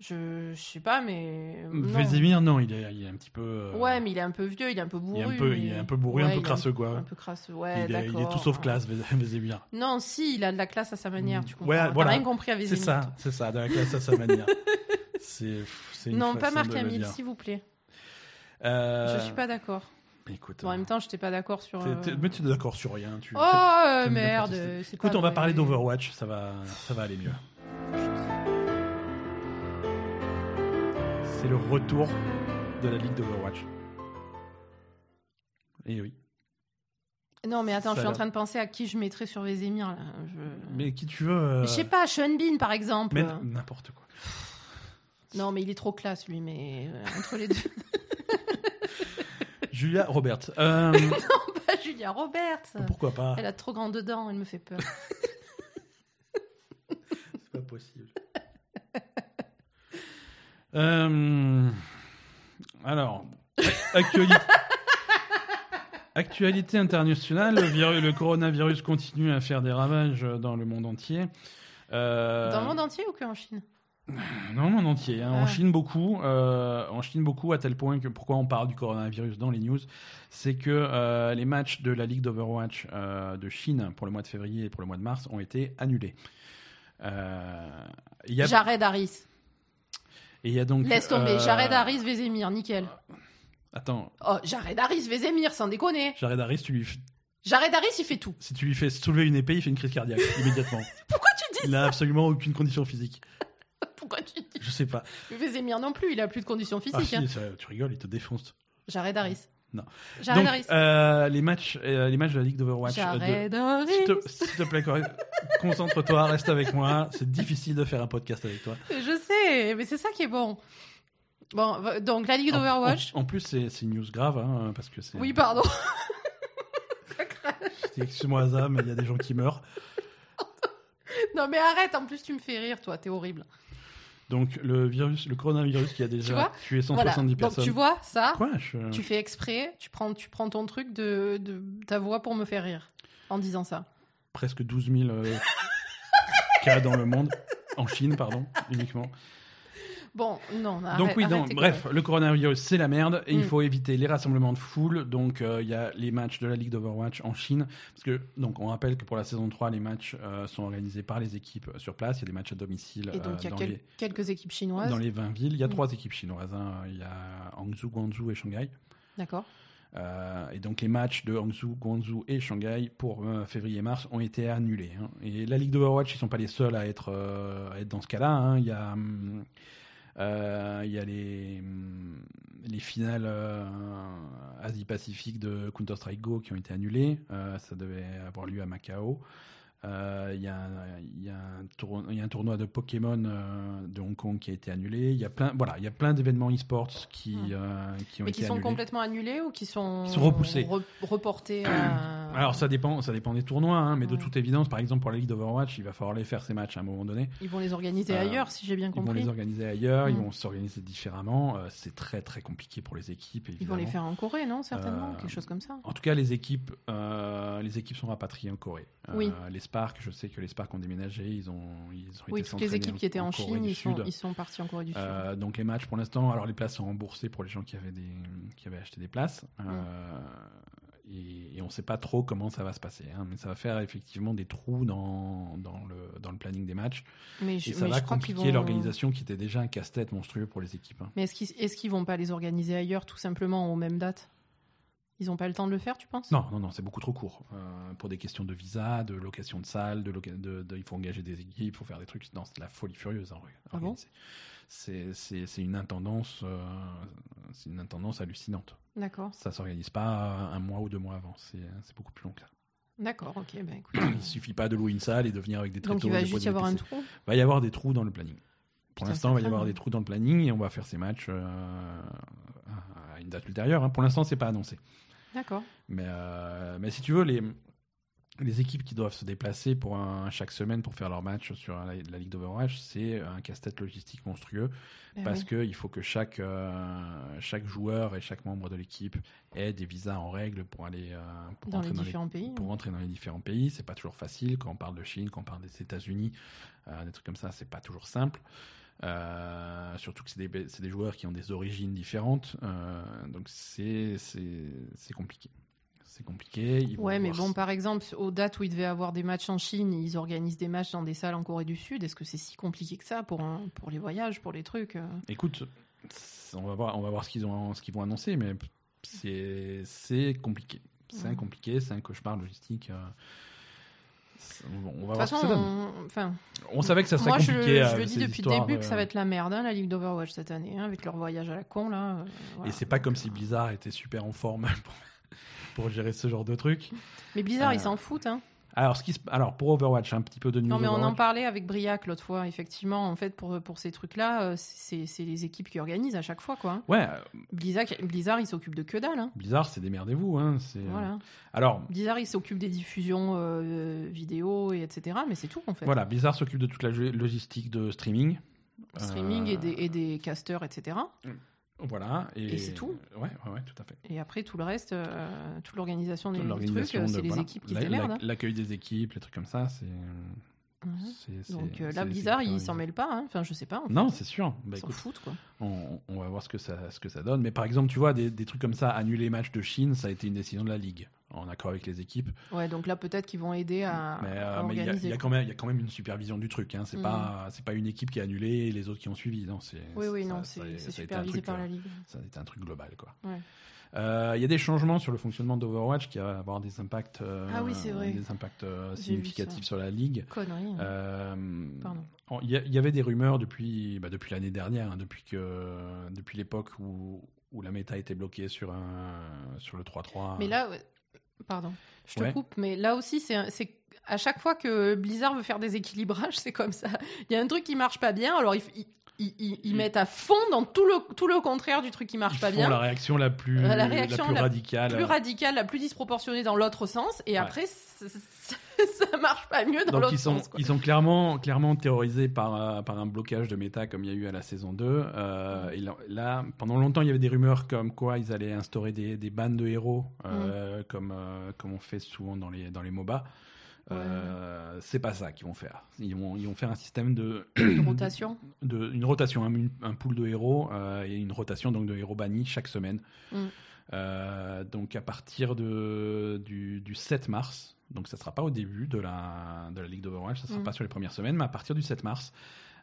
Je, je sais pas, mais. Vézémir, non, il est, il est un petit peu. Ouais, mais il est un peu vieux, il est un peu bourru. Il est un peu, il est un peu bourru, un peu crasseux, quoi. Un peu crasseux, ouais. Il est, il est tout sauf classe, Vézémir. Non, si, il a de la classe à sa manière, tu comprends. Ouais, voilà. rien compris à Vézémir. C'est ça, c'est ça, de la classe à sa manière. c'est. Non, pas Marc Hamill, s'il vous plaît. Euh... Je suis pas d'accord. Écoute, en même temps, je n'étais pas d'accord sur. Euh, mais tu es d'accord sur rien. Tu, oh euh, merde. Écoute, on va parler d'Overwatch, ça va, ça va aller mieux. C'est le retour de la ligue d'Overwatch. Et eh oui. Non, mais attends, je suis en train de penser à qui je mettrais sur Vézémir. Là. Mais qui tu veux euh... Je sais pas, Sean Bean par exemple. Mais n'importe quoi. Non, mais il est trop classe lui, mais euh, entre les deux. Julia Roberts. Euh... non, pas Julia Roberts. Pourquoi pas? Elle a trop grande dedans, elle me fait peur. C'est pas possible. Euh, alors, actualité. Actualité internationale, le, le, coronavirus continue à faire des ravages dans le monde entier. Euh... Dans le monde entier ou qu'en Chine? Dans le monde entier. Hein. En ah. Chine beaucoup. Euh, en Chine beaucoup à tel point que pourquoi on parle du coronavirus dans les news, c'est que euh, les matchs de la Ligue d'Overwatch euh, de Chine pour le mois de février et pour le mois de mars ont été annulés. Y a... Jared Harris. Et il y a donc. Laisse tomber. Jared Harris, Vézémir, nickel. Attends. Oh, Jared Harris, Vézémir, sans déconner. Jared Harris, tu lui. Jared Harris, il fait tout. Si tu lui fais soulever une épée, il fait une crise cardiaque immédiatement. Pourquoi tu dis Il n'a absolument aucune condition physique. Pourquoi tu dis Je sais pas. Vézémir non plus, il a plus de conditions physiques. Ah, si, hein. tu rigoles, il te défonce. Jared Harris. Non. Jared Harris. Euh, les matchs, euh, les matchs de la Ligue d'Overwatch. Euh, Jared Harris. S'il te, te, plaît, concentre-toi, reste avec moi. C'est difficile de faire un podcast avec toi. Je sais, mais c'est ça qui est bon. Bon, donc la Ligue d'Overwatch. En, plus, c'est une news grave, hein, parce que c'est. Oui, pardon. Excuse-moi, Asa, mais il y a des gens qui meurent. non, mais arrête, en plus, tu me fais rire, toi, t'es horrible. Donc, le virus, le coronavirus qui a déjà tué 170 personnes. Donc, tu vois, ça, Quoi, tu fais exprès, tu prends, tu prends ton truc de, de, ta voix pour me faire rire en disant ça. Presque 12 000 euh, cas dans le monde, en Chine, pardon, uniquement. Bon, non. donc oui, bref, le coronavirus, c'est la merde. Et il mm. faut éviter les rassemblements de foule. Donc euh, il y a les matchs de la Ligue d'Overwatch en Chine. Parce que, donc, on rappelle que pour la saison 3, les matchs euh, sont organisés par les équipes sur place. Il y a des matchs à domicile. Et donc il y a euh, quelques équipes chinoises. Dans les 20 villes. Il y a mm. trois équipes chinoises. Hein. Il y a Hangzhou, Guangzhou et Shanghai. D'accord. et donc les matchs de Hangzhou, Guangzhou et Shanghai pour février-mars ont été annulés. Hein. Et la Ligue d'Overwatch, ils sont pas les seuls à être, être dans ce cas-là. Hein. Il y a hum, euh, il y a les, hum, les finales euh, Asie-Pacifique de Counter-Strike Go qui ont été annulées. Euh, ça devait avoir lieu à Macao. Euh, il y, y, y, a un tournoi de Pokémon euh, de Hong Kong qui a été annulé. Il y a plein, voilà, il y a plein d'événements e-sports qui, euh, qui ont Mais qui sont complètement annulés ou qui sont, sont repoussés, reportés. Alors ça dépend, ça dépend des tournois, hein, mais de toute évidence, par exemple pour la Ligue d'Overwatch, il va falloir les faire ces matchs à un moment donné. Ils vont les organiser ailleurs, si j'ai bien compris. Ils vont les organiser ailleurs, ils hmm. vont s'organiser différemment. c'est très très compliqué pour les équipes. Évidemment. Ils vont les faire en Corée, non Certainement, quelque chose comme ça. En tout cas, les équipes, les équipes sont rapatriées en Corée. oui. Les Spark, je sais que les Spark ont déménagé, ils ont, ils ont oui, toutes les équipes qui étaient en, Chine, ils sont, ils sont, partis en Corée du Sud. Euh, donc les matchs pour l'instant, alors les places sont remboursées pour les gens qui avaient, des, qui avaient acheté des places. Euh, et, on ne sait pas trop comment ça va se passer. Hein, mais ça va faire effectivement des trous dans, dans, le, dans le planning des matchs. Mais et ça va compliquer l'organisation qui était déjà un casse-tête monstrueux pour les équipes. Hein. Mais est-ce qu'ils est ne vont pas les organiser ailleurs tout simplement aux mêmes dates? Ils n'ont pas le temps de le faire, tu penses? Non, non, non, c'est beaucoup trop court. Euh, pour des questions de visa, de location de salle, de, de, il faut engager des équipes, il faut faire des trucs. Non, c'est de la folie furieuse. En ah bon? C'est une intendance, euh, c'est une intendance hallucinante. D'accord. Ça s'organise pas un mois ou deux mois avant. C'est beaucoup plus long que ça. D'accord, ok. Ben, écoute. il suffit pas de louer une salle et de venir avec des tréteaux. Donc il va juste y avoir un trou? Il va y avoir des trous dans le planning. Pour l'instant, il va y avoir des trous dans le planning et on va faire ces matchs euh, à une date ultérieure. Hein. Pour l'instant, c'est pas annoncé. D'accord. Mais, euh, mais si tu veux, les, les équipes qui doivent se déplacer pour un, chaque semaine pour faire leur match sur la, Ligue d'Overwatch, c'est un casse-tête logistique monstrueux ben parce que qu'il faut que chaque, euh, chaque joueur et chaque membre de l'équipe ait des visas en règle pour aller euh, pour dans les dans différents pays. Pour rentrer dans les différents pays, c'est pas toujours facile. Quand on parle de Chine, quand on parle des États-Unis, des trucs comme ça, c'est pas toujours simple. Euh, surtout que c'est des, des, joueurs qui ont des origines différentes, euh, donc c'est compliqué. C'est compliqué. ouais, mais bon, par exemple, aux dates où il devait avoir des matchs en Chine, ils organisent des matchs dans des salles en Corée du Sud. Est-ce que c'est si compliqué que ça pour, pour les voyages, pour les trucs euh? Écoute, on va voir, on va voir ce qu'ils qu vont annoncer, mais c'est compliqué. C'est compliqué, c'est un cauchemar logistique. On va voir Enfin, on savait que ça serait moi, compliqué. Je, je le dis depuis le début que ça va être la merde, hein, la Ligue d'Overwatch cette année, hein, avec leur voyage à la con. là. Euh, Et c'est pas comme si Blizzard était super en forme. pour gérer ce genre de trucs. Mais Blizzard, ils s'en foutent. Hein. Alors, ce qui Alors, pour Overwatch, un petit peu de news. Non, mais on en parlait avec Briac l'autre fois. Effectivement, en fait, pour, pour ces trucs-là, euh, c'est les équipes qui organisent à chaque fois, quoi. Ouais. Blizzard, Blizzard il s'occupe de que dalle. Hein. Blizzard, c'est démerdez-vous. Hein. Voilà. Alors. Blizzard, il s'occupe des diffusions euh, vidéo et etc. Mais c'est tout, en fait. Voilà, Blizzard s'occupe de toute la logistique de streaming. Streaming et, des, et des casters, etc. Voilà. Et, c'est tout. Ouais, ouais, tout à fait. Et après, tout le reste, euh, toute l'organisation des trucs, c'est les équipes qui démerdent. Hein. L'accueil des équipes, les trucs comme ça, c'est. Mhm. Donc euh, là, Blizzard, ils s'en mêlent pas. Hein. Enfin, je sais pas. non, c'est sûr. Bah, ils s'en foutent, quoi. On, va voir ce que ça, ce que ça donne. Mais par exemple, tu vois, des, des trucs comme ça, annuler les matchs de Chine, ça a été une décision de la Ligue en accord avec les équipes. Ouais, donc là peut-être qu'ils vont aider à. Mais euh, il y, a quand même, il y a quand même une supervision du truc. Hein. C'est mm. pas, pas une équipe qui a annulé et les autres qui ont suivi. Non. Oui, oui, non, c'est supervisé par la ligue. Ça a été un truc global, quoi. Euh, il y a des changements sur le fonctionnement d'Overwatch qui va avoir des impacts, euh, ah oui, vrai. des impacts significatifs sur la ligue. Connerie. Pardon. Il y, avait des rumeurs depuis, bah, depuis l'année dernière, hein, depuis que, depuis l'époque où, où la méta était bloquée sur un, sur le 3-3. Mais là, Pardon, je te coupe, mais là aussi, c'est à chaque fois que Blizzard veut faire des équilibrages, c'est comme ça. Il y a un truc qui marche pas bien, alors il, ils, mettent à fond dans tout le, tout le contraire du truc qui marche pas bien. la réaction la plus, euh, la réaction la plus radicale. La plus radicale, la plus disproportionnée dans l'autre sens. Et après, ça marche pas mieux dans l'autre sens. Ils sont clairement, clairement terrorisés par, euh, par un blocage de méta comme il y a eu à la saison 2. Euh, et là, pendant longtemps, il y avait des rumeurs comme quoi ils allaient instaurer des, des bandes de héros, mm. comme, comme on fait souvent dans les, dans les MOBA. Euh, c'est pas ça qu'ils vont faire. Ils vont, ils vont faire un système de une rotation, de, une rotation, un, pool de héros euh, et une rotation donc de héros bannis chaque semaine. Mm. Euh, donc à partir de, du, du, 7 mars, donc ça sera pas au début de la, de la Ligue d'Overwatch, ça sera mm. pas sur les premières semaines, mais à partir du 7 mars,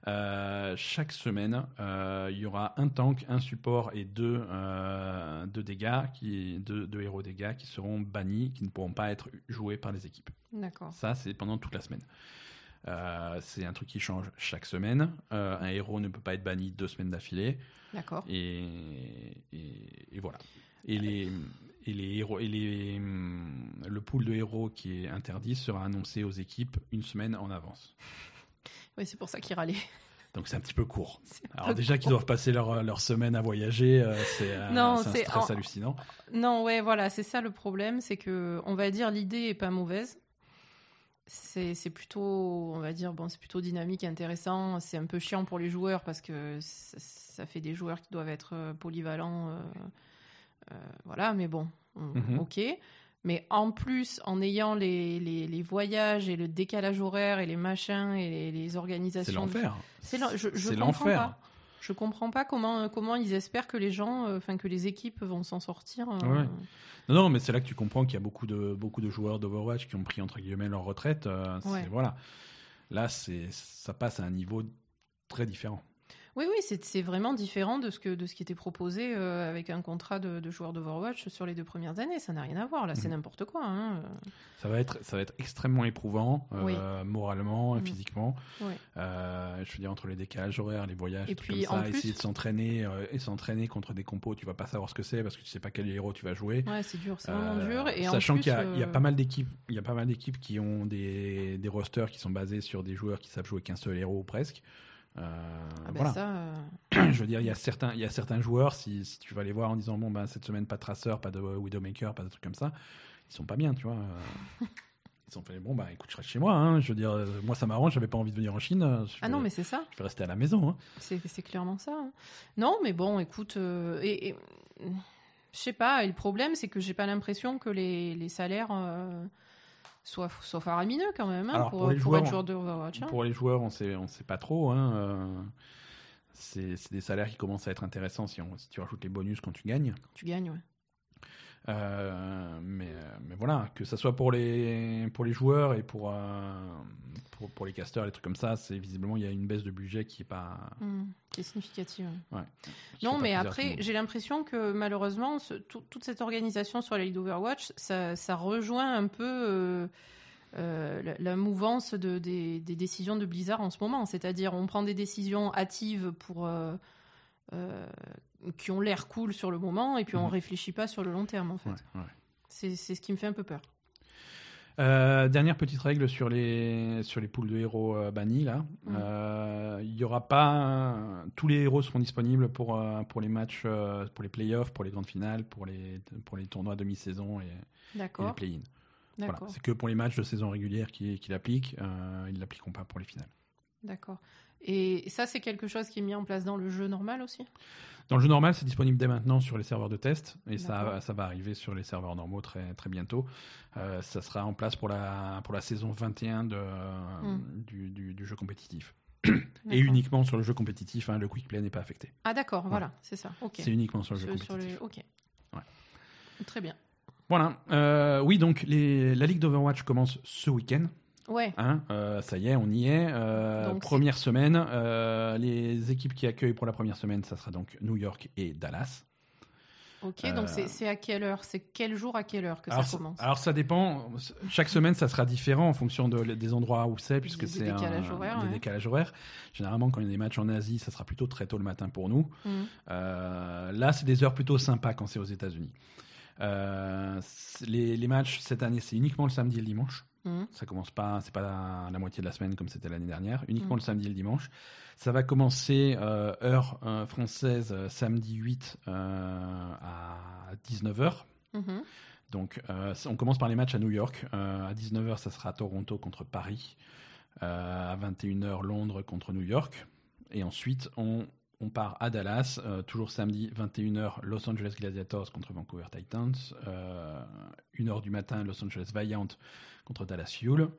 euh, chaque semaine, euh, il y aura un tank, un support et deux, euh, deux dégâts, qui, deux, deux, héros dégâts qui seront bannis, qui ne pourront pas être joués par les équipes. D'accord. Ça, c'est pendant toute la semaine. c'est un truc qui change chaque semaine. un héros ne peut pas être banni deux semaines d'affilée. D'accord. Et, et, voilà. Et les, et les héros et les, le pool de héros qui est interdit sera annoncé aux équipes une semaine en avance. Oui, c'est pour ça qu'ils râlaient. Donc c'est un petit peu court. Alors déjà qu'ils doivent passer leur, leur, semaine à voyager, euh, c'est euh, un stress hallucinant. Non, ouais, voilà, c'est ça le problème, c'est que on va dire l'idée est pas mauvaise. C'est plutôt, on va dire, bon, c'est plutôt dynamique, intéressant. C'est un peu chiant pour les joueurs parce que ça, fait des joueurs qui doivent être euh, polyvalents, voilà. Mais bon, mhm. ok. Mais en plus, en ayant les, les, voyages et le décalage horaire et les machins et les, organisations. C'est l'enfer. C'est l'enfer. Je comprends pas comment, comment ils espèrent que les gens, euh, enfin que les équipes vont s'en sortir. Euh. Non, non, mais c'est là que tu comprends qu'il y a beaucoup de, beaucoup de joueurs d'Overwatch qui ont pris entre guillemets leur retraite. Euh, voilà. Là, ça passe à un niveau très différent. Oui, oui, c'est vraiment différent de ce, que, de ce qui était proposé euh, avec un contrat de, de joueur d'Overwatch sur les deux premières années. Ça n'a rien à voir. Là, c'est mhm. n'importe quoi. Hein. Ça, va être, ça va être extrêmement éprouvant, euh, moralement, et mhm. physiquement. Euh, je veux dire, entre les décalages horaires, les voyages, et puis, comme ça, essayer de s'entraîner et s'entraîner contre des compos, tu vas pas savoir ce que c'est parce que tu sais pas quel héros tu vas jouer. Ouais, c'est dur, c'est vraiment dur. Et sachant qu'il y, y, a pas mal d'équipes, il y a pas mal d'équipes qui ont des, des rosters qui sont basés sur des joueurs qui savent jouer qu'un seul héros ou presque. Euh, ah ben ça, euh, Je veux dire, il y a certains, il y a certains joueurs, si, si, tu vas les voir en disant bon ben cette semaine pas de traceur, pas de Widowmaker, pas de trucs comme ça, ils sont pas bien, tu vois. Ils ont fait bon bah écoute je reste chez moi hein. je veux dire moi ça m'arrange j'avais pas envie de venir en Chine ah non mais c'est ça je vais rester à la maison hein. c'est clairement ça hein. non mais bon écoute euh, et, je sais pas et le problème c'est que j'ai pas l'impression que les, les salaires soit, soit faramineux quand même hein, pour, pour, joueurs, être joueur de Overwatch. Pour les joueurs, on sait, on sait pas trop. Hein, euh, c'est des salaires qui commencent à être intéressants si, on, si tu rajoutes les bonus quand tu gagnes. tu gagnes, ouais. Euh, mais, mais voilà, que ce soit pour les, pour les joueurs et pour, euh, pour, pour, les casters, les trucs comme ça, c'est visiblement il y a une baisse de budget qui est pas mmh, qui est significative. Ouais, non, mais après, j'ai l'impression que malheureusement, toute cette organisation sur la League d'Overwatch, ça, ça, rejoint un peu euh, la, mouvance de, des, des, décisions de Blizzard en ce moment. C'est-à-dire, on prend des décisions hâtives pour qui ont l'air cool sur le moment et puis on mhm. réfléchit pas sur le long terme en fait. C'est ce qui me fait un peu peur. Euh, dernière petite règle sur les sur les poules de héros euh, bannis là. Mm. Euh, il y aura pas tous les héros seront disponibles pour pour les matchs pour les playoffs, pour les grandes finales, pour les pour les tournois demi-saison et, et, les play-in. Voilà, c'est que pour les matchs de saison régulière qu'il qu applique. ils l'appliqueront pas pour les finales. D'accord. Et ça, c'est quelque chose qui est mis en place dans le jeu normal aussi? Dans le jeu normal, c'est disponible dès maintenant sur les serveurs de test et ça, ça va arriver sur les serveurs normaux très, très bientôt. Euh, ça sera en place pour la, pour la saison 21 de, hmm. du, du, jeu compétitif. Et uniquement sur le jeu compétitif, hein, le quick play n'est pas affecté. Ah d'accord, voilà, c'est ça. C'est uniquement sur le jeu compétitif. Ok. Très bien. Voilà. Euh, oui, donc les, la Ligue d'Overwatch commence ce week-end. Ouais. Hein, euh, ça y est, on y est. Euh, première semaine, euh, les équipes qui accueillent pour la première semaine, ça sera donc New York et Dallas. Ok, donc c'est à quelle heure? C'est quel jour à quelle heure que ça commence? Alors ça dépend. Chaque semaine, ça sera différent en fonction de, des endroits où c'est, puisque c'est un horaire, des décalages horaires. Généralement, quand il y a des matchs en Asie, ça sera plutôt très tôt le matin pour nous. Mmh. là, c'est des heures plutôt sympas quand c'est aux États-Unis. Les, les, matchs cette année, c'est uniquement le samedi et le dimanche. Mhm. Ça commence pas, c'est pas la, moitié de la semaine comme c'était l'année dernière, uniquement mhm. le samedi et le dimanche. Ça va commencer euh, heure euh, française euh, samedi 8 à 19h. Mhm. Donc on commence par les matchs à New York. à 19h, ça sera Toronto contre Paris. à 21h, Londres contre New York. Et ensuite, on, on part à Dallas, toujours samedi, 21h, Los Angeles Gladiators contre Vancouver Titans. 1h du matin, Los Angeles Valiant contre Dallas Fuel.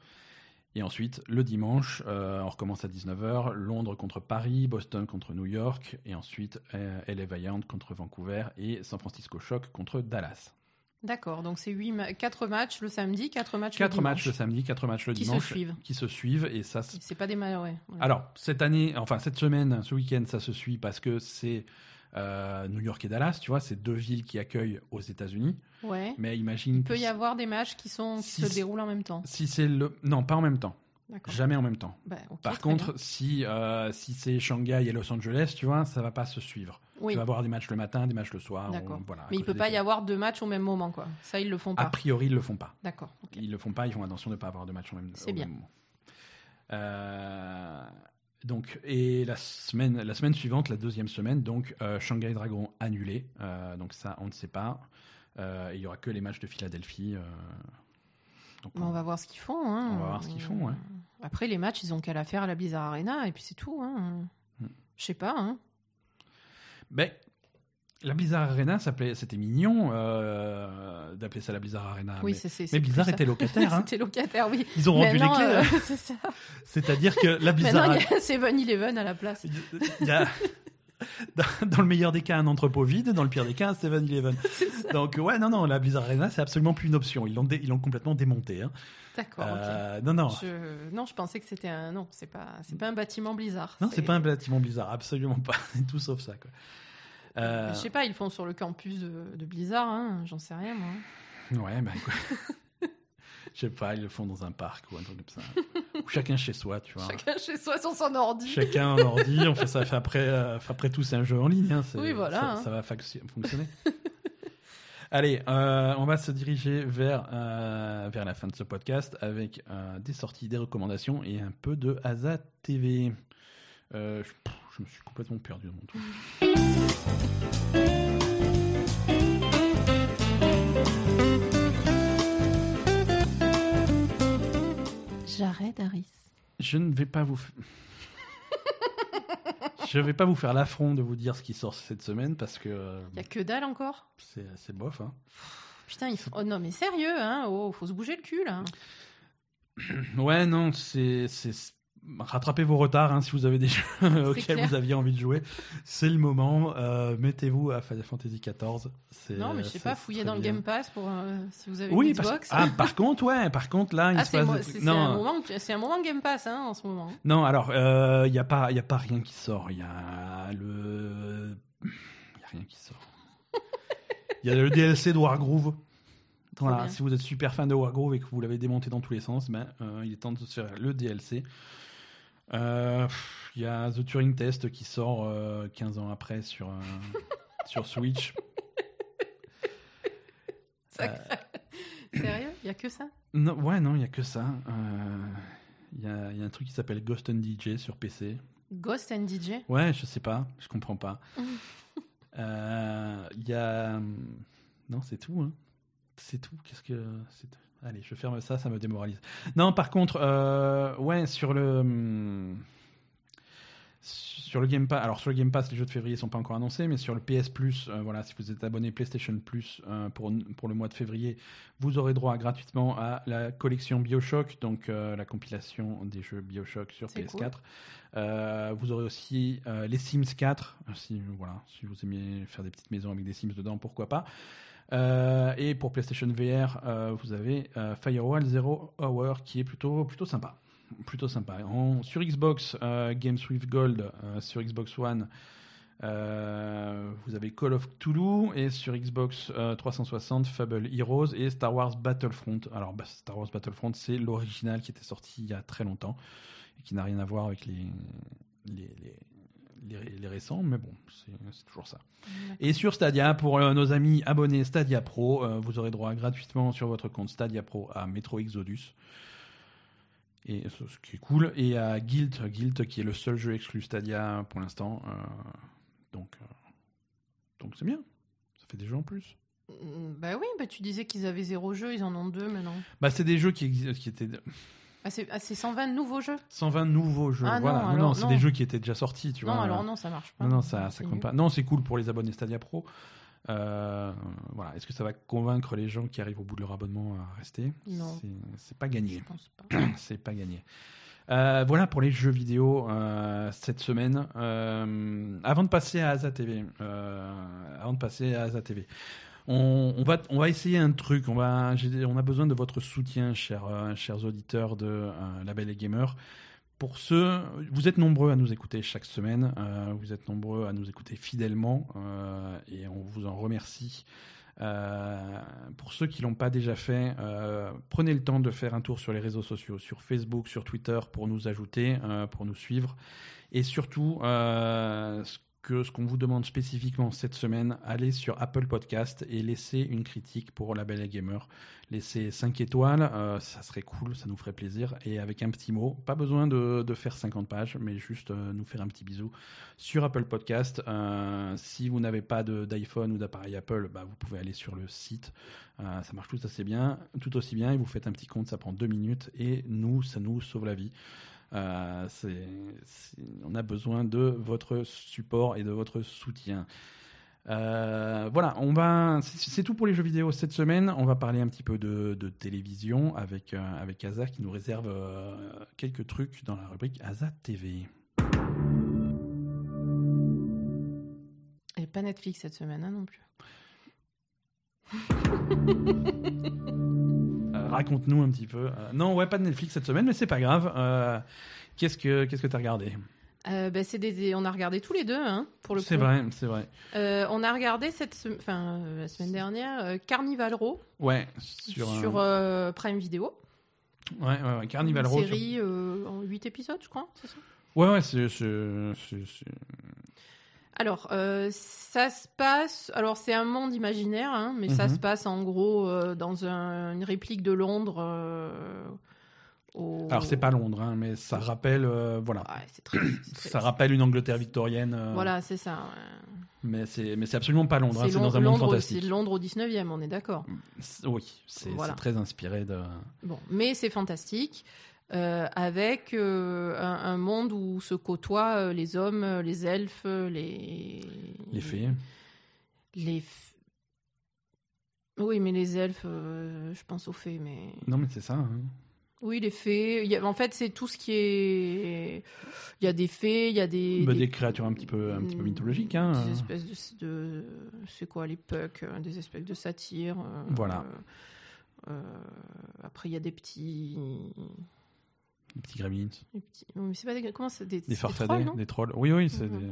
Et ensuite, le dimanche, euh, on recommence à 19h, Londres contre Paris, Boston contre New York, et ensuite euh, LA Valiant contre Vancouver et San Francisco Shock contre Dallas. D'accord, donc c'est 4 matchs le samedi, 4 matchs le dimanche. matchs le samedi, 4 matchs le qui dimanche. Se suivent. Qui se suivent. Et ça. C'est pas des ouais. Alors, cette année, enfin cette semaine, ce week-end, ça se suit parce que c'est euh, New York et Dallas, tu vois, c'est deux villes qui accueillent aux États-Unis. Ouais. Mais imagine. Il peut y avoir des matchs qui, sont, qui se déroulent en même temps. Si c'est le. Non, pas en même temps. Jamais en même temps. Bah, Par contre, si, euh, si c'est Shanghai et Los Angeles, tu vois, ça va pas se suivre. Tu vas avoir des matchs le matin, des matchs le soir. voilà, Mais il peut pas y avoir deux matchs au même moment, quoi. Ça, ils le font pas. A priori, ils le font pas. D'accord. Ils le font pas, ils font attention de ne pas avoir de matchs au même, au bien. même moment. Euh, donc, et la semaine, la semaine suivante, la deuxième semaine, donc euh, Shanghai Dragon annulé. Euh, donc ça, on ne sait pas. Euh, il y aura que les matchs de Philadelphie. Donc on, va voir ce qu'ils font. Hein. On va voir ce qu'ils font, ouais. Après, les matchs, ils ont qu'à la faire à la Blizzard Arena et puis c'est tout. Hein. Hmm. Je sais pas. Hein. Ben, la Blizzard Arena, c'était mignon euh, d'appeler ça la Blizzard Arena. Oui, mais, mais Blizzard était locataire. Hein. C'était locataire, oui. Ils ont rendu les clés. Euh, c'est ça. C'est-à-dire que la Blizzard. Maintenant, il y a 7-Eleven à la place. Il y a, dans le meilleur des cas, un entrepôt vide. Dans le pire des cas, un 7-Eleven. Donc, ouais, non, non, la Blizzard Arena, c'est absolument plus une option. Ils l'ont, ils l'ont complètement démonté. Hein. D'accord. Euh, non, non. Je... Non, je pensais que c'était un. Non, c'est pas, c'est pas un bâtiment Blizzard. Non, c'est pas un bâtiment Blizzard, absolument pas. tout sauf ça, quoi. Euh... Je sais pas, ils font sur le campus de, Blizzard, hein, j'en sais rien moi. Ouais, ben quoi. Je sais pas, ils le font dans un parc ou un truc comme ça. ou chacun chez soi, tu vois. Chacun chez soi sur son ordi. Chacun en ordi, on fait ça fait après, euh, après tout, c'est un jeu en ligne. Hein, oui, voilà. Ça, hein. va fonctionner. Allez, euh, on va se diriger vers, euh, vers la fin de ce podcast avec des sorties, des recommandations et un peu de Asa TV. je, je me suis complètement perdu dans mon truc. J'arrête, Harris. Je ne vais pas vous. je vais pas vous faire l'affront de vous dire ce qui sort cette semaine parce que. Il euh, y a que dalle encore. C'est bof, hein. Putain, il faut... oh non mais sérieux, hein. Oh, faut se bouger le cul là. ouais, non, c'est rattrapez vos retards hein, si vous avez des jeux auxquels vous aviez envie de jouer. C'est le moment. Euh, mettez-vous à Final Fantasy XIV. Non, mais je sais pas, fouillez dans le Game Pass pour euh, si vous avez oui, une Xbox. Ah, par contre, ouais, par contre là, il ah, se passe. C'est un moment, c'est un moment Game Pass hein, en ce moment. Non, alors il euh, y a pas, a pas rien qui sort. Il y a le, il a rien qui sort. Il y a le DLC de Wargroove. Voilà, si vous êtes super fan de Wargroove et que vous l'avez démonté dans tous les sens, ben, il est temps de se faire le DLC. Il euh, y a The Turing Test qui sort 15 euh, ans après sur, euh, sur Switch. Sérieux? Il y a que ça? Non, Ouais, non, il y a que ça. Il y, a, y, a, un truc qui s'appelle Ghost and DJ sur PC. Ghost and DJ Ouais, je sais pas, je comprends pas. Il y a. Non, c'est tout. Hein. C'est tout. Qu'est-ce que. Allez, je ferme ça, ça me démoralise. Non, par contre, euh, ouais, sur le. Hum, sur le Game Pass, alors sur le Game Pass, les jeux de février sont pas encore annoncés, mais sur le PS Plus, euh, voilà, si vous êtes abonné PlayStation Plus euh, pour, pour le mois de février, vous aurez droit gratuitement à la collection Bioshock, donc la compilation des jeux Bioshock sur PS4. vous aurez aussi les Sims 4, si voilà, si vous aimez faire des petites maisons avec des Sims dedans, pourquoi pas. Euh, et pour PlayStation VR, euh, vous avez euh, Firewall Zero Hour qui est plutôt, plutôt sympa. Plutôt sympa. sur Xbox, Games with Gold, sur Xbox One, vous avez Call of Cthulhu et sur Xbox 360 Fable Heroes et Star Wars Battlefront. Alors bah, Star Wars Battlefront c'est l'original qui était sorti il y a très longtemps et qui n'a rien à voir avec les, les, les, récents, mais bon, c'est toujours ça. Et sur Stadia, pour euh, nos amis abonnés Stadia Pro, euh, vous aurez droit gratuitement sur votre compte Stadia Pro à Metro Exodus. Et ce, qui est cool. Et à Guild, Guild qui est le seul jeu exclu Stadia pour l'instant. Euh, donc, donc c'est bien. Ça fait des jeux en plus. Bah oui, bah tu disais qu'ils avaient zéro jeu, ils en ont deux maintenant. Bah c'est des jeux qui, qui étaient ah, c'est 120 ah, nouveaux jeux 120 nouveaux jeux, ah, voilà. Non, non, c'est des jeux qui étaient déjà sortis, tu non, vois. Non, alors non, ça marche pas. Non, non, ça, ça compte pas. Non, c'est cool pour les abonnés Stadia Pro. Euh, voilà. Est-ce que ça va convaincre les gens qui arrivent au bout de leur abonnement à rester? Non. C'est pas gagné. Je pense pas. c'est pas gagné. Euh, voilà pour les jeux vidéo euh, cette semaine. avant de passer à Asa TV, avant de passer à Asa TV, on, va, on va essayer un truc. On, va, on a besoin de votre soutien, chers, euh, chers auditeurs de euh, et Gamer. Pour ceux, vous êtes nombreux à nous écouter chaque semaine, euh, vous êtes nombreux à nous écouter fidèlement et on vous en remercie. pour ceux qui l'ont pas déjà fait, prenez le temps de faire un tour sur les réseaux sociaux, sur Facebook, sur Twitter, pour nous ajouter, pour nous suivre. Et surtout, ce que ce qu'on vous demande spécifiquement cette semaine, allez sur Apple Podcast et laissez une critique pour La Belle et Gamer. Laissez 5 étoiles, euh, ça serait cool, ça nous ferait plaisir. Et avec un petit mot, pas besoin de, faire 50 pages, mais juste euh, nous faire un petit bisou sur Apple Podcast. Euh, si vous n'avez pas d'iPhone ou d'appareil Apple, bah, vous pouvez aller sur le site. ça marche tout assez bien, tout aussi bien. Et vous faites un petit compte, ça prend deux minutes. Et nous, ça nous sauve la vie. Euh, on a besoin de votre support et de votre soutien. Euh, voilà, on va. C'est tout pour les jeux vidéo cette semaine. On va parler un petit peu de, télévision avec euh, avec Asa qui nous réserve quelques trucs dans la rubrique Asa TV. Et pas Netflix cette semaine hein, non plus. raconte-nous un petit peu. Euh, non, ouais, pas de Netflix cette semaine, mais c'est pas grave. Euh, qu'est-ce que qu'est-ce que t'as regardé? Euh, ben, c'est des, on a regardé tous les deux, hein, pour le C'est vrai, c'est vrai. on a regardé cette enfin, la semaine dernière Carnival Row. Ouais, sur, sur Prime Video. Ouais, ouais, Carnival Row. Une série en 8 épisodes, je crois, c'est ça? Ouais, ouais, c'est alors, euh, ça se passe. Alors, c'est un monde imaginaire, hein, mais ça mhm. se passe en gros euh, dans une réplique de Londres. Euh, Alors, c'est pas Londres, hein, mais ça rappelle, voilà, ça rappelle une Angleterre victorienne. Voilà, c'est ça. Mais c'est mais c'est absolument pas Londres. Hein, c'est dans un monde fantastique. C'est Londres au 19e, on est d'accord. Oui, c'est très inspiré de. Bon, mais c'est fantastique. Euh, avec euh, un, monde où se côtoient euh, les hommes, les elfes, les... Les fées. Les... Oui, mais les elfes, je pense aux fées, mais... Non, mais c'est ça. Hein. Oui, les fées. en fait, c'est tout ce qui est. Il y a des fées, il y a des. Bah, des... créatures un petit peu, un petit peu mythologiques. Hein. Des espèces de. C'est quoi les pucks Des espèces de satyres. Voilà. après, il y a des petits. Des petits gremlins. Des petits... Mais c'est pas des... Comment c'est des... des farfadets, des trolls, Oui, oui, c'est des...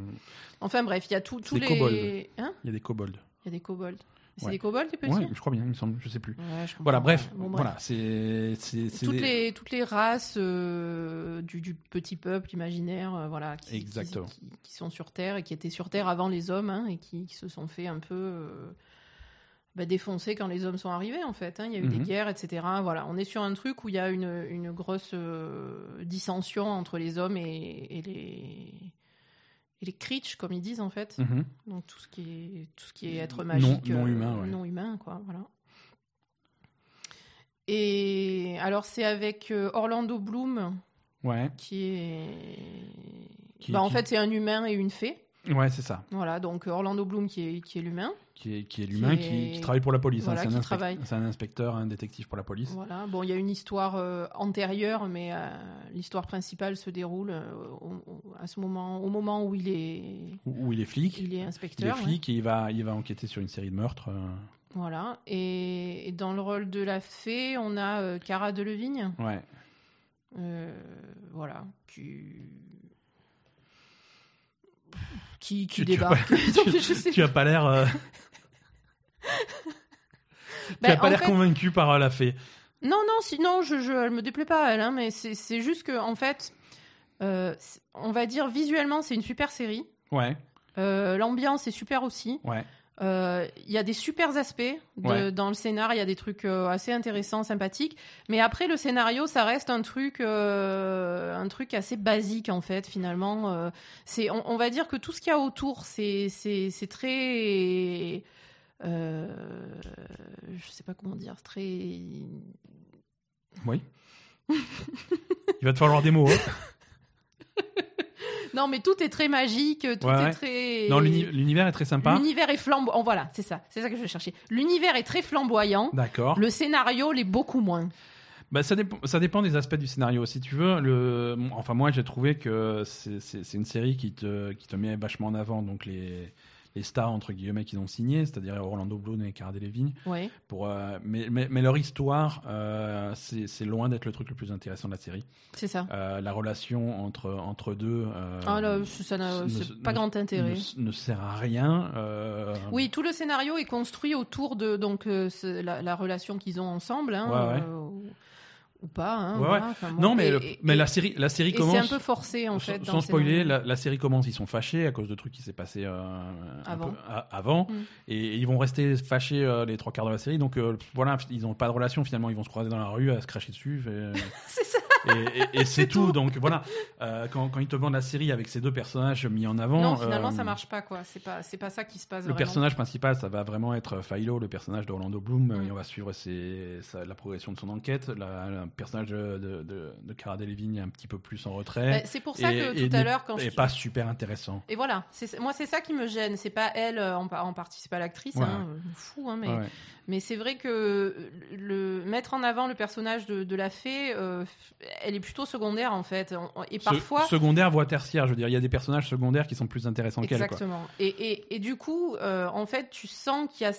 Enfin bref, il y a tous les... Kobolds. Hein il y a des kobolds. Il y a des kobolds. C'est des kobolds, les petits Oui, je crois bien, il me semble, je sais plus. Ouais, je voilà, bref, voilà, c'est toutes les toutes les races euh, du, du, petit peuple imaginaire, euh, voilà, qui, Exactement. Qui, qui, sont sur Terre et qui étaient sur Terre avant les hommes, hein, et qui, se sont fait un peu euh, bah, défoncé quand les hommes sont arrivés, en fait. Hein. Il y a eu des Mhm. guerres, etc. Voilà, on est sur un truc où il y a une, une grosse euh, dissension entre les hommes et, et les et les creatures, comme ils disent en fait. Mhm. Donc tout ce qui est tout ce qui est être magique, non euh, humain, ouais. non humain, quoi. Voilà. Et alors c'est avec euh, Orlando Bloom Ouais, qui est, Qui- bah, en fait c'est un humain et une fée. Ouais, c'est ça. Voilà, donc Orlando Bloom qui est qui est l'humain. Qui est, qui est l'humain, Qui qui, est- qui travaille pour la police. hein. Voilà, C'est un, c'est un inspecteur, un détective pour la police. Voilà. Bon, il y a une histoire euh, antérieure, mais euh, l'histoire principale se déroule euh, au, à ce moment, au moment où il est, Où, où il est flic. il est Il est inspecteur. ouais. flic et il va, il va enquêter sur une série de meurtres. Voilà. Et, et dans le rôle de la fée, on a Cara Delevingne. Ouais. Voilà. Qui. Qui, qui Tu- débarque. Tu as pas l'air, euh, Ben, tu as pas l'air fait- convaincu par euh, la fée. Non, non, sinon, je, je, elle me déplaît pas, elle, hein, mais c'est juste que, en fait, euh, on va dire visuellement, c'est une super série. Ouais, Euh, L'ambiance est super aussi. ouais. Euh, Il y a des super aspects de- Ouais. dans le scénar, il y a des trucs euh, assez intéressants, sympathiques. Mais après, le scénario, ça reste un truc, euh, un truc assez basique en fait. Finalement, c'est, on, on va dire que tout ce qu'il y a autour, c'est, c'est, c'est très, je sais pas comment dire, très Oui. il va te falloir des mots. hein. Non, mais tout est très magique, tout Ouais, est très. Non, l'uni- l'univers est très sympa. L'univers est flamboyant. Voilà, c'est ça, c'est ça que je vais chercher. L'univers est très flamboyant. D'accord. Le scénario l'est beaucoup moins. Bah, ça, dépend, ça dépend des aspects du scénario. Si tu veux, le... enfin, moi, j'ai trouvé que c'est une série qui te, qui te met vachement en avant donc les, les stars, entre guillemets, qu'ils ont signé, c'est-à-dire Orlando Bloom et Cara Delevingne. Pour, euh, mais, mais, mais leur histoire, euh, c'est loin d'être le truc le plus intéressant de la série. C'est ça. Euh, la relation entre, entre deux. Ah là, ça n'a pas grand intérêt. Ne, ne sert à rien. Oui, tout le scénario est construit autour de donc la, la relation qu'ils ont ensemble, hein, Ouais, ouais. Ou, pas. hein, Ouais, voilà. Enfin, bon, Non, mais, et- le- et- mais et- la série, la série commence. c'est un peu forcé en fait. sans le spoiler, la, la série commence, ils sont fâchés à cause de trucs qui s'est passé euh, Avant. peu a- avant, Mm. et ils vont rester fâchés euh, les trois quarts de la série. Donc euh, voilà, ils n'ont pas de relation finalement, ils vont se croiser dans la rue à se cracher dessus. et- C'est ça. et, c'est tout. Donc voilà, quand, quand ils te vendent la série avec ces deux personnages mis en avant, non, finalement, ça marche pas quoi. C'est pas, c'est pas ça qui se passe. Le vraiment. personnage principal, ça va vraiment être Philo, le personnage d'Orlando Bloom, Mm. et on va suivre ses- sa- la progression de son enquête. La- personnage de, de, de, de Cara Delevingne est un petit peu plus en retrait. Bah, c'est pour ça Et- que et tout à l'heure, quand est je pas super intéressant. Et voilà, moi c'est ça qui me gêne. C'est pas elle euh, en, en partie, c'est pas l'actrice, Ouais. hein, fou, hein, mais, ouais. Mais c'est vrai que le mettre en avant le personnage de, de la fée, euh, elle est plutôt secondaire en fait. Et Se- parfois, secondaire, voire tertiaire. Je veux dire, il y a des personnages secondaires qui sont plus intéressants qu'elle. exactement. Et, et, et du coup, euh, en fait, tu sens qu'il y a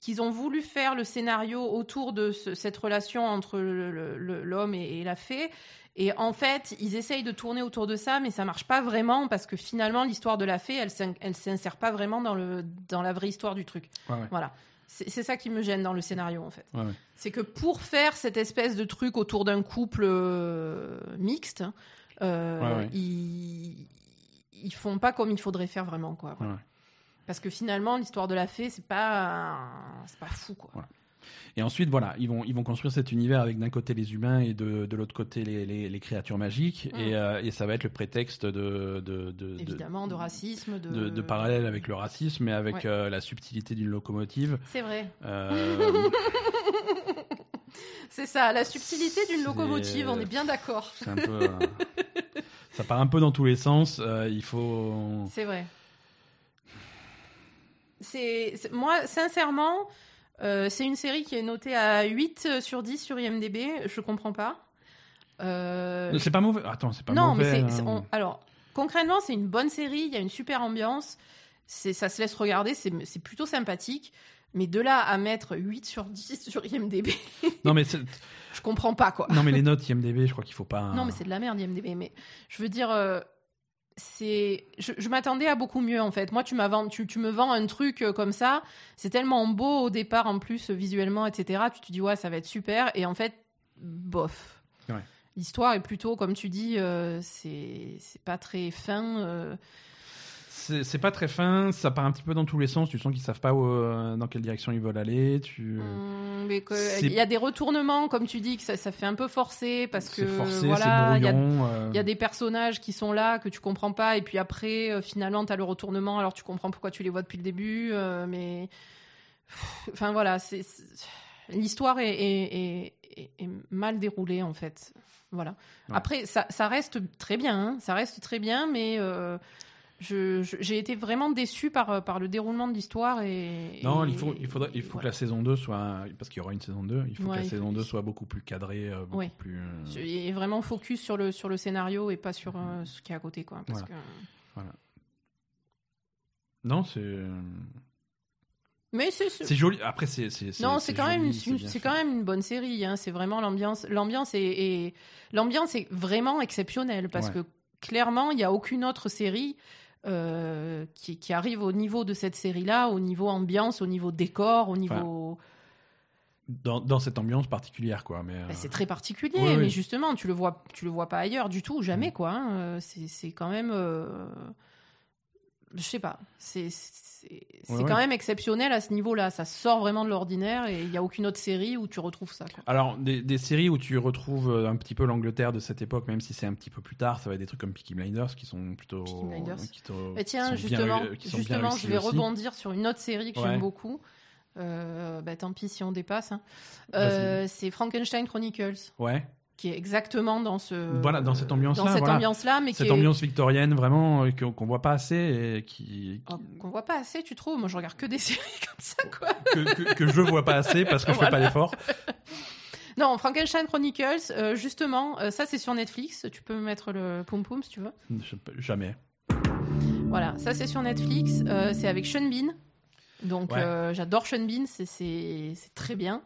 qu'ils ont voulu faire le scénario autour de ce- cette relation entre l'homme et, et la fée. Et en fait, ils essayent de tourner autour de ça, mais ça marche pas vraiment parce que finalement, l'histoire de la fée, elle elle s'insère pas vraiment dans, le, dans la vraie histoire du truc. Ouais, ouais. Voilà. C'est ça qui me gêne dans le scénario, en fait. Ouais, ouais. C'est que pour faire cette espèce de truc autour d'un couple euh, mixte, euh, Ouais. Ils, ils font pas comme il faudrait faire vraiment, quoi. Parce que finalement, l'histoire de la fée, c'est pas, c'est pas fou, quoi. Et ensuite, voilà, ils vont, ils vont construire cet univers avec d'un côté les humains et de, de l'autre côté les, les, les créatures magiques. Mm. Et, euh, et ça va être le prétexte de, de, de, de- Évidemment, de racisme, de. de, parallèle avec le racisme, mais avec Ouais. euh, la subtilité d'une locomotive. C'est vrai. Euh, C'est ça, la subtilité d'une locomotive, on est bien d'accord. c'est un peu, ça part un peu dans tous les sens. il faut. C'est vrai. C'est- moi sincèrement, euh, c'est une série qui est notée à 8 sur 10 sur IMDb, je comprends pas. Euh, C'est pas mauvais. Attends, c'est pas non, mauvais. mais c'est hein. c'est- on- alors concrètement, c'est une bonne série, il y a une super ambiance, c'est ça se laisse regarder, c'est c'est plutôt sympathique. Mais de là à mettre 8 sur 10 sur IMDb, Non, mais c'est- je comprends pas quoi. non, mais les notes IMDb, je crois qu'il faut pas. Non, mais c'est de la merde, IMDb. Mais je veux dire, euh, c'est. Je, je m'attendais à beaucoup mieux, en fait. Moi, tu, m'as tu, tu me vends un truc euh, comme ça. C'est tellement beau au départ, en plus, visuellement, etc. Tu te dis, ouais, ça va être super. Et en fait, bof. Ouais. L'histoire est plutôt, comme tu dis, euh, c'est c'est pas très fin. euh, c'est pas très fin, ça part un petit peu dans tous les sens. Tu sens qu'ils savent pas euh, dans quelle direction ils veulent aller. Tu... Mmh, il y a des retournements, comme tu dis, que ça, ça fait un peu forcé parce que forcé, voilà, il y, euh. y, a des personnages qui sont là que tu comprends pas et puis après euh, finalement tu as le retournement alors tu comprends pourquoi tu les vois depuis le début, mais enfin voilà, c'est l'histoire est, est, est, mal déroulée en fait. Voilà. Après, ça, ça, reste très bien, hein. ça reste très bien, mais j'ai été vraiment déçu par, par le déroulement de l'histoire. Et, non, il faut, il, faudrait, il faut que la saison 2 soit. Parce qu'il y aura une saison 2, il faut que la saison 2 soit beaucoup plus cadrée. Euh, plus, euh, Et vraiment focus sur le, sur le scénario et pas sur euh, ce qui est à côté. Quoi, parce voilà. Que... voilà. Non, c'est. Mais c'est joli. Après, c'est non, c'est quand même c'est quand même une bonne série. Hein. C'est vraiment l'ambiance. L'ambiance est, l'ambiance est vraiment exceptionnelle parce que clairement, il n'y a aucune autre série euh, qui, qui, arrive au niveau de cette série-là, au niveau ambiance, au niveau décor, au niveau. dans, dans, cette ambiance particulière, quoi. Mais bah, c'est très particulier, mais justement, tu le vois, tu le vois pas ailleurs du tout, jamais, mm. quoi. Hein. Euh, c'est quand même. Je sais pas, c'est quand même exceptionnel à ce niveau-là. Ça sort vraiment de l'ordinaire et il n'y a aucune autre série où tu retrouves ça. Alors, des, séries où tu retrouves euh, un petit peu l'Angleterre de cette époque, même si c'est un petit peu plus tard, ça va être des trucs comme Peaky Blinders qui sont plutôt. Peaky Blinders. et tiens, justement, justement je vais rebondir sur une autre série que j'aime beaucoup. Euh, bah, tant pis si on dépasse. Hein. Euh, c'est Frankenstein Chronicles. Ouais qui est exactement dans ce voilà dans cette ambiance là cette ambiance là mais cette ambiance victorienne vraiment euh, qu'on voit pas assez et qui, oh, qu'on voit pas assez tu trouves? Moi je regarde que des séries comme ça quoi. Que, que, je vois pas assez parce que je fais pas d'effort non Frankenstein Chronicles euh, justement euh, ça c'est sur Netflix. Tu peux mettre le poum poum si tu veux. Jamais. Voilà ça c'est sur Netflix. C'est avec Sean Bean donc euh, j'adore Sean Bean, c'est très bien.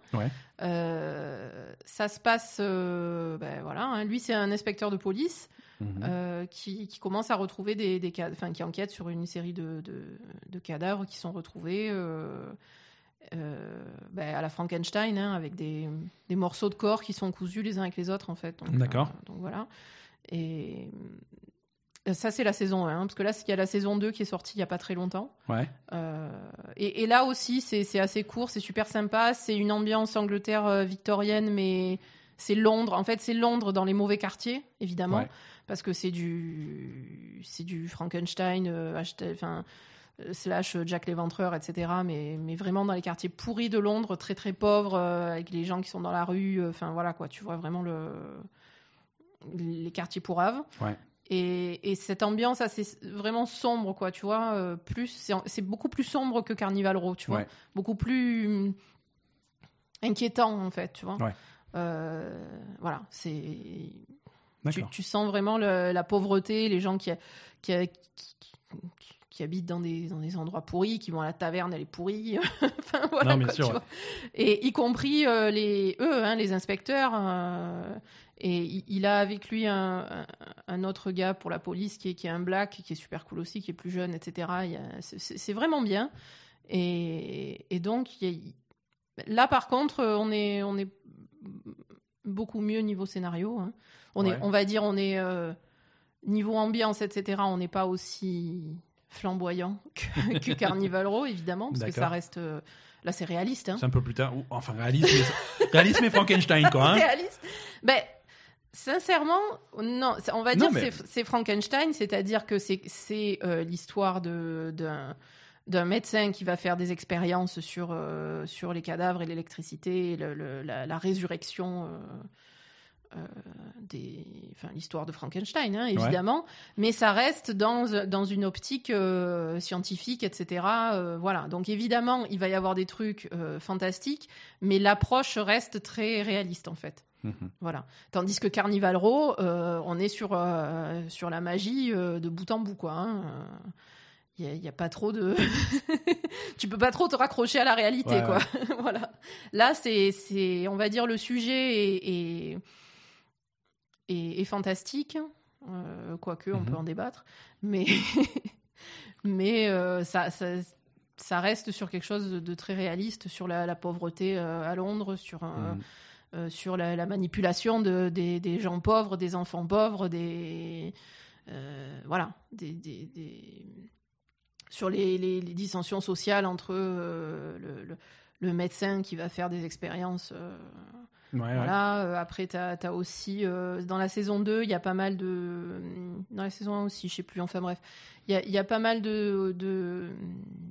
Euh, ça se passe, euh, ben voilà, hein. lui c'est un inspecteur de police mhm. qui, qui, commence à retrouver des, des enfin qui enquête sur une série de, de, cadavres qui sont retrouvés ben, à la Frankenstein, hein, avec des, des, morceaux de corps qui sont cousus les uns avec les autres en fait. D'accord. donc voilà. Et ça, c'est la saison 1, parce que là, il y a la saison 2 qui est sortie il n'y a pas très longtemps. Ouais. Euh, et, là aussi, c'est assez court, c'est super sympa. C'est une ambiance Angleterre euh, victorienne, mais c'est Londres. En fait, c'est Londres dans les mauvais quartiers, évidemment, parce que c'est du, Frankenstein, euh, enfin, slash Jack l'Éventreur, etc. Mais, mais vraiment dans les quartiers pourris de Londres, très très pauvres, avec les gens qui sont dans la rue. Enfin, voilà, quoi. Tu vois vraiment le les quartiers pourraves. Ouais. Et, cette ambiance assez vraiment sombre, quoi, tu vois. Euh, plus, c'est beaucoup plus sombre que Carnival Row, tu vois. Beaucoup plus hum, inquiétant, en fait, tu vois. Euh, voilà, c'est. Tu, sens vraiment la pauvreté, les gens qui, qui, qui, habitent dans des, dans des endroits pourris, qui vont à la taverne, elle est pourrie. enfin, voilà, non, sûr, Et y compris euh, les, eux, hein, les inspecteurs. Et il a avec lui un, autre gars pour la police qui est, qui est un black, qui est super cool aussi, qui est plus jeune, etc. C'est vraiment bien. Et, donc, là, par contre, on est, on est beaucoup mieux niveau scénario. Hein. On, est, on va dire, on est euh, niveau ambiance, etc. On n'est pas aussi flamboyant que, Carnival Row, évidemment, parce que ça reste. Euh, là, c'est réaliste. Hein. C'est un peu plus tard. Enfin, réaliste, mais, réaliste, mais Frankenstein, quoi. Hein. réaliste. Ben, Sincèrement, non. On va dire que c'est Frankenstein, c'est-à-dire que c'est euh, l'histoire d'un médecin qui va faire des expériences sur, euh, sur les cadavres et l'électricité, la, résurrection, des, enfin, l'histoire de Frankenstein, hein, évidemment, mais ça reste dans, dans une optique scientifique, etc. voilà. Donc évidemment, il va y avoir des trucs fantastiques, mais l'approche reste très réaliste en fait. Mhm. Voilà. Tandis que Carnival Row, euh, on est sur, euh, sur la magie euh, de bout en bout, quoi. Il hein. n'y a, pas trop de. tu peux pas trop te raccrocher à la réalité, quoi. voilà. Là, c'est, on va dire, le sujet est, est, fantastique, quoique, on mhm. peut en débattre. Mais, mais ça, ça, reste sur quelque chose de, très réaliste, sur la, pauvreté à Londres, sur un. Mhm. Euh, sur la, manipulation de, des, gens pauvres, des enfants pauvres, des euh, voilà, des, sur les, les, dissensions sociales entre le, le, médecin qui va faire des expériences. Voilà. après, tu as, aussi, dans la saison 2, il y a pas mal de. Dans la saison 1 aussi, je sais plus, enfin bref. Il y a, pas mal de,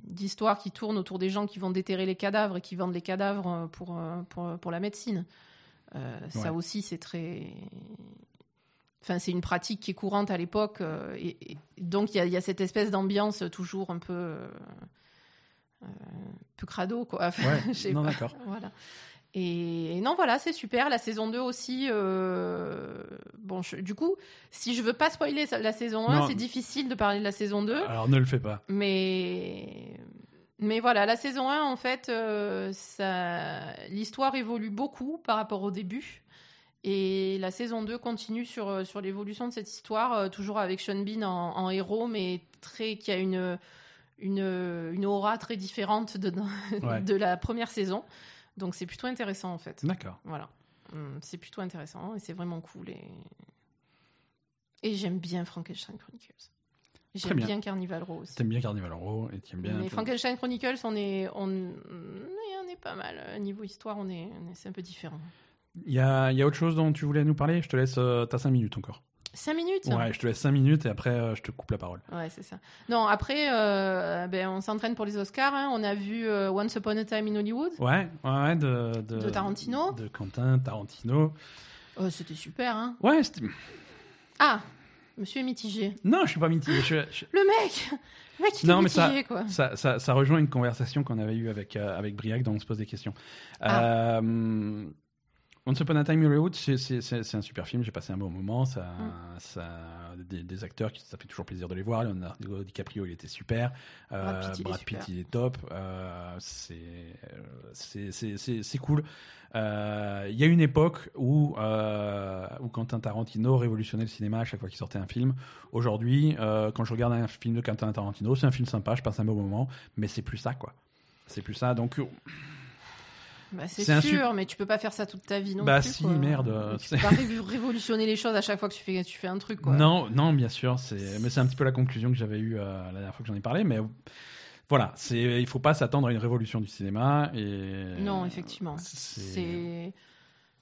d'histoires qui tournent autour des gens qui vont déterrer les cadavres et qui vendent les cadavres pour, pour, pour la médecine. Ça aussi, c'est très. Enfin, c'est une pratique qui est courante à l'époque. et, donc, il y, a cette espèce d'ambiance toujours un peu. un peu crado, quoi. ouais, non, d'accord. Voilà. Et, non, voilà, c'est super. La saison 2 aussi. Euh, bon, du coup, si je veux pas spoiler la saison 1, c'est difficile de parler de la saison 2. Alors ne le fais pas. Mais. Mais voilà, la saison 1, en fait, euh, ça... l'histoire évolue beaucoup par rapport au début. Et la saison 2 continue sur, euh, sur l'évolution de cette histoire, toujours avec Sean Bean en, héros, mais très, qui a une, une, une aura très différente de, de la première saison. Donc c'est plutôt intéressant en fait. D'accord. Voilà. Hum, c'est plutôt intéressant et c'est vraiment cool. Et, et j'aime bien Frankenstein Chronicles. J'aime bien. Carnival Row aussi. T'aimes bien Carnival Row et t'aimes bien. Mais Frankenstein Chronicles, on est, on, on est pas mal. Niveau histoire, on est, c'est un peu différent. Il y a, y a, autre chose dont tu voulais nous parler? Je te laisse. Euh, T'as 5 minutes encore. 5 minutes Ouais, je te laisse 5 minutes et après euh, je te coupe la parole. Ouais, c'est ça. Non, après, euh, ben, on s'entraîne pour les Oscars. Hein. On a vu euh, Once Upon a Time in Hollywood. Ouais, ouais, de, de, Tarantino. De Quentin Tarantino. Oh, c'était super, hein Ouais, c'était. Ah Monsieur est mitigé. Non, je suis pas mitigé. Je, Le mec Le mec, il est mitigé, quoi. Ça, ça, ça, rejoint une conversation qu'on avait eue avec, avec Briac dont on se pose des questions. Ah. Once Upon a Time in Hollywood, c'est un super film. J'ai passé un bon moment. Ça, mm. ça des, acteurs qui ça fait toujours plaisir de les voir. Leonardo DiCaprio, il était super. Euh, Brad Pitt, il, est top. Euh, c'est cool. Euh, il y a une époque où, euh, où Quentin Tarantino révolutionnait le cinéma à chaque fois qu'il sortait un film. Aujourd'hui, quand je regarde un film de Quentin Tarantino, c'est un film sympa, je passe un bon moment, mais c'est plus ça, quoi. C'est plus ça. Donc bah, c'est sûr, mais tu peux pas faire ça toute ta vie non bah plus. Bah si, merde. Tu peux pas révolutionner les choses à chaque fois que tu fais, tu fais un truc. Quoi. Non, non, bien sûr. Mais c'est un petit peu la conclusion que j'avais eue euh, la dernière fois que j'en ai parlé. Mais voilà, c'est il faut pas s'attendre à une révolution du cinéma. Et... Non, effectivement. C'est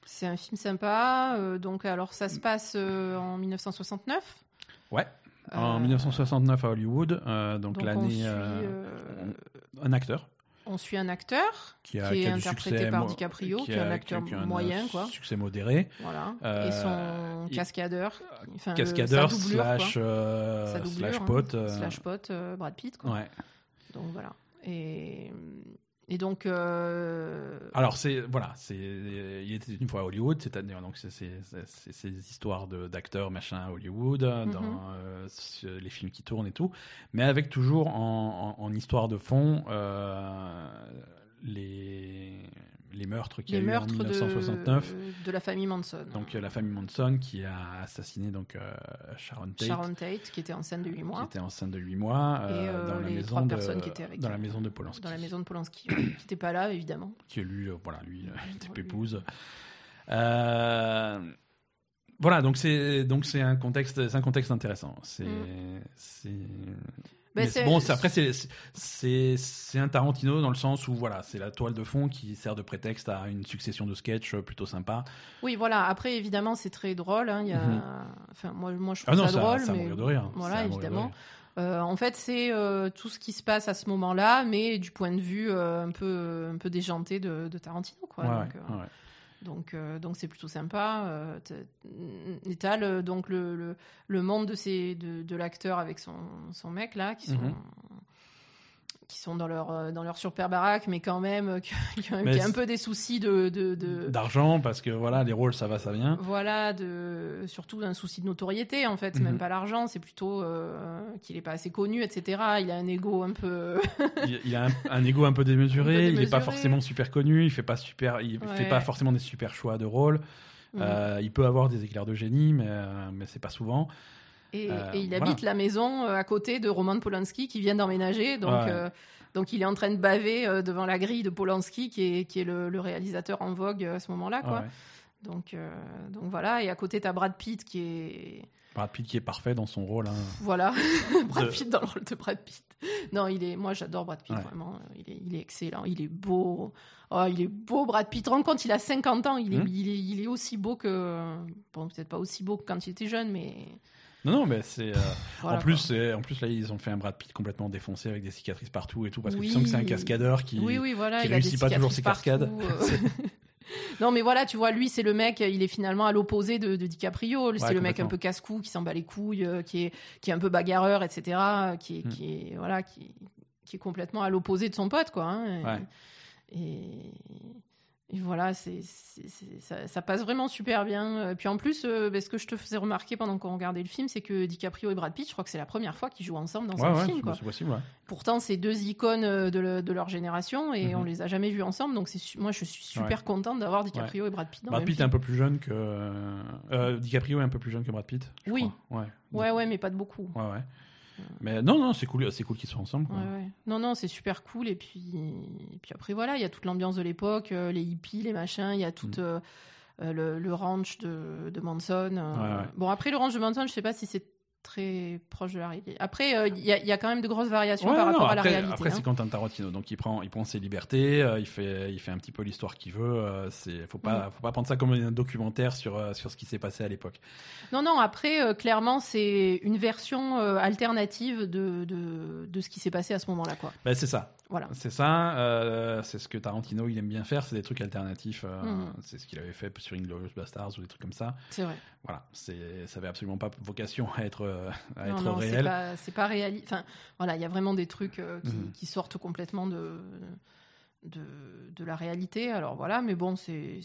c'est un film sympa. Euh, donc alors ça se passe euh, en 1969. Ouais. En 1969 à Hollywood, donc, l'année. un acteur. On suit un acteur qui, est interprété par DiCaprio, qui, est un acteur moyen, quoi. Succès modéré. Voilà. et son euh, cascadeur. cascadeur slash, euh, slash pote. Euh. Slash pote, Brad Pitt, quoi. Ouais. Donc voilà. Et et donc. Euh, Alors, c'est. Voilà, c'est. Il était une fois à Hollywood, c'est-à-dire, donc, c'est ces histoires d'acteurs, machin, à Hollywood, mhm. dans euh, les films qui tournent et tout, mais avec toujours en, en, histoire de fond euh, les les meurtres qu'il y a eu en 1969 de, la famille Manson. Donc euh, la famille Manson qui a assassiné donc euh, Sharon Tate. Sharon Tate qui était enceinte de 8 mois. Qui était enceinte de 8 mois euh, dans la maison de, personnes qui étaient avec dans la maison de Polanski. Dans la maison de Polanski qui n'était pas là évidemment. Qui lui voilà lui était pépouze. voilà donc c'est donc c'est un contexte c'est un contexte intéressant. C'est mm. Mais bon, après, c'est un Tarantino dans le sens où voilà, c'est la toile de fond qui sert de prétexte à une succession de sketchs plutôt sympa. Oui, voilà. Après, évidemment, c'est très drôle. Hein. Il y a... Mhm. enfin, moi, moi, je trouve ah ça, drôle, ça mais de rire. voilà, évidemment. Euh, en fait, c'est euh, tout ce qui se passe à ce moment-là, mais du point de vue euh, un peu un peu déjanté de, de Tarantino, quoi. Ouais, ouais. Donc, euh, donc c'est plutôt sympa. Euh, et t'as donc le, le, le, monde de, ces, de, de l'acteur avec son, son mec là, qui sont, mhm qui sont dans leur euh, dans leur super baraque, mais quand même euh, qui, ont, un peu des soucis de d'argent parce que voilà les rôles ça va ça vient. Voilà, de surtout un souci de notoriété en fait, même mhm. pas l'argent, c'est plutôt euh, qu'il est pas assez connu, etc. Il a un ego un peu. il, a un, ego un peu démesuré, il est pas forcément super connu, il fait pas super, il fait pas forcément des super choix de rôle. Mhm. il peut avoir des éclairs de génie, mais mais c'est pas souvent. Euh, et, il habite la maison euh, à côté de Roman Polanski qui vient d'emménager. Donc, euh, donc il est en train de baver devant la grille de Polanski qui est, qui est le, réalisateur en vogue à ce moment-là. Quoi. Donc, donc voilà. Et à côté, tu as Brad Pitt qui est. Brad Pitt qui est parfait dans son rôle. Hein. Voilà, Brad Pitt dans le rôle de Brad Pitt. Non, il est. Moi, j'adore Brad Pitt vraiment. Il est, il est excellent. Il est beau. Oh, il est beau, Brad Pitt. Rends compte, il a 50 ans. Il est, hmm. il est, il est aussi beau que. Bon, peut-être pas aussi beau que quand il était jeune, mais. Non, non, mais c'est. Euh, en, plus, en plus, là, ils ont fait un Brad Pitt complètement défoncé avec des cicatrices partout et tout, parce que tu sens que c'est un cascadeur qui, oui, oui, voilà, qui réussit pas toujours ses cascades. Euh. non, mais voilà, tu vois, lui, c'est le mec, il est finalement à l'opposé de, DiCaprio. c'est le mec un peu casse-cou, qui s'en bat les couilles, euh, qui, est, qui est un peu bagarreur, etc. Qui est, hmm. qui est, voilà, qui, qui est complètement à l'opposé de son pote, quoi. Hein, et, et voilà, c'est, ça, passe vraiment super bien. Euh, puis en plus, euh, bah, ce que je te faisais remarquer pendant qu'on regardait le film, c'est que DiCaprio et Brad Pitt, je crois que c'est la première fois qu'ils jouent ensemble dans un film. Quoi. Possible, Pourtant, c'est deux icônes euh, de, leur génération et mhm. on les a jamais vus ensemble. Donc c'est, moi, je suis super contente d'avoir DiCaprio et Brad Pitt. Dans Brad Pitt est un peu plus jeune que DiCaprio est un peu plus jeune que Brad Pitt. oui. Ouais. ouais, ouais, mais pas de beaucoup. Ouais, ouais. Mais non, non, c'est cool, c'est cool qu'ils soient ensemble. Non, non, c'est super cool. Et puis, puis après, voilà, il y a toute l'ambiance de l'époque, euh, les hippies, les machins, il y a tout mm. euh, euh, le, ranch de, de Manson. Bon, après, le ranch de Manson, je sais pas si c'est très proche de la réalité. Après, euh, il y, a quand même de grosses variations par rapport à la réalité. Après, c'est hein. Quentin Tarantino, donc il prend, il prend ses libertés, euh, il fait, il fait un petit peu l'histoire qu'il veut. Euh, c'est, faut pas, mm. faut pas prendre ça comme un documentaire sur sur ce qui s'est passé à l'époque. Non, non. Après, clairement, c'est une version alternative de, de, de ce qui s'est passé à ce moment-là, quoi. Ben, c'est ça. Voilà. C'est ça. c'est ce que Tarantino il aime bien faire, c'est des trucs alternatifs. Mm. C'est ce qu'il avait fait sur Inglorious Bastards ou des trucs comme ça. C'est vrai. Voilà. C'est, ça avait absolument pas vocation à être euh, à être réel. C'est pas, pas réaliste. Enfin, voilà, il y a vraiment des trucs euh, mhm. qui, sortent complètement de, de, de la réalité. Alors voilà, mais bon, c'est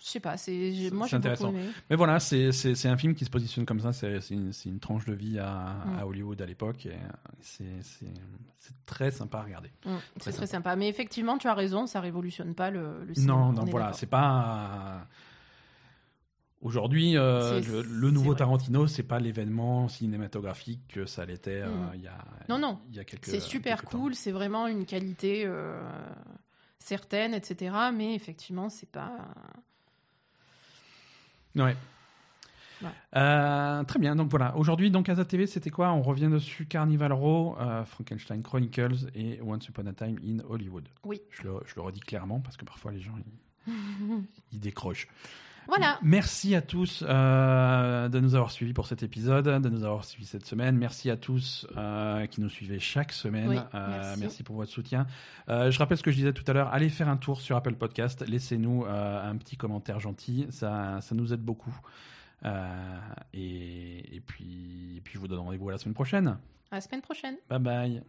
je sais pas, c'est moi j'ai intéressant. Mais voilà, c'est un film qui se positionne comme ça, c'est une, une, tranche de vie à, mm. à Hollywood à l'époque et c'est très sympa à regarder. Mm, c'est très sympa, mais effectivement, tu as raison, ça révolutionne pas le, le cinéma. Non, non, voilà, c'est pas Aujourd'hui, euh, le, nouveau Tarantino, c'est pas l'événement cinématographique que ça l'était euh, mm. il y a non non il y a quelques c'est super cool, c'est vraiment une qualité euh, certaine, etc. Mais effectivement, c'est pas ouais. très bien, donc voilà. Aujourd'hui, donc Asa TV, c'était quoi? On revient dessus Carnival Row, Frankenstein Chronicles et Once Upon a Time in Hollywood. Oui. Je le, je le redis clairement parce que parfois les gens ils, ils décrochent. Voilà. Merci à tous euh, de nous avoir suivis pour cet épisode, de nous avoir suivis cette semaine. Merci à tous euh, qui nous suivez chaque semaine. Euh, merci. pour votre soutien. je rappelle ce que je disais tout à l'heure. Allez faire un tour sur Apple Podcast. Laissez-nous un petit commentaire gentil. Ça, ça nous aide beaucoup. Et, et, puis, et puis, je vous donne rendez-vous à la semaine prochaine. À la semaine prochaine. Bye bye.